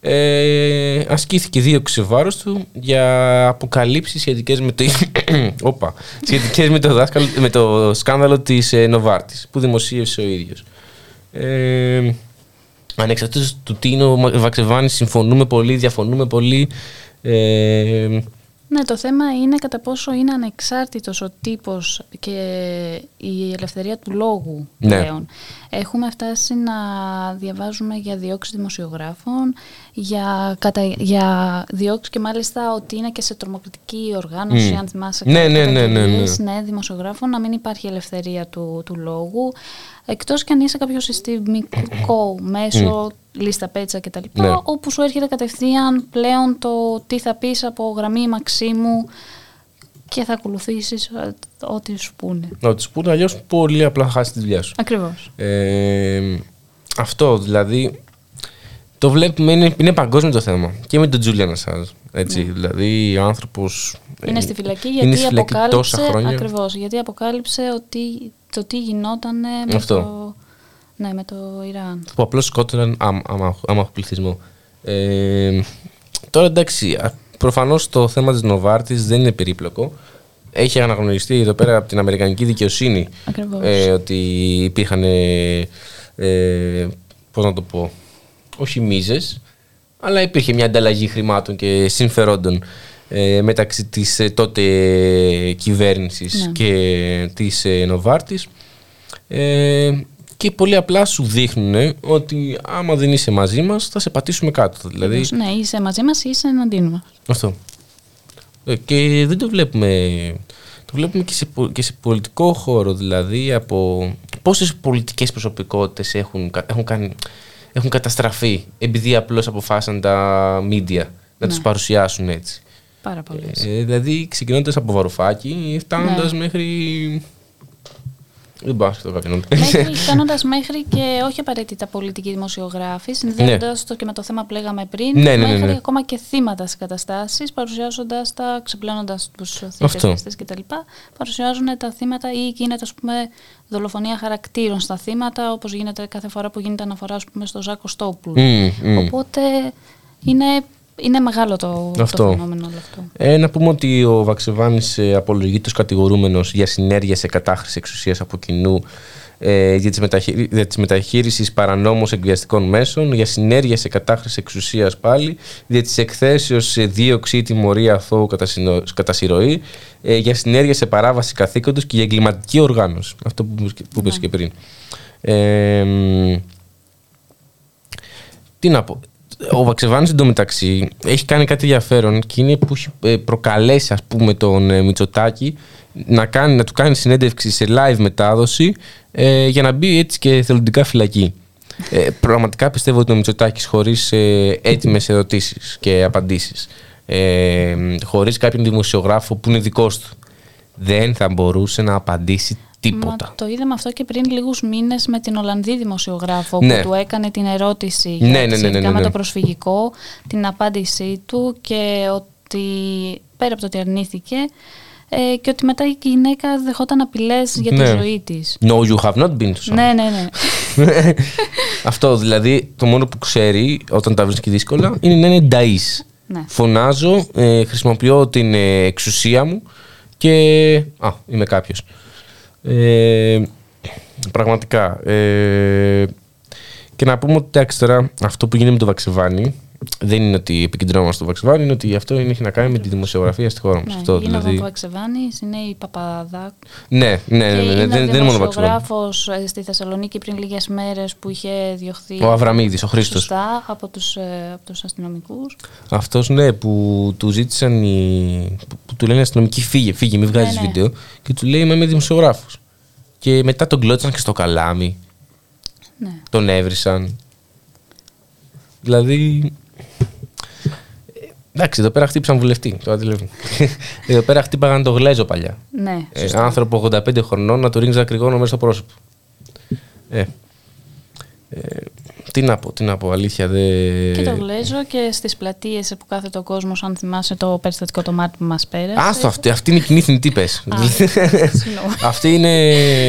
Speaker 5: ε, ασκήθηκε δίωξη σε βάρος του για αποκαλύψεις σχετικές με το, *coughs* Όπα, σχετικές με το, δάσκαλο, με το σκάνδαλο της ε, Νοβάρτης που δημοσίευσε ο ίδιος. Ε, ανεξαρτήτως του τι είναι ο Μα- Βαξεβάνης συμφωνούμε πολύ, διαφωνούμε πολύ ε,
Speaker 6: Ναι, το θέμα είναι κατά πόσο είναι ανεξάρτητος ο τύπος και η ελευθερία του λόγου
Speaker 5: Ναι.
Speaker 6: πλέον. Έχουμε φτάσει να διαβάζουμε για διώξεις δημοσιογράφων, για, κατα... για διώξεις και μάλιστα ότι είναι και σε τρομοκρατική οργάνωση,
Speaker 5: Μμ.
Speaker 6: αν θυμάσαι
Speaker 5: Ναι,
Speaker 6: κάτι
Speaker 5: ναι, ναι, ναι, ναι.
Speaker 6: καταγγελίες, ναι, δημοσιογράφων, να μην υπάρχει ελευθερία του, του λόγου, εκτός και αν είσαι κάποιος συστημικό μέσο, λίστα πέτσα κτλ.
Speaker 5: Ναι.
Speaker 6: Όπου σου έρχεται κατευθείαν πλέον το τι θα πεις από γραμμή Μαξίμου και θα ακολουθήσεις ε, ό,τι σου πούνε.
Speaker 5: να τους πούνε αλλιώς πολύ απλά θα χάσεις τη δουλειά σου.
Speaker 6: Ακριβώς.
Speaker 5: Ε, αυτό δηλαδή το βλέπουμε είναι, είναι παγκόσμιο το θέμα και με τον Τζούλιαν Ασάζ. Έτσι, δηλαδή ο άνθρωπος
Speaker 6: Ναι. Είναι
Speaker 5: ε,
Speaker 6: στη φυλακή
Speaker 5: είναι
Speaker 6: γιατί
Speaker 5: στη φυλακή
Speaker 6: αποκάλυψε,
Speaker 5: τόσα χρόνια.
Speaker 6: ακριβώς, γιατί αποκάλυψε ότι το τι γινόταν με
Speaker 5: Αυτό.
Speaker 6: το, ναι, με το Ιράν.
Speaker 5: που απλώς σκότωναν άμ- άμαχο άμαχο πληθυσμό. Ε, τώρα εντάξει, α, προφανώς το θέμα της Νοβάρτης δεν είναι περίπλοκο. Έχει αναγνωριστεί εδώ πέρα από την Αμερικανική δικαιοσύνη
Speaker 6: Ακριβώς.
Speaker 5: ε, ότι υπήρχαν, ε, ε, πώς να το πω, όχι μίζες, αλλά υπήρχε μια ανταλλαγή χρημάτων και συμφερόντων ε, μεταξύ της ε, τότε κυβέρνησης
Speaker 6: Ναι.
Speaker 5: και της ε, Νοβάρτης. Ε, και πολύ απλά σου δείχνουν ότι άμα δεν είσαι μαζί μας θα σε πατήσουμε κάτω. Δηλαδή,
Speaker 6: Ναι, είσαι μαζί μας ή είσαι εναντίον μας.
Speaker 5: αυτό. Ε, Και δεν το βλέπουμε. Το βλέπουμε και σε, πο- και σε πολιτικό χώρο, δηλαδή από πόσες πολιτικές προσωπικότητες έχουν, κα- έχουν, κάνει, έχουν καταστραφεί επειδή απλώς αποφάσισαν τα media να
Speaker 6: Ναι.
Speaker 5: τους παρουσιάσουν έτσι.
Speaker 6: Πάρα πολύ.
Speaker 5: Ε, δηλαδή ξεκινώντας από Βαρουφάκη, φτάνοντας
Speaker 6: Ναι.
Speaker 5: μέχρι... Δεν πάω στο κάποιον.
Speaker 6: Μέχρι, *laughs* φτάνοντας μέχρι και όχι απαραίτητα πολιτικοί δημοσιογράφοι, συνδέοντας το και με το θέμα που λέγαμε πριν,
Speaker 5: Ναι, ναι, ναι,
Speaker 6: μέχρι
Speaker 5: ναι.
Speaker 6: ακόμα και θύματα σε καταστάσεις, παρουσιάζοντας τα, ξεπλένοντας τους
Speaker 5: Αυτό.
Speaker 6: θύτες κτλ. Παρουσιάζουν τα θύματα ή γίνεται ας πούμε, δολοφονία χαρακτήρων στα θύματα, όπως γίνεται κάθε φορά που γίνεται αναφορά ας πούμε, στο Ζάκο Στόπουλο.
Speaker 5: Μμμ, μμμ.
Speaker 6: Οπότε είναι, είναι μεγάλο το, το
Speaker 5: Αυτό.
Speaker 6: φαινόμενο όλο αυτό.
Speaker 5: Ε, να πούμε ότι ο Βαξεβάνης ε, απολογείται ως κατηγορούμενος για συνέργεια σε κατάχρηση εξουσίας από κοινού ε, για, τις μεταχειρι... για τις μεταχείρισεις παρανόμως εκβιαστικών μέσων, για συνέργεια σε κατάχρηση εξουσίας πάλι, για τις εκθέσεις σε δίωξη ή τιμωρία αθώου κατά, συνο... κατά συρροή, ε, για συνέργεια σε παράβαση καθήκοντος και για εγκληματική οργάνωση. Αυτό που, είπες και- που είπες και πριν. Ε, μ, τι να πω. Ο Βαξεβάνης εντωμεταξύ έχει κάνει κάτι ενδιαφέρον και είναι που έχει ε, προκαλέσει ας πούμε τον ε, Μητσοτάκη να, κάνει, να του κάνει συνέντευξη σε live μετάδοση ε, για να μπει έτσι και θελοντικά φυλακή. Ε, πραγματικά πιστεύω ότι ο Μητσοτάκης χωρίς ε, έτοιμες ερωτήσεις και απαντήσεις ε, χωρίς κάποιον δημοσιογράφο που είναι δικός του δεν θα μπορούσε να απαντήσει τίποτα.
Speaker 6: Μα το είδαμε αυτό και πριν λίγους μήνες με την Ολλανδή δημοσιογράφο
Speaker 5: Ναι.
Speaker 6: που του έκανε την ερώτηση
Speaker 5: Ναι,
Speaker 6: για
Speaker 5: ναι, ναι, ναι,
Speaker 6: σχετικά
Speaker 5: ναι,
Speaker 6: με
Speaker 5: ναι.
Speaker 6: το προσφυγικό, την απάντησή του και ότι πέρα από το ότι αρνήθηκε ε, και ότι μετά η γυναίκα δεχόταν απειλές για τη
Speaker 5: Ναι.
Speaker 6: ζωή της.
Speaker 5: No, you have not been to some.
Speaker 6: Ναι, ναι, ναι. *laughs*
Speaker 5: Αυτό δηλαδή το μόνο που ξέρει όταν τα βρίσκει δύσκολα είναι να είναι νταΐς.
Speaker 6: Ναι.
Speaker 5: Φωνάζω, ε, χρησιμοποιώ την ε, εξουσία μου και... Α, είμαι κάποιος. Ε, πραγματικά. Ε, και να πούμε ότι εντάξει τώρα αυτό που γίνεται με το Βαξεβάνι δεν είναι ότι επικεντρωνόμαστε στο Βαξεβάνι, είναι ότι αυτό είναι, έχει να κάνει με τη δημοσιογραφία στη χώρα μας.
Speaker 6: ναι.
Speaker 5: αυτό,
Speaker 6: είναι
Speaker 5: δηλαδή...
Speaker 6: ο Βαξεβάνης, είναι η Παπαδάκου.
Speaker 5: Ναι, ναι, ναι, ναι,
Speaker 6: Και
Speaker 5: ναι,
Speaker 6: είναι
Speaker 5: δεν,
Speaker 6: ο
Speaker 5: δεν είναι μόνο Βαξεβάνι.
Speaker 6: δημοσιογράφος ε, στη Θεσσαλονίκη πριν λίγες μέρες που είχε διωχθεί
Speaker 5: Ο Αβραμίδης, ο Χρήστος.
Speaker 6: σωστά, από τους, ε, από τους αστυνομικούς.
Speaker 5: Αυτός ναι, που του ζήτησαν οι. που, που του λένε αστυνομικοί φύγε, φύγε, μην βγάζεις
Speaker 6: Ναι, ναι.
Speaker 5: βίντεο. Και του λέει Μα είμαι δημοσιογράφο. Και μετά τον κλώτσαν και στο καλάμι.
Speaker 6: Ναι.
Speaker 5: Τον έβρισαν. Δηλαδή. Ε, Εντάξει, εδώ πέρα χτύπησαν βουλευτή. Τώρα τι λέμε. *laughs* εδώ πέρα χτύπαγαν το γλέζο παλιά.
Speaker 6: Ναι,
Speaker 5: Ε,
Speaker 6: σωστά.
Speaker 5: άνθρωπο 85 χρονών να του ρίχνεις δακρυγόνο μέσα στο πρόσωπο. Ε, ε, τι να πω, τι να πω, αλήθεια. Δε...
Speaker 6: Και το γλέζω και στις πλατείες που κάθεται ο κόσμος, αν θυμάσαι το περιστατικό το μάτι που μας πέρασε.
Speaker 5: Άστο, αυτή, αυτή είναι η κοινή θνητή πες. *laughs*
Speaker 6: συγγνώμη.
Speaker 5: αυτή είναι.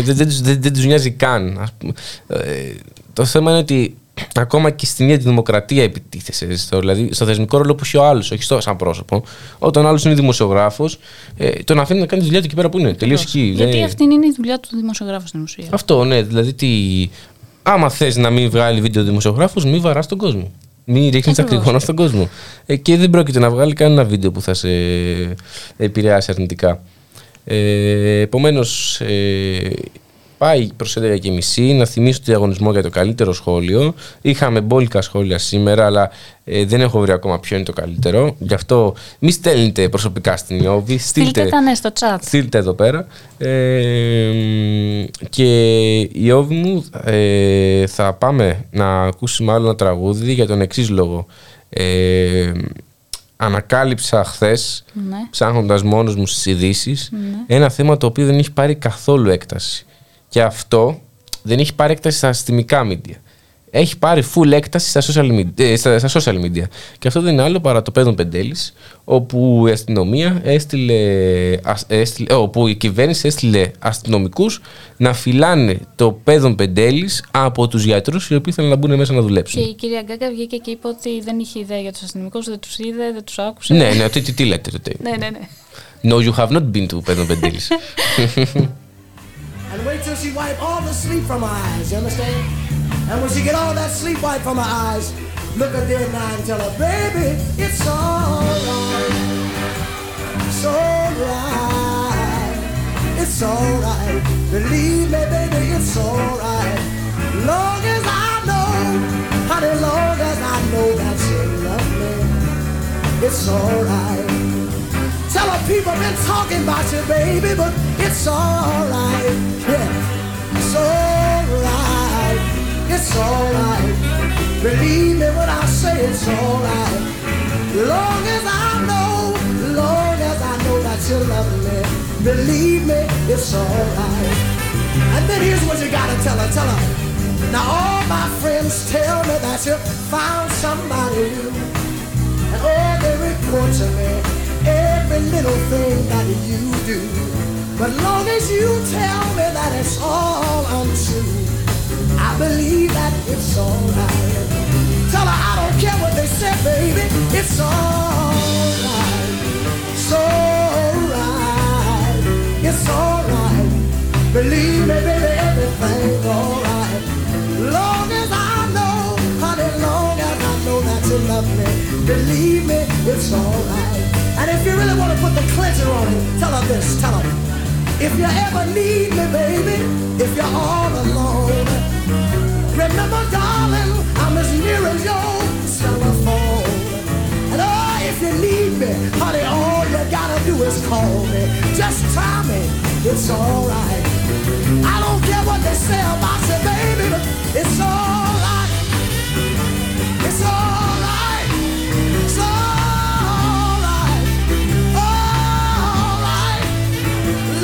Speaker 5: Δεν, δεν, τους- δεν, δεν τους νοιάζει καν. Ας πούμε. Ε, το θέμα είναι ότι ακόμα και στην ίδια τη δημοκρατία επιτίθεσαι. Στο, δηλαδή στο θεσμικό ρόλο που έχει ο άλλος, όχι στο, σαν πρόσωπο. Όταν ο άλλος είναι δημοσιογράφος, ε, τον αφήνει να κάνει τη δουλειά του εκεί πέρα που είναι. Τελείως εκεί.
Speaker 6: Γιατί
Speaker 5: Δεν-
Speaker 6: αυτή είναι η δουλειά του δημοσιογράφου στην ουσία.
Speaker 5: Αυτό, ναι. Δηλαδή, τι... άμα θες να μην βγάλει βίντεο δημοσιογράφος, μην βαράς τον κόσμο. Μην ρίχνεις
Speaker 6: Ακριβώς.
Speaker 5: ακρηγόνα στον κόσμο. Ε, και δεν πρόκειται να βγάλει κανένα βίντεο που θα σε επηρεάσει αρνητικά. Ε, Επομένως, ε, πάει προς 11 και μισή. Να θυμίσω το διαγωνισμό για το καλύτερο σχόλιο. Είχαμε μπόλικα σχόλια σήμερα, αλλά ε, δεν έχω βρει ακόμα ποιο είναι το καλύτερο. Γι' αυτό μη στέλνετε προσωπικά στην Ιώβη.
Speaker 6: Στείλτε τα ναι στο chat.
Speaker 5: Στείλτε εδώ πέρα. Ε, μ, και η όβη μου ε, θα πάμε να ακούσουμε άλλο ένα τραγούδι για τον εξής λόγο. Ε, ανακάλυψα χθες,
Speaker 6: Ναι.
Speaker 5: ψάχνοντας μόνος μου στις ειδήσεις,
Speaker 6: Ναι.
Speaker 5: ένα θέμα το οποίο δεν έχει πάρει καθόλου έκταση. Και αυτό δεν έχει πάρει έκταση στα αστημικά media. Έχει πάρει full έκταση στα social, media, ε, στα, στα social media. Και αυτό δεν είναι άλλο παρά το Πέδον Πεντέλης, όπου η αστυνομία έστειλε, ασ- έστειλε, όπου η κυβέρνηση έστειλε αστυνομικούς να φυλάνε το Πέδον Πεντέλης από τους γιατρούς οι οποίοι ήθελαν να μπουν μέσα να
Speaker 6: Και
Speaker 5: δουλέψουν.
Speaker 6: η κυρία Γκάγκα βγήκε και είπε ότι δεν είχε ιδέα για τους αστυνομικούς, δεν τους είδε, δεν τους άκουσε.
Speaker 5: Ναι, ναι, τι, τι, τι λέτε τότε.
Speaker 6: ναι, ναι, ναι.
Speaker 5: No, you have not been to Πέδον Πεντέλης. *laughs*
Speaker 10: And wait till she wipe all the sleep from her eyes, you understand? And when she get all that sleep wiped from her eyes, look at in the and tell her, baby, it's alright. It's alright. It's alright. Believe me, baby, it's alright. Long as I know, honey, long as I know that you love me, it's alright. Tell the people been talking about you, baby, but it's alright. Yeah, it's alright. It's alright. Believe me when I say it's alright. Long as I know, long as I know that you love me, believe me, it's alright. And then here's what you gotta tell her, tell her. Now all my friends tell me that you found somebody new. And all they report to me every little thing that you do. But long as you tell me that it's all untrue, I believe that it's alright. Tell her I don't care what they say, baby. It's alright. It's alright. It's alright. Believe me, baby, everything's alright. Long as I know, honey, long as I know that you love me, believe me, it's alright. And if you really want to put the clincher on it, tell her this, tell her. If you ever need me, baby, if you're all alone, remember, darling, I'm as near as your telephone. And oh, if you need me, honey, all you gotta do is call me. Just try me, it's alright. I don't care what they say about you, baby, but it's alright.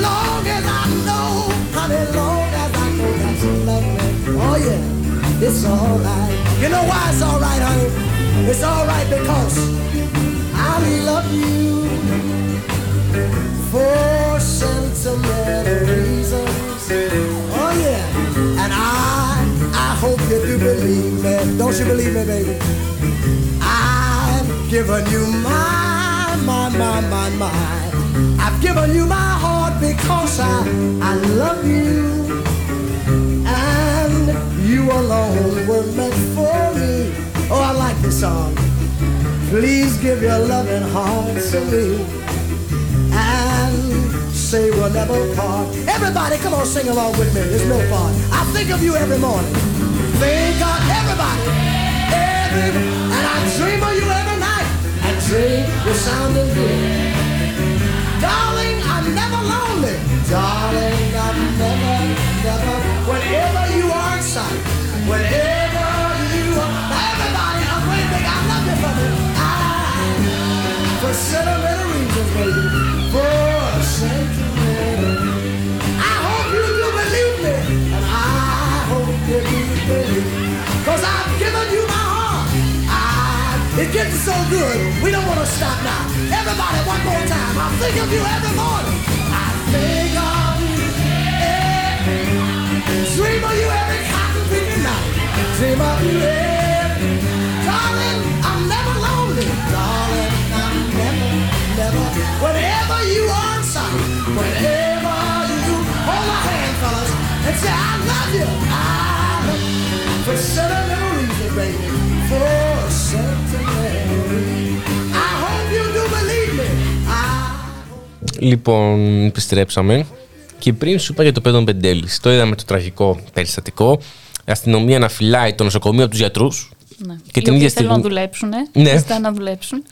Speaker 10: Long as I know, honey, long as I know that you love me. Oh yeah, it's alright. You know why it's alright, honey? It's alright because I love you for sentimental reasons. Oh yeah, and I, I hope you do believe me. Don't you believe me, baby? I've given you my, my, my, my, my. I've given you my heart because I, I love you. And you alone were meant for me. Oh, I like this song. Please give your loving heart to me. And say we'll never part. Everybody, come on, sing along with me. It's no part. I think of you every morning. Think of everybody. Every, and I dream of you every night. I dream you're sounding good. Darling, I'm never, never. Whenever you are sight. Whenever you are. Everybody, I'm big. I love you me. I, for sentimental reasons, baby. For sentimental. I hope you do believe me. And I hope you do believe me. Cause I've given you my heart. I, it gets so good. We don't want to stop now. Everybody, one more time. I think of you every morning. For sentimental reasons, baby. For sentimental reasons.
Speaker 5: Λοιπόν, επιστρέψαμε. Και πριν σου είπα για το παιδόν Πεντέλη, το είδαμε το τραγικό περιστατικό. Η αστυνομία να φυλάει το νοσοκομείο από τους γιατρούς.
Speaker 6: Ναι.
Speaker 5: Και
Speaker 6: Οι
Speaker 5: την ίδια
Speaker 6: οποίοι θέλουν να
Speaker 5: στιγμή.
Speaker 6: δουλέψουν,
Speaker 5: Ναι.
Speaker 6: ναι. ζητάνε να δουλέψουν.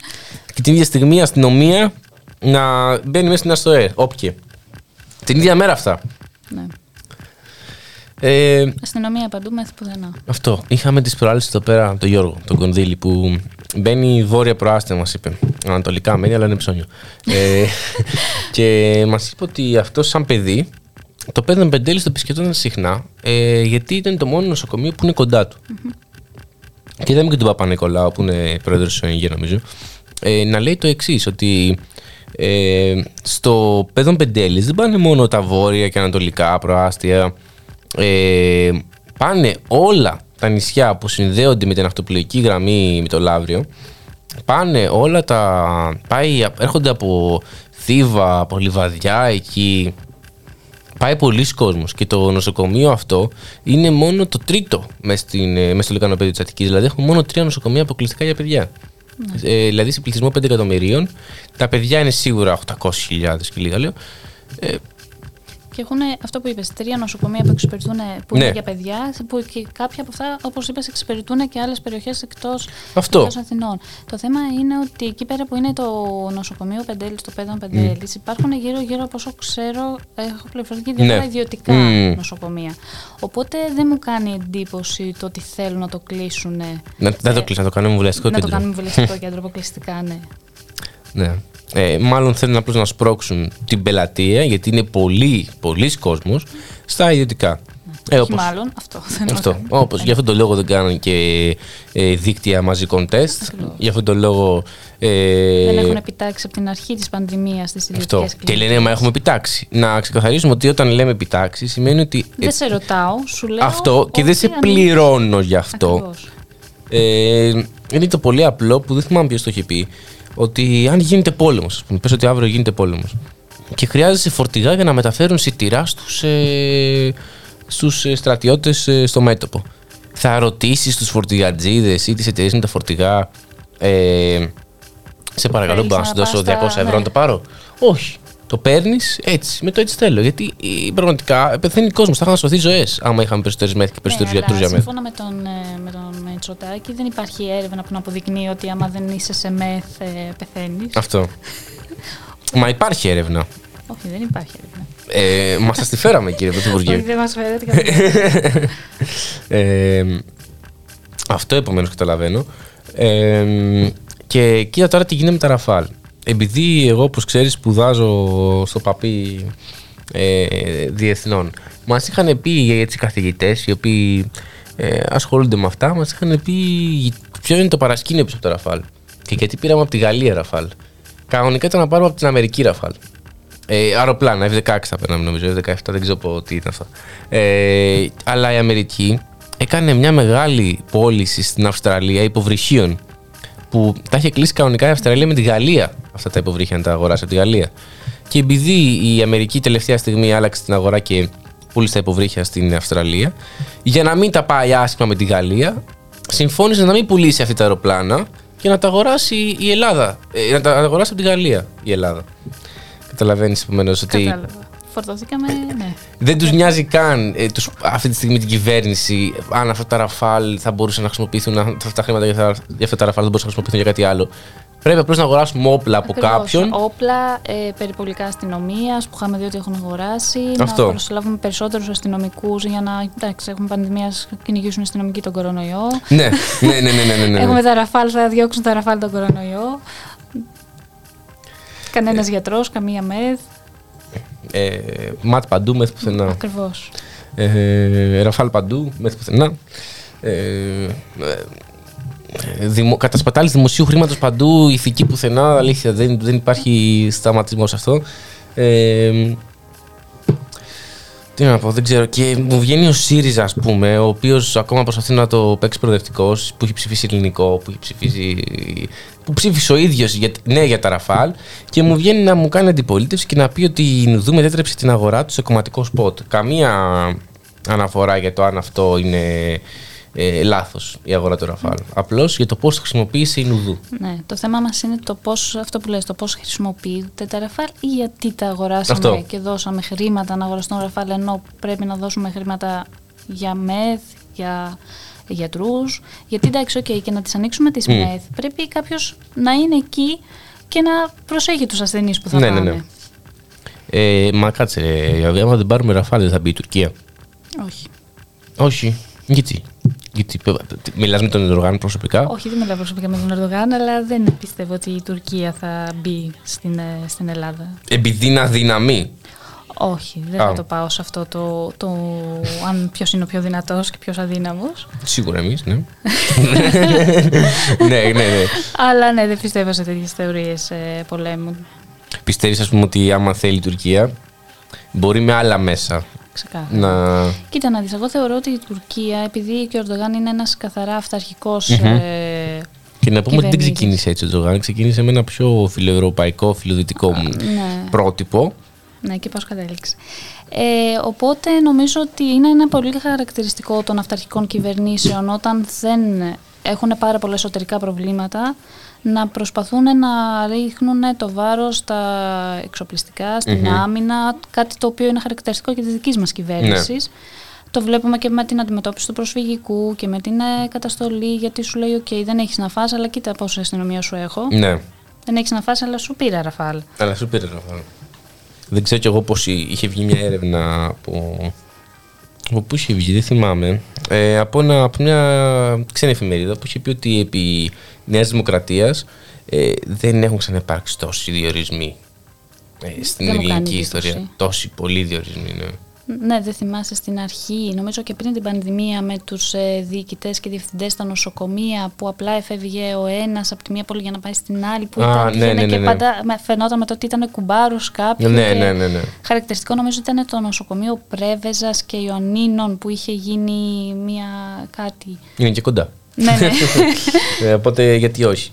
Speaker 5: Και την ίδια στιγμή η αστυνομία να μπαίνει μέσα στην αστοέ. Όποιε. Την ίδια μέρα αυτά.
Speaker 6: Ναι.
Speaker 5: Ε,
Speaker 6: Αστυνομία παντού, μέχρι πουθενά.
Speaker 5: αυτό. Είχαμε τις προάλλες εδώ πέρα τον Γιώργο, τον Κονδύλη, που μπαίνει βόρεια προάστια, μας είπε. Ανατολικά μένει, αλλά είναι ψώνιο. ε, *laughs* και μας είπε ότι αυτό, σαν παιδί, το παιδόν Πεντέλη το επισκεφτόταν συχνά, ε, γιατί ήταν το μόνο νοσοκομείο που είναι κοντά του. Και είδαμε και τον Παπα-Νικολάου, που είναι πρόεδρος τη ΟΕΝΓ, νομίζω, ε, να λέει το εξής, ότι ε, στο παιδόν Πεντέλης δεν πάνε μόνο τα βόρεια και ανατολικά προάστια. Ε, πάνε όλα τα νησιά που συνδέονται με την αυτοπλοϊκή γραμμή με το Λαύριο. Πάνε όλα τα. Πάει, έρχονται από Θήβα, από Λιβαδιά εκεί. Πάει πολλοί κόσμος και το νοσοκομείο αυτό είναι μόνο το τρίτο μέσα, στην, ε, μέσα στο λεκανοπέδιο της Αττικής. Δηλαδή έχουμε μόνο τρία νοσοκομεία αποκλειστικά για παιδιά. Ε, δηλαδή σε πληθυσμό 5 εκατομμυρίων. Τα παιδιά είναι σίγουρα 800.000 και λίγα λέω. Ε,
Speaker 6: Και έχουν αυτό που είπες, τρία νοσοκομεία που εξυπηρετούν που
Speaker 5: Ναι.
Speaker 6: είναι για παιδιά, που και κάποια από αυτά, όπως είπες, εξυπηρετούν και άλλες περιοχές εκτός
Speaker 5: Αυτό.
Speaker 6: Αθηνών. Το θέμα είναι ότι εκεί πέρα που είναι το νοσοκομείο Πεντέλης, το Πέδον Πεντέλης, υπάρχουν γύρω-γύρω από όσο ξέρω, έχω πληροφορική διάφορα
Speaker 5: Ναι.
Speaker 6: ιδιωτικά
Speaker 5: Μμμ.
Speaker 6: νοσοκομεία. Οπότε δεν μου κάνει εντύπωση το ότι θέλουν να το κλείσουν.
Speaker 5: Να, δεν το κλείσω, να το κάνουμε βουλευτικό
Speaker 6: να το
Speaker 5: κέντρο.
Speaker 6: κάνουμε βουλευτικό κέντρο αποκλειστικά, ναι.
Speaker 5: Ναι. Ε, μάλλον θέλουν απλώς να σπρώξουν την πελατεία, γιατί είναι πολύ, πολλοί κόσμος στα ιδιωτικά. Ε,
Speaker 6: Όχι
Speaker 5: όπως-
Speaker 6: μάλλον, αυτό. δεν
Speaker 5: Αυτό.
Speaker 6: είναι.
Speaker 5: Όπως για αυτόν τον λόγο δεν κάνουν και ε, δίκτυα μαζικών τεστ. Για αυτόν τον λόγο. Ε,
Speaker 6: Δεν έχουν επιτάξει από την αρχή της πανδημίας στι
Speaker 5: αυτό.
Speaker 6: ιδιωτικέ
Speaker 5: Και λένε, μα έχουμε επιτάξει. Να ξεκαθαρίσουμε ότι όταν λέμε επιτάξει σημαίνει ότι. ε,
Speaker 6: Δεν σε ρωτάω, σου λέω.
Speaker 5: αυτό και δεν
Speaker 6: ότι
Speaker 5: σε
Speaker 6: αν-
Speaker 5: πληρώνω γι' αυτό.
Speaker 6: Ακριβώς.
Speaker 5: Ε, είναι το πολύ απλό που δεν θυμάμαι ποιος το είχε πει. Ότι αν γίνεται πόλεμος, ας πούμε, πες ότι αύριο γίνεται πόλεμος. Και χρειάζεσαι φορτηγά για να μεταφέρουν σιτηρά στους ε, στους ε, στρατιώτες ε, στο μέτωπο. Θα ρωτήσεις τους φορτηγατζίδες ή τις εταιρείες με τα φορτηγά. Ε, σε παρακαλώ,
Speaker 6: θέλεις
Speaker 5: μπορώ να
Speaker 6: να
Speaker 5: σου δώσω 200
Speaker 6: πας στα-
Speaker 5: ευρώ
Speaker 6: ναι.
Speaker 5: να το πάρω; Όχι. Το παίρνεις έτσι, με το έτσι θέλω. Γιατί ε, πραγματικά πεθαίνει κόσμος. Θα είχαν σωθεί ζωές άμα είχαμε περισσότερες μέθη και περισσότερου
Speaker 6: ναι,
Speaker 5: γιατρού
Speaker 6: αλλά
Speaker 5: για μέθη.
Speaker 6: Σύμφωνα με τον, ε, με τον Μητσοτάκη, δεν υπάρχει έρευνα που να αποδεικνύει ότι άμα δεν είσαι σε μεθ, ε, πεθαίνεις.
Speaker 5: Αυτό. *laughs* Μα υπάρχει έρευνα.
Speaker 6: Όχι, δεν υπάρχει έρευνα.
Speaker 5: Ε, Μα σας τη φέραμε, κύριε
Speaker 6: Όχι,
Speaker 5: Πρωθυπουργέ.
Speaker 6: δεν μας φαίνεται καθόλου.
Speaker 5: ε, αυτό επομένως καταλαβαίνω. Ε, και κοίτα τώρα τι γίνεται με τα Ραφάλ. Επειδή εγώ, όπως ξέρεις, σπουδάζω στο παπί ε, διεθνών, μας είχαν πει έτσι καθηγητές οι οποίοι ε, ασχολούνται με αυτά, μας είχαν πει ποιο είναι το παρασκήνιο πίσω από το Ραφάλ. Και γιατί πήραμε από τη Γαλλία Ραφάλ. Κανονικά ήταν να πάρουμε από την Αμερική Ραφάλ. Ε, αεροπλάνα, F-16 θα παίρναμε νομίζω, F-17 δεν ξέρω πω τι ήταν αυτό. Ε, αλλά η Αμερική έκανε μια μεγάλη πώληση στην Αυστραλία υποβρυχίων που τα είχε κλείσει κανονικά η Αυστραλία με τη Γαλλία αυτά τα υποβρύχια να τα αγοράσει από τη Γαλλία. Και επειδή η Αμερική τελευταία στιγμή άλλαξε την αγορά και πούλησε τα υποβρύχια στην Αυστραλία, για να μην τα πάει άσχημα με τη Γαλλία, συμφώνησε να μην πουλήσει αυτή τα αεροπλάνα και να τα αγοράσει η Ελλάδα. Ε, να τα αγοράσει από τη Γαλλία η Ελλάδα. Καταλαβαίνεις επομένως ότι
Speaker 6: Κατάλαβα. Φορτωθήκαμε, ναι.
Speaker 5: δεν τους νοιάζει καν ε, τους, αυτή τη στιγμή την κυβέρνηση αν αυτά τα ραφάλ θα μπορούσαν να χρησιμοποιηθούν, αν αυτά τα χρήματα για, τα- για αυτά τα ραφάλ δεν μπορούσαν να χρησιμοποιηθούν για κάτι άλλο. Πρέπει απλώς να αγοράσουμε όπλα από
Speaker 6: Ακριβώς.
Speaker 5: κάποιον.
Speaker 6: Όπλα, ε, περιπολικά αστυνομίας που είχαμε δει ότι έχουν αγοράσει.
Speaker 5: Αυτό.
Speaker 6: Να προσλάβουμε περισσότερους αστυνομικούς για να. Εντάξει, έχουμε πανδημία, ας κυνηγήσουν οι αστυνομικοί τον κορονοϊό.
Speaker 5: ναι, ναι, ναι, ναι, ναι, ναι, ναι.
Speaker 6: Έχουμε τα ραφάλ, θα διώξουν τα ραφάλ τον κορονοϊό. Κανένας
Speaker 5: Ε.
Speaker 6: γιατρός, καμία μεθ.
Speaker 5: Ε, ματ παντού, μεθ πουθενά.
Speaker 6: Ακριβώς.
Speaker 5: Ε, ραφάλ παντού, μεθ πουθενά. Ε, ε, δημο, κατασπατάληση δημοσίου χρήματος παντού, ηθική πουθενά. Αλήθεια, δεν, δεν υπάρχει σταματισμός σε αυτό. Ε, τι να πω, δεν ξέρω. Και μου βγαίνει ο ΣΥΡΙΖΑ, ας πούμε, ο οποίος ακόμα προσπαθεί να το παίξει προοδευτικός, που έχει ψηφίσει ελληνικό, που έχει ψηφίσει. που ψήφισε ο ίδιος ναι για τα Ραφάλ, και μου βγαίνει να μου κάνει αντιπολίτευση και να πει ότι η Νουδού μετέτρεψε την αγορά του σε κομματικό σποτ. Καμία αναφορά για το αν αυτό είναι ε, λάθος η αγορά του Ραφάλ. Απλώς για το πώς το χρησιμοποίησε η Νουδού.
Speaker 6: Ναι, το θέμα μας είναι το πώς, αυτό που λες, το πώς χρησιμοποιείται τα ραφάλ ή γιατί τα αγοράσαμε
Speaker 5: Αυτό.
Speaker 6: και δώσαμε χρήματα να αγοραστούν ραφάλ ενώ πρέπει να δώσουμε χρήματα για μεθ, για γιατρούς. Γιατί εντάξει, οκ, και να τις ανοίξουμε τις
Speaker 5: Μμ.
Speaker 6: μεθ, πρέπει κάποιος να είναι εκεί και να προσέχει τους ασθενείς που θα
Speaker 5: ναι,
Speaker 6: πάνε.
Speaker 5: ναι, ναι. Ε, μα κάτσε, ρε, άμα δεν πάρουμε Ραφάλ δεν θα μπει η Τουρκία.
Speaker 6: Όχι.
Speaker 5: Όχι. Γιατί; Γιατί μιλάς με τον Ερντογάν προσωπικά;
Speaker 6: Όχι, δεν μιλάω προσωπικά με τον Ερντογάν, αλλά δεν πιστεύω ότι η Τουρκία θα μπει στην, ε, στην Ελλάδα.
Speaker 5: Επειδή είναι αδύναμη.
Speaker 6: Όχι, δεν
Speaker 5: Α.
Speaker 6: θα το πάω σε αυτό το, το αν ποιος είναι ο πιο δυνατός και ποιος αδύναμος.
Speaker 5: Σίγουρα εμείς, ναι. *laughs* ναι, ναι, ναι.
Speaker 6: Αλλά ναι, δεν πιστεύω σε τέτοιες θεωρίες ε, πολέμου.
Speaker 5: Πιστεύεις, ας πούμε, ότι άμα θέλει η Τουρκία, μπορεί με άλλα μέσα
Speaker 6: Ξεκάθαρα.
Speaker 5: να.
Speaker 6: Κοίτα να δεις, εγώ θεωρώ ότι η Τουρκία, επειδή και ο Ερντογάν είναι ένας καθαρά αυταρχικός
Speaker 5: Μμμ.
Speaker 6: ε,
Speaker 5: Και να πούμε ότι δεν
Speaker 6: κυβερνήτης.
Speaker 5: ξεκίνησε έτσι ο Τζογάν, ξεκίνησε με ένα πιο φιλοευρωπαϊκό, φιλοδυτικό
Speaker 6: ναι.
Speaker 5: πρότυπο.
Speaker 6: Ναι, και πώς κατέληξε. Ε, οπότε νομίζω ότι είναι ένα πολύ χαρακτηριστικό των αυταρχικών κυβερνήσεων όταν δεν έχουν πάρα πολλά εσωτερικά προβλήματα να προσπαθούν να ρίχνουν το βάρος στα εξοπλιστικά, στην
Speaker 11: Μμμ.
Speaker 6: άμυνα, κάτι το οποίο είναι χαρακτηριστικό και της δικής μας κυβέρνησης. Το βλέπουμε και με την αντιμετώπιση του προσφυγικού και με την ε, καταστολή, γιατί σου λέει: Οκ, δεν έχεις να φας, αλλά κοίτα πόση αστυνομία σου έχω.
Speaker 5: Ναι.
Speaker 6: Δεν έχεις να φας, αλλά σου πήρα ραφάλ.
Speaker 5: Αλλά σου πήρε Ραφάλ. Δεν ξέρω κι εγώ πώς εί- είχε βγει μια έρευνα από. Από πού είχε βγει, δεν θυμάμαι. Ε, από, ένα, από μια ξένη εφημερίδα που είχε πει ότι επί Νέας Δημοκρατίας ε, δεν έχουν ξαναπάρξει τόσοι διορισμοί ε, στην
Speaker 6: Δεν μου κάνει
Speaker 5: ελληνική
Speaker 6: εντύπωση.
Speaker 5: ιστορία. Τόσοι πολλοί διορισμοί, ναι.
Speaker 6: Ναι, δεν θυμάσαι στην αρχή, νομίζω και πριν την πανδημία με τους ε, διοικητές και διευθυντές στα νοσοκομεία που απλά εφεύγε ο ένας από τη μία πόλη για να πάει στην άλλη που
Speaker 5: Α,
Speaker 6: ήταν,
Speaker 5: ναι,
Speaker 6: πήγαινε
Speaker 5: ναι, ναι,
Speaker 6: και
Speaker 5: ναι.
Speaker 6: πάντα με- φαινόταν με το ότι ήταν κουμπάρος κάποιου
Speaker 5: Ναι,
Speaker 6: και
Speaker 5: ναι, ναι, ναι.
Speaker 6: χαρακτηριστικό νομίζω ήταν το νοσοκομείο Πρέβεζας και Ιωαννίνων που είχε γίνει μία κάτι.
Speaker 5: Είναι και κοντά.
Speaker 6: Ναι, ναι. *laughs*
Speaker 5: ε, οπότε γιατί όχι.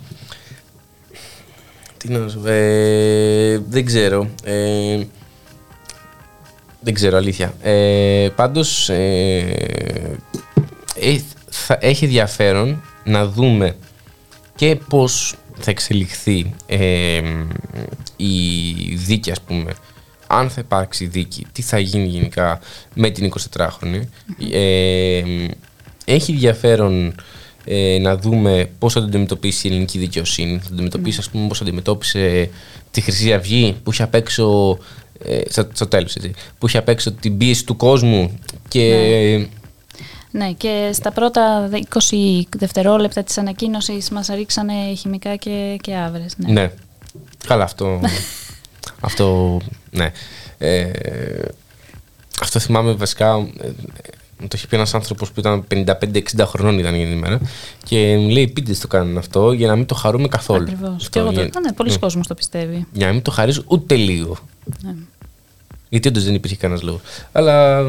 Speaker 5: Τι να σου πω, ε, δεν ξέρω. Ε, δεν ξέρω, αλήθεια. Ε, πάντως, ε, ε, θα έχει ενδιαφέρον να δούμε και πώς θα εξελιχθεί ε, η δίκη, ας πούμε. Αν θα υπάρξει δίκη, τι θα γίνει γενικά με την 24χρονη. Ε, έχει ενδιαφέρον ε, να δούμε πώς θα το αντιμετωπίσει η ελληνική δικαιοσύνη. Θα το αντιμετωπίσει, ας πούμε, πώς αντιμετώπισε τη Χρυσή Αυγή που είχε απ' έξω, ε, στο, στο τέλος, έτσι, που είχε απ' έξω την πίεση του κόσμου και...
Speaker 6: Ναι, και στα πρώτα 20 δευτερόλεπτα της ανακοίνωσης μας ρίξανε χημικά και, και άβρες. Ναι.
Speaker 5: Ναι. Καλά, αυτό. *laughs* αυτό. Ναι. Ε, αυτό θυμάμαι βασικά. ε, Μου το είχε πει ένας άνθρωπος που ήταν 55-60 χρονών ήταν η ημέρα και μου λέει: Πείτε το κάνουν αυτό για να μην το χαρούμε καθόλου.
Speaker 6: Ακριβώς.
Speaker 5: Αυτό,
Speaker 6: Και εγώ το,
Speaker 5: για,
Speaker 6: ναι, πολλοί
Speaker 5: ναι.
Speaker 6: κόσμος το πιστεύει.
Speaker 5: για να μην το χαρίζω ούτε λίγο.
Speaker 6: Ναι.
Speaker 5: Γιατί όντως δεν υπήρχε κανένας λόγος. Αλλά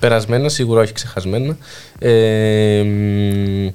Speaker 5: περασμένα, σίγουρα όχι ξεχασμένα. Ε, μ,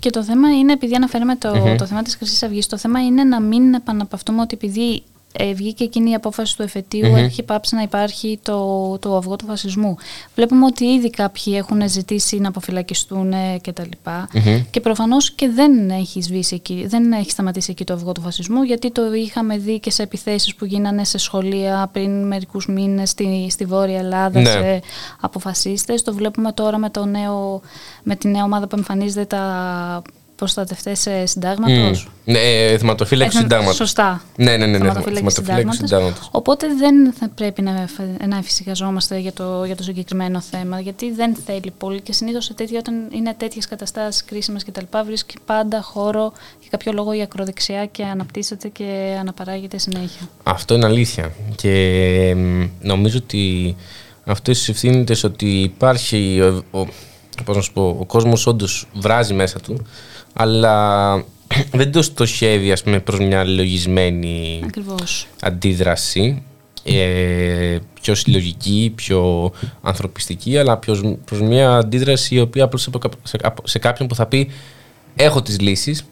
Speaker 6: Και το θέμα είναι, επειδή αναφέραμε το,
Speaker 5: Μμμ.
Speaker 6: το θέμα της Χρυσής Αυγής, το θέμα είναι να μην επαναπαυτούμε ότι επειδή ε, βγήκε εκείνη η απόφαση του εφετείου,
Speaker 11: Μμμ.
Speaker 6: έχει πάψει να υπάρχει το, το αυγό του φασισμού. Βλέπουμε ότι ήδη κάποιοι έχουν ζητήσει να αποφυλακιστούν ε, κτλ.
Speaker 11: Μμμ.
Speaker 6: Και προφανώς και δεν έχει σβήσει εκεί, δεν έχει σταματήσει εκεί το αυγό του φασισμού, γιατί το είχαμε δει και σε επιθέσεις που γίνανε σε σχολεία πριν μερικούς μήνες στη, στη Βόρεια Ελλάδα,
Speaker 5: Ναι.
Speaker 6: σε από φασίστες. Το βλέπουμε τώρα με, το νέο, με τη νέα ομάδα που εμφανίζεται τα προστατευτές ε, συντάγματος;
Speaker 5: μ, ναι, θεματοφύλαξη
Speaker 6: Εθνο-
Speaker 5: συντάγματος.
Speaker 6: Σωστά.
Speaker 5: Ναι, ναι, ναι. ναι,
Speaker 6: Θεματοφύλαξη
Speaker 5: θεματοφύλαξη
Speaker 6: συντάγματος.
Speaker 5: συντάγματος.
Speaker 6: Οπότε δεν θα πρέπει να, εφ- να εφησυχαζόμαστε για το, για το συγκεκριμένο θέμα, γιατί δεν θέλει πολύ και συνήθως σε τέτοια, όταν είναι τέτοιες καταστάσεις κρίσιμες κτλ. βρίσκει πάντα χώρο για κάποιο λόγο η ακροδεξιά και αναπτύσσεται και αναπαράγεται συνέχεια.
Speaker 5: Αυτό είναι αλήθεια. Και μ, νομίζω ότι αυτό ευθύνεται ότι υπάρχει. Ο, ο, πώς να σου πω, ο κόσμος όντως βράζει μέσα του, αλλά *clears throat* δεν το στοχεύει ας πούμε, προς μια λογισμένη
Speaker 6: Ακριβώς.
Speaker 5: αντίδραση. Ε, πιο συλλογική, πιο ανθρωπιστική, αλλά πιο, προς μια αντίδραση η οποία απλώς από κάπου- σε, από- σε κάποιον που θα πει έχω τις λύσεις,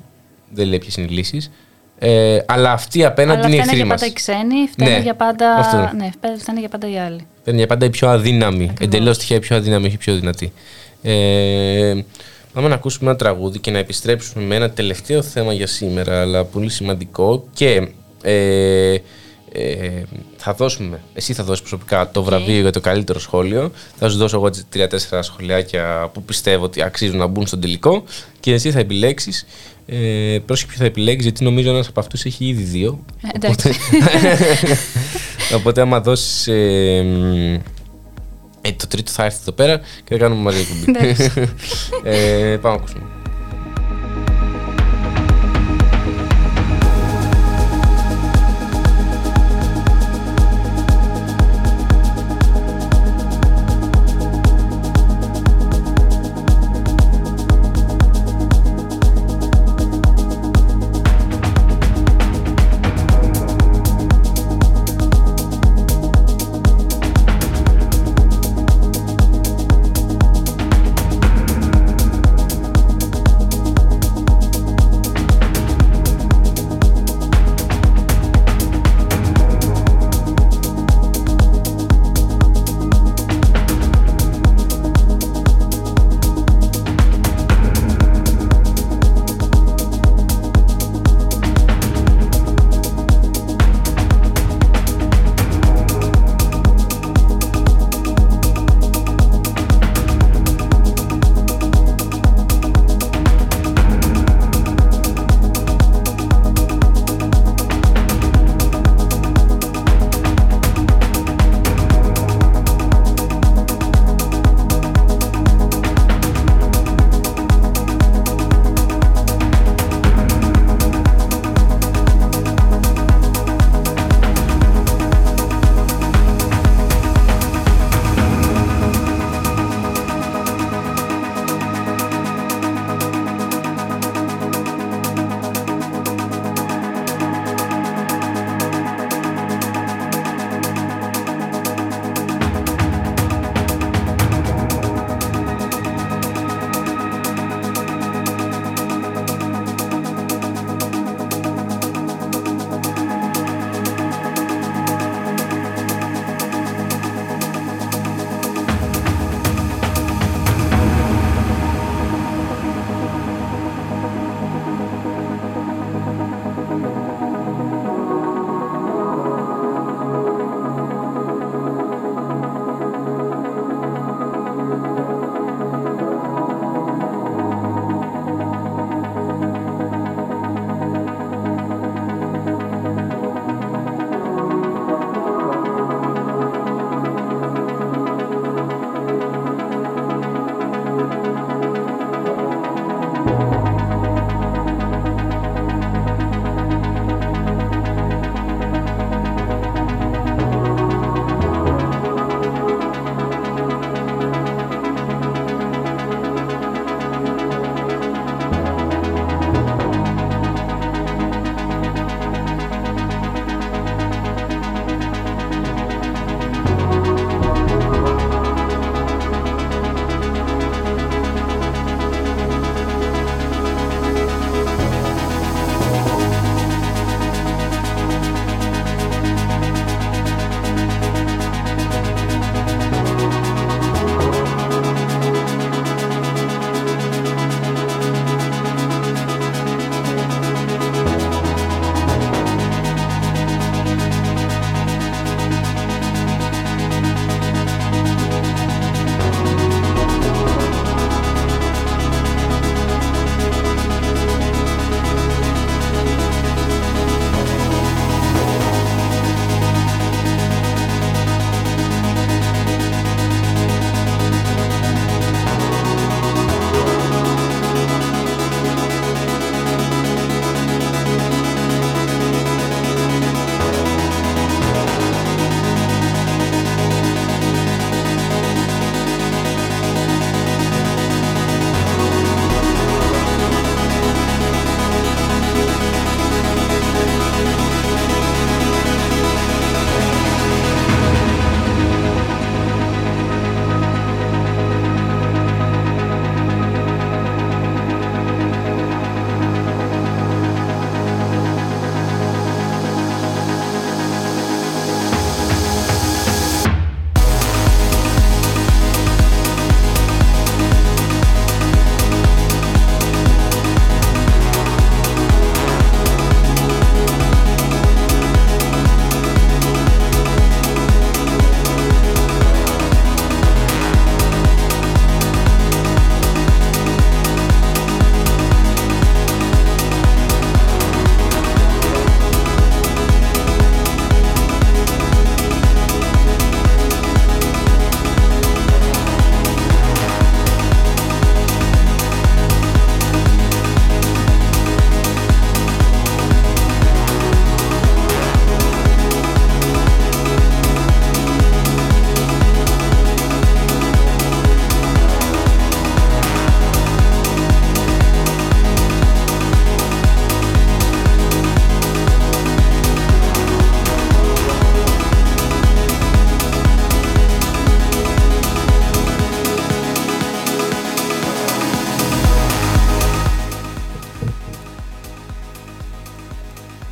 Speaker 5: δεν λέει ποιες είναι οι λύσεις, ε, αλλά αυτή απέναντι
Speaker 6: Αλλά
Speaker 5: είναι η
Speaker 6: φταίνε
Speaker 5: εχθρή
Speaker 6: για
Speaker 5: μας.
Speaker 6: πάντα οι ξένοι, φταίνε
Speaker 5: Ναι,
Speaker 6: για πάντα,
Speaker 5: αυτό.
Speaker 6: ναι, φταίνε για πάντα οι άλλοι.
Speaker 5: Παίρνει για πάντα η πιο αδύναμη. Εντελώς τυχαία η πιο αδύναμη, όχι η πιο δυνατή. Ε, πάμε να ακούσουμε ένα τραγούδι και να επιστρέψουμε με ένα τελευταίο θέμα για σήμερα, αλλά πολύ σημαντικό. Και ε, ε, θα δώσουμε, εσύ θα δώσεις προσωπικά το βραβείο για το καλύτερο σχόλιο. Θα σου δώσω εγώ τις τρία-τέσσερα σχολιάκια που πιστεύω ότι αξίζουν να μπουν στον τελικό. Και εσύ θα επιλέξεις. Ε, πρόσεχε ποιο θα επιλέξεις, γιατί νομίζω ένας από αυτούς έχει ήδη δύο.
Speaker 6: Ε, εντάξει.
Speaker 5: Οπότε *laughs* άμα δώσεις. Ε, μ, ε, το τρίτο θα έρθει εδώ πέρα και θα κάνουμε μαζί εκπομπή.
Speaker 6: Εντάξει.
Speaker 5: ε, πάμε να ακούσουμε.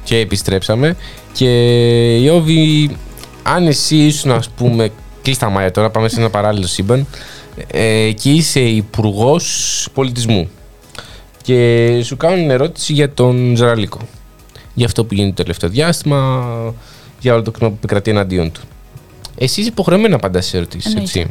Speaker 5: Και επιστρέψαμε. Και η Όβη, αν εσύ ήσουν, ας πούμε, κλείστα μάτια τώρα, πάμε σε ένα παράλληλο σύμπαν, ε, και είσαι υπουργός πολιτισμού. Και σου κάνουν ερώτηση για τον Ζαραλίκο. Για αυτό που γίνεται το τελευταίο διάστημα, για όλο το κλίμα που επικρατεί εναντίον του. Εσύ είσαι υποχρεωμένη να απαντάς σε ερωτήσεις,
Speaker 6: Εννοείται.
Speaker 5: έτσι.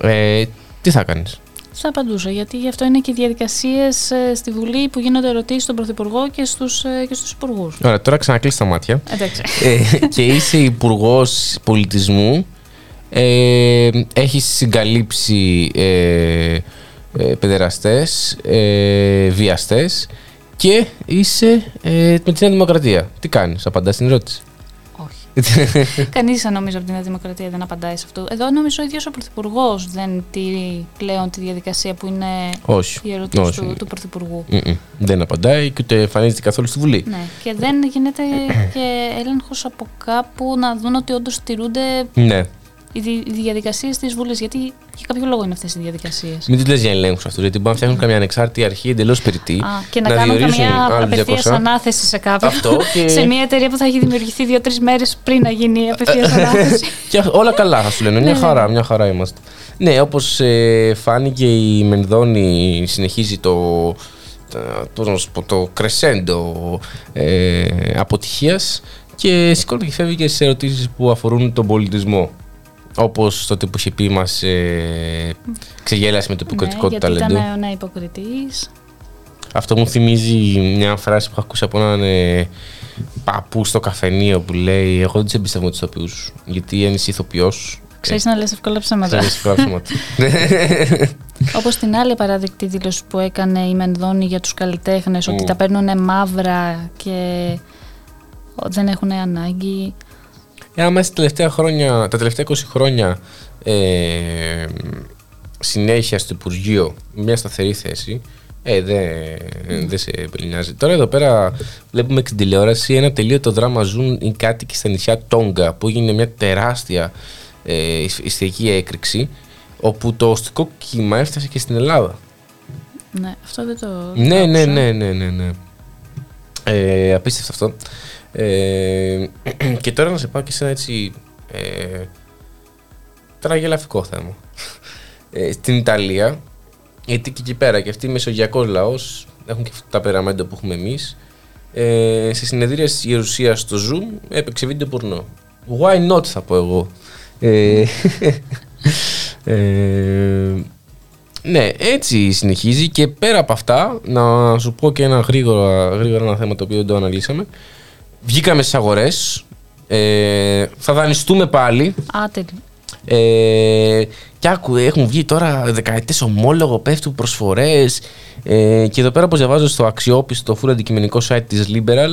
Speaker 5: Ε, τι θα κάνεις;
Speaker 6: Θα απαντούσα, γιατί γι' αυτό είναι και οι διαδικασίες στη Βουλή που γίνονται ερωτήσεις στον Πρωθυπουργό και στους και στους υπουργούς.
Speaker 5: Ωραία, τώρα ξανακλείσει τα μάτια.
Speaker 6: Εντάξει.
Speaker 5: ε, και είσαι υπουργός πολιτισμού. Ε, έχεις συγκαλύψει ε, ε, παιδεραστές, ε, βιαστές και είσαι ε, με τη Νέα Δημοκρατία. Τι κάνεις, απαντάς στην ερώτηση. *laughs*
Speaker 6: Κανείς, νομίζω, από την Νέα Δημοκρατία δεν απαντάει σε αυτό. Εδώ, νομίζω, ο ίδιος ο Πρωθυπουργός δεν τηρεί πλέον τη διαδικασία που είναι
Speaker 5: Όχι.
Speaker 6: η ερώτηση
Speaker 5: Όχι.
Speaker 6: του, του Πρωθυπουργού.
Speaker 5: Μμμ. Δεν απαντάει και ούτε εμφανίζεται καθόλου στη Βουλή.
Speaker 6: Ναι, και δεν γίνεται *clears throat* και έλεγχος από κάπου να δουν ότι όντως τηρούνται
Speaker 5: Ναι.
Speaker 6: Οι, δι- οι διαδικασίες της Βουλής. Γιατί για κάποιο λόγο είναι αυτές οι διαδικασίες;
Speaker 5: Μην τους λες για ελέγχους αυτούς, γιατί μπορεί να φτιάχνουν καμιά ανεξάρτητη αρχή εντελώς περιττή.
Speaker 6: Και να, κάνουν
Speaker 5: διορίζουν
Speaker 6: καμιά
Speaker 5: άλλους
Speaker 6: απευθείας
Speaker 5: 200.
Speaker 6: ανάθεση σε κάποιον.
Speaker 5: Αυτό και-
Speaker 6: σε μια εταιρεία που θα έχει δημιουργηθεί δύο-τρεις μέρες πριν να γίνει η απευθείας ανάθεση. *laughs*
Speaker 5: Και όλα καλά, θα σου λένε. Μια
Speaker 6: Ναι,
Speaker 5: χαρά, μια χαρά είμαστε. Ναι, όπως φάνηκε η Μενδώνη συνεχίζει το, το, πώς να σου πω, το κρεσέντο ε, αποτυχίας και σηκώνεται και φεύγει και σε ερωτήσεις που αφορούν τον πολιτισμό. Όπως τότε που είχε πει μας ε, ξεγέλασε με το επικριτικό
Speaker 6: ναι,
Speaker 5: του
Speaker 6: γιατί
Speaker 5: ταλέντο.
Speaker 6: ήταν ναι, υποκριτής.
Speaker 5: Αυτό μου θυμίζει μια φράση που έχω ακούσει από έναν ε, παππού στο καφενείο που λέει Εγώ δεν τους εμπιστεύω τους ηθοποιούς. Γιατί αν είσαι ηθοποιός.
Speaker 6: Ξέρεις να λες εύκολα ψέματα.
Speaker 5: Ξέρεις εύκολα ψέματα. *laughs*
Speaker 6: Όπως την άλλη παράδεκτη δήλωση που έκανε η Μενδώνη για τους καλλιτέχνες, ότι
Speaker 5: Μμ.
Speaker 6: τα παίρνουν μαύρα και δεν έχουν ανάγκη.
Speaker 5: Ε, άμα είσαι τα τελευταία χρόνια, τα τελευταία 20 χρόνια ε, συνέχεια στο Υπουργείο με μια σταθερή θέση, ε, δεν δεν σε πελνιάζει. Τώρα εδώ πέρα βλέπουμε και στην τηλεόραση ένα τελείωτο δράμα ζουν οι κάτοικοι στα νησιά Τόγκα που έγινε μια τεράστια ε, ισ- ιστερική έκρηξη όπου το οστικό κύμα έφτασε και στην Ελλάδα.
Speaker 6: Ναι, αυτό δεν το.
Speaker 5: Ναι,
Speaker 6: το
Speaker 5: ναι,
Speaker 6: άκουσα.
Speaker 5: ναι, ναι, ναι, ναι. Ε, απίστευτο αυτό. Ε, *clears throat* και τώρα να σε πάω και σε ένα έτσι ε, τραγελαφικό θέμα. Ε, στην Ιταλία, γιατί και εκεί πέρα και αυτοί οι μεσογειακός λαός έχουν και αυτά τα περαμέντα που έχουμε εμείς, ε, σε συνεδρία της Ιερουσίας στο Zoom έπαιξε βίντεο πορνό. Why not θα πω εγώ. Ε, *laughs* ε, ναι, έτσι συνεχίζει και πέρα από αυτά, να σου πω και ένα γρήγορα, γρήγορα ένα θέμα το οποίο δεν το αναλύσαμε. Βγήκαμε στις αγορές. Ε, θα δανειστούμε πάλι.
Speaker 6: Άτελ.
Speaker 5: Ε, και άκου, έχουν βγει τώρα δεκαετέ ομόλογο, πέφτουν προσφορές. Ε, και εδώ πέρα, όπω διαβάζω στο αξιόπιστο full αντικειμενικό site της Liberal,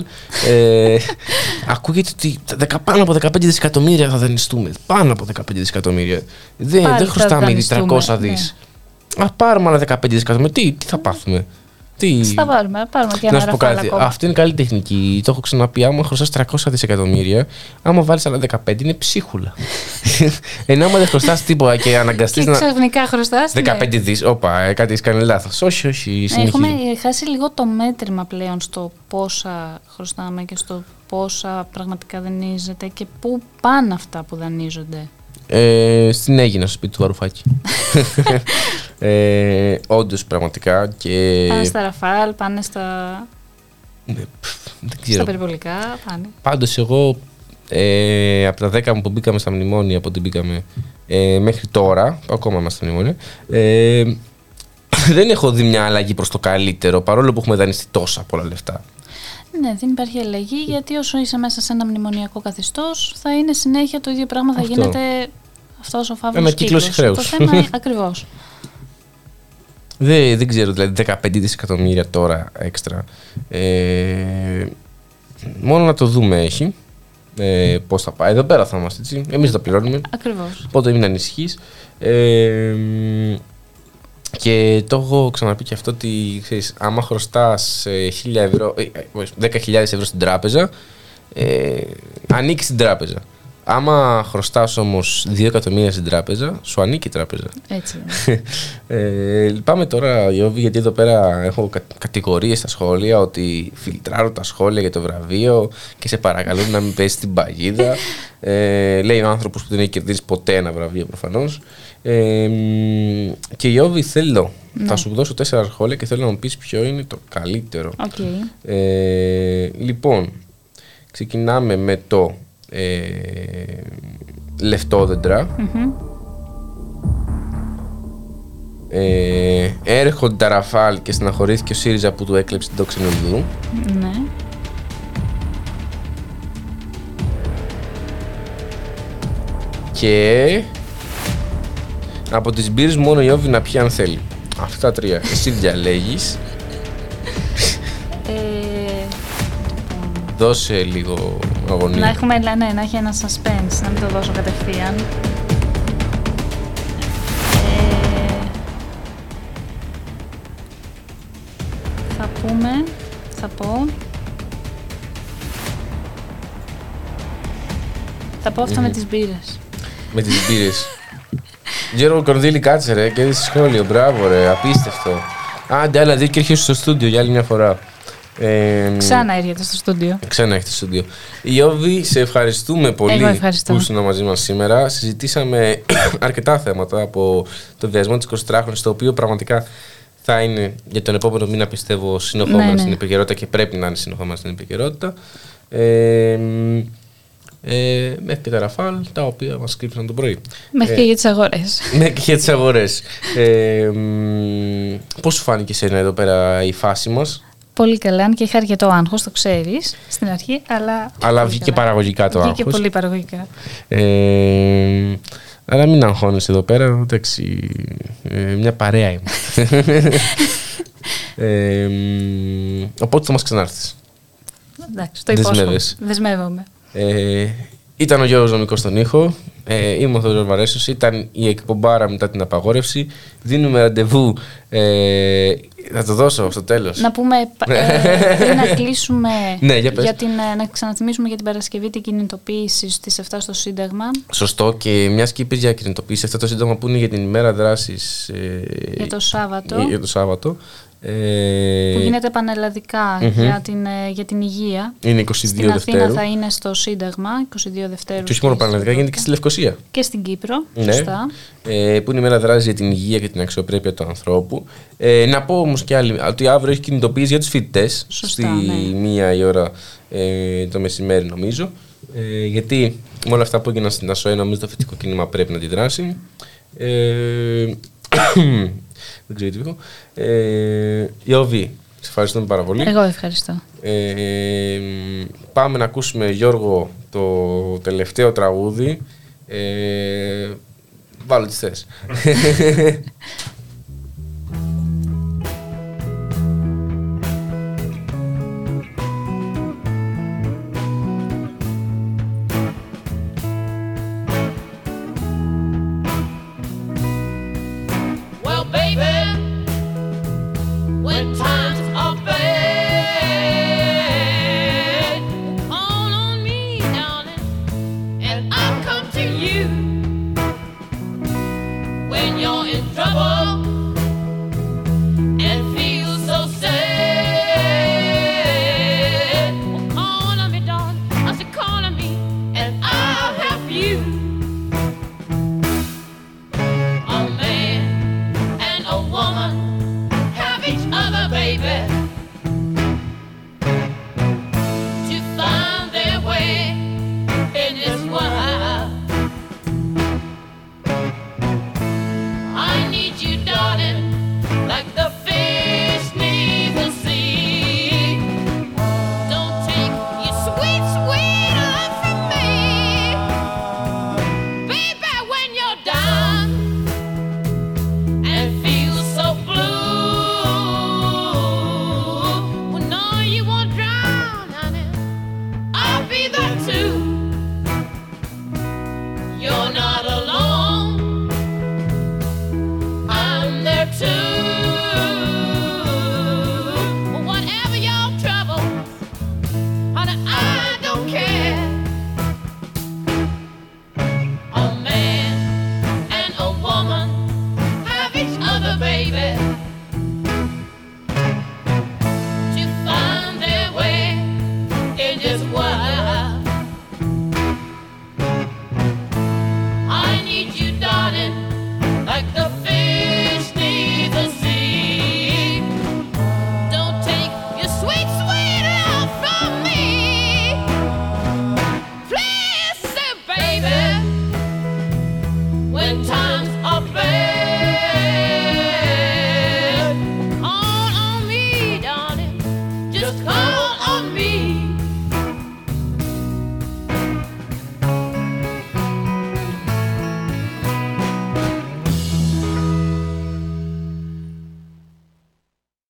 Speaker 5: ε, *laughs* ακούγεται ότι τα δεκα- πάνω από 15 δισεκατομμύρια θα δανειστούμε. Πάνω από 15 δισεκατομμύρια. Δεν,
Speaker 6: Πάλι
Speaker 5: δεν
Speaker 6: θα
Speaker 5: χρωστάμε ήδη 300
Speaker 6: δανειστούμε,
Speaker 5: δις.
Speaker 6: ναι.
Speaker 5: Α πάρουμε άλλα 15 δισεκατομμύρια. Τι, τι θα πάθουμε; Τι...
Speaker 6: Θα πάρουμε, θα πάρουμε και
Speaker 5: Να
Speaker 6: ένα
Speaker 5: σου πω
Speaker 6: ραφάλ
Speaker 5: κάτι.
Speaker 6: ακόμα.
Speaker 5: Αυτή είναι καλή τεχνική. Το έχω ξαναπεί. Άμα χρωστά 300 δισεκατομμύρια, άμα βάλεις άλλα 15 είναι ψίχουλα. *laughs* Ενώ άμα δεν χρωστάς τίποτα και αναγκαστείς
Speaker 6: Και
Speaker 5: να.
Speaker 6: ξαφνικά χρωστάς.
Speaker 5: 15 δις. Όπα, ε, κάτι έχεις κάνει λάθος. Όχι, όχι. συνεχίζει.
Speaker 6: Έχουμε χάσει λίγο το μέτρημα πλέον στο πόσα χρωστάμε και στο πόσα πραγματικά δανείζεται και πού πάνε αυτά που δανείζονται.
Speaker 5: Ε, στην Έγινα, στο σπίτι του Βαρουφάκη. *laughs* ε, Όντως, πραγματικά. Και...
Speaker 6: Πάνε στα ραφάλ, πάνε στα,
Speaker 5: Δεν
Speaker 6: στα
Speaker 5: ξέρω.
Speaker 6: περιβολικά, πάνε.
Speaker 5: Πάντως, εγώ ε, από τα 10 μου που μπήκαμε στα μνημόνια, από ό,τι μπήκαμε ε, μέχρι τώρα, ακόμα είμαστε στα μνημόνια, ε, *clears throat* δεν έχω δει μια αλλαγή προς το καλύτερο, παρόλο που έχουμε δανειστεί τόσα πολλά λεφτά.
Speaker 6: Ναι, δεν υπάρχει αλλαγή γιατί όσο είσαι μέσα σε ένα μνημονιακό καθεστώς, θα είναι συνέχεια το ίδιο πράγμα. Θα
Speaker 5: Αυτό.
Speaker 6: γίνεται αυτός ο φαύλος
Speaker 5: Ανακύκλωση χρέους.
Speaker 6: Το θέμα *laughs* ακριβώς.
Speaker 5: Δεν, δεν ξέρω, δηλαδή 15 δισεκατομμύρια τώρα έξτρα. Ε, μόνο να το δούμε έχει. Ε, Πώς θα πάει. Εδώ πέρα θα είμαστε έτσι. Εμείς τα πληρώνουμε.
Speaker 6: Ακριβώς.
Speaker 5: Οπότε μην ανησυχείς. Ε, μ, και το έχω ξαναπεί και αυτό ότι ξέρεις, άμα χρωστάς 1000 ευρώ, ε, ε, όχι, 10.000 ευρώ στην τράπεζα, ε, ανοίξει την τράπεζα. Άμα χρωστάς όμως 2 εκατομμύρια στην τράπεζα, σου ανήκει η τράπεζα.
Speaker 6: Έτσι. *laughs*
Speaker 5: ε, λυπάμαι τώρα, Ιώβη, γιατί εδώ πέρα έχω κα- κατηγορίες στα σχόλια ότι φιλτράρω τα σχόλια για το βραβείο και σε παρακαλούν να μην πέσει την παγίδα. *laughs* ε, λέει ο άνθρωπος που δεν έχει κερδίσει ποτέ ένα βραβείο προφανώς. Ε, μ, και Ιώβη θέλω,
Speaker 6: Ναι.
Speaker 5: θα σου δώσω τέσσερα σχόλια και θέλω να μου πεις ποιο είναι το καλύτερο.
Speaker 6: Οκ.
Speaker 5: Ε, λοιπόν, ξεκινάμε με το ε, λεφτόδεντρα.
Speaker 6: Μμμ.
Speaker 5: Ε, έρχονται τα Ραφάλ και στεναχωρήθηκε ο ΣΥΡΙΖΑ που του έκλεψε την τόξη Νοδού.
Speaker 6: Ναι.
Speaker 5: Και από τις μπύρες μόνο η Όβη να πιει αν θέλει. Αυτά τα τρία. Εσύ διαλέγεις.
Speaker 6: Ε,
Speaker 5: Δώσε λίγο αγωνία.
Speaker 6: να, έχουμε, ναι, να έχει ένα suspense, να μην το δώσω κατευθείαν. Ε, θα πούμε, θα πω... Θα πω αυτό με
Speaker 5: Μμμ.
Speaker 6: τις μπύρες.
Speaker 5: Με τις μπύρες. *laughs* Γιώργο Κορδίλη κάτσε ρε και είδες σχόλιο. Μπράβο ρε, απίστευτο. Άντε άλλα δύο και έρχεσαι στο στούντιο για άλλη μια φορά. Ε,
Speaker 6: Ξανά έρχεται στο στούντιο.
Speaker 5: Ξανά έχετε στο στούντιο. Ιώβη, σε ευχαριστούμε πολύ
Speaker 6: Εγώ ευχαριστώ.
Speaker 5: που ήσουν μαζί μας σήμερα. Συζητήσαμε *clears throat* αρκετά θέματα από το διασμό της 23χρονη, το οποίο πραγματικά θα είναι για τον επόμενο μήνα, πιστεύω, συνεχόμενο
Speaker 6: Ναι, ναι.
Speaker 5: στην επικαιρότητα και πρέπει να είναι συνεχόμενο στην επικαιρότητα. Ε, μ, ε, μέχρι και τα ραφάλ, τα οποία μας κρύψαν το πρωί.
Speaker 6: Μέχρι
Speaker 5: Ε,
Speaker 6: και για τις αγορές.
Speaker 5: ναι, και για τις αγορές. Ε, Πώς σου φάνηκε εσένα εδώ πέρα η φάση μας,
Speaker 6: Πολύ καλά, αν και είχα αρκετό άγχος, το ξέρεις, στην αρχή, αλλά...
Speaker 5: αλλά
Speaker 6: πολύ
Speaker 5: βγήκε
Speaker 6: καλά.
Speaker 5: παραγωγικά το
Speaker 6: Βγήκε
Speaker 5: άγχος.
Speaker 6: πολύ παραγωγικά.
Speaker 5: Ε, αλλά μην αγχώνεσαι εδώ πέρα, εντάξει, ε, μια παρέα είμαστε. *laughs* ε, μ, οπότε θα μας ξανάρθεις.
Speaker 6: Εντάξει, το υπόσχομαι.
Speaker 5: Δεσμεύεσαι.
Speaker 6: Δεσμεύομαι.
Speaker 5: Ε, ήταν ο Γιώργος Νομικός στον ήχο, ε, είμαι ο Θεοδόρος Βαρέσος, ήταν η εκπομπάρα μετά την απαγόρευση. Δίνουμε ραντεβού, ε, θα το δώσω στο τέλος.
Speaker 6: Να πούμε, *laughs* ε, πριν να κλείσουμε,
Speaker 5: Ναι, για πες.
Speaker 6: την, ε, να ξαναθυμίσουμε για την Παρασκευή την κινητοποίηση στις 7 στο Σύνταγμα.
Speaker 5: Σωστό και μιας και είπες για κινητοποίηση, αυτό το σύντομα που είναι για την ημέρα δράσης ε,
Speaker 6: Για το Σάββατο.
Speaker 5: για το Σάββατο. Ε,
Speaker 6: που γίνεται πανελλαδικά
Speaker 5: μμμ.
Speaker 6: για, την, ε, για την υγεία.
Speaker 5: Είναι 22
Speaker 6: Στην Αθήνα
Speaker 5: Δευτέρου.
Speaker 6: θα είναι στο Σύνταγμα, 22 Δευτέρου.
Speaker 5: Και όχι μόνο πανελλαδικά, γίνεται και στη Λευκοσία.
Speaker 6: Και στην Κύπρο,
Speaker 5: Ναι.
Speaker 6: σωστά.
Speaker 5: Ε, που είναι η μέρα δράση για την υγεία και την αξιοπρέπεια του ανθρώπου. Ε, να πω όμως και άλλη, ότι αύριο έχει κινητοποίηση για τους φοιτητές.
Speaker 6: Σωστά,
Speaker 5: Στη
Speaker 6: ναι.
Speaker 5: μία η ώρα ε, το μεσημέρι, νομίζω. Ε, γιατί με όλα αυτά που έγιναν στην ΑΣΟΕ, νομίζω το φοιτητικό κίνημα πρέπει να αντιδράσει. Ε, δεν ξέρω τι είπα. Ε, Ιώβη, σε ευχαριστούμε πάρα πολύ.
Speaker 6: Εγώ ευχαριστώ.
Speaker 5: Ε, πάμε να ακούσουμε Γιώργο το τελευταίο τραγούδι. Ε, βάλω τις θες. *laughs* *laughs*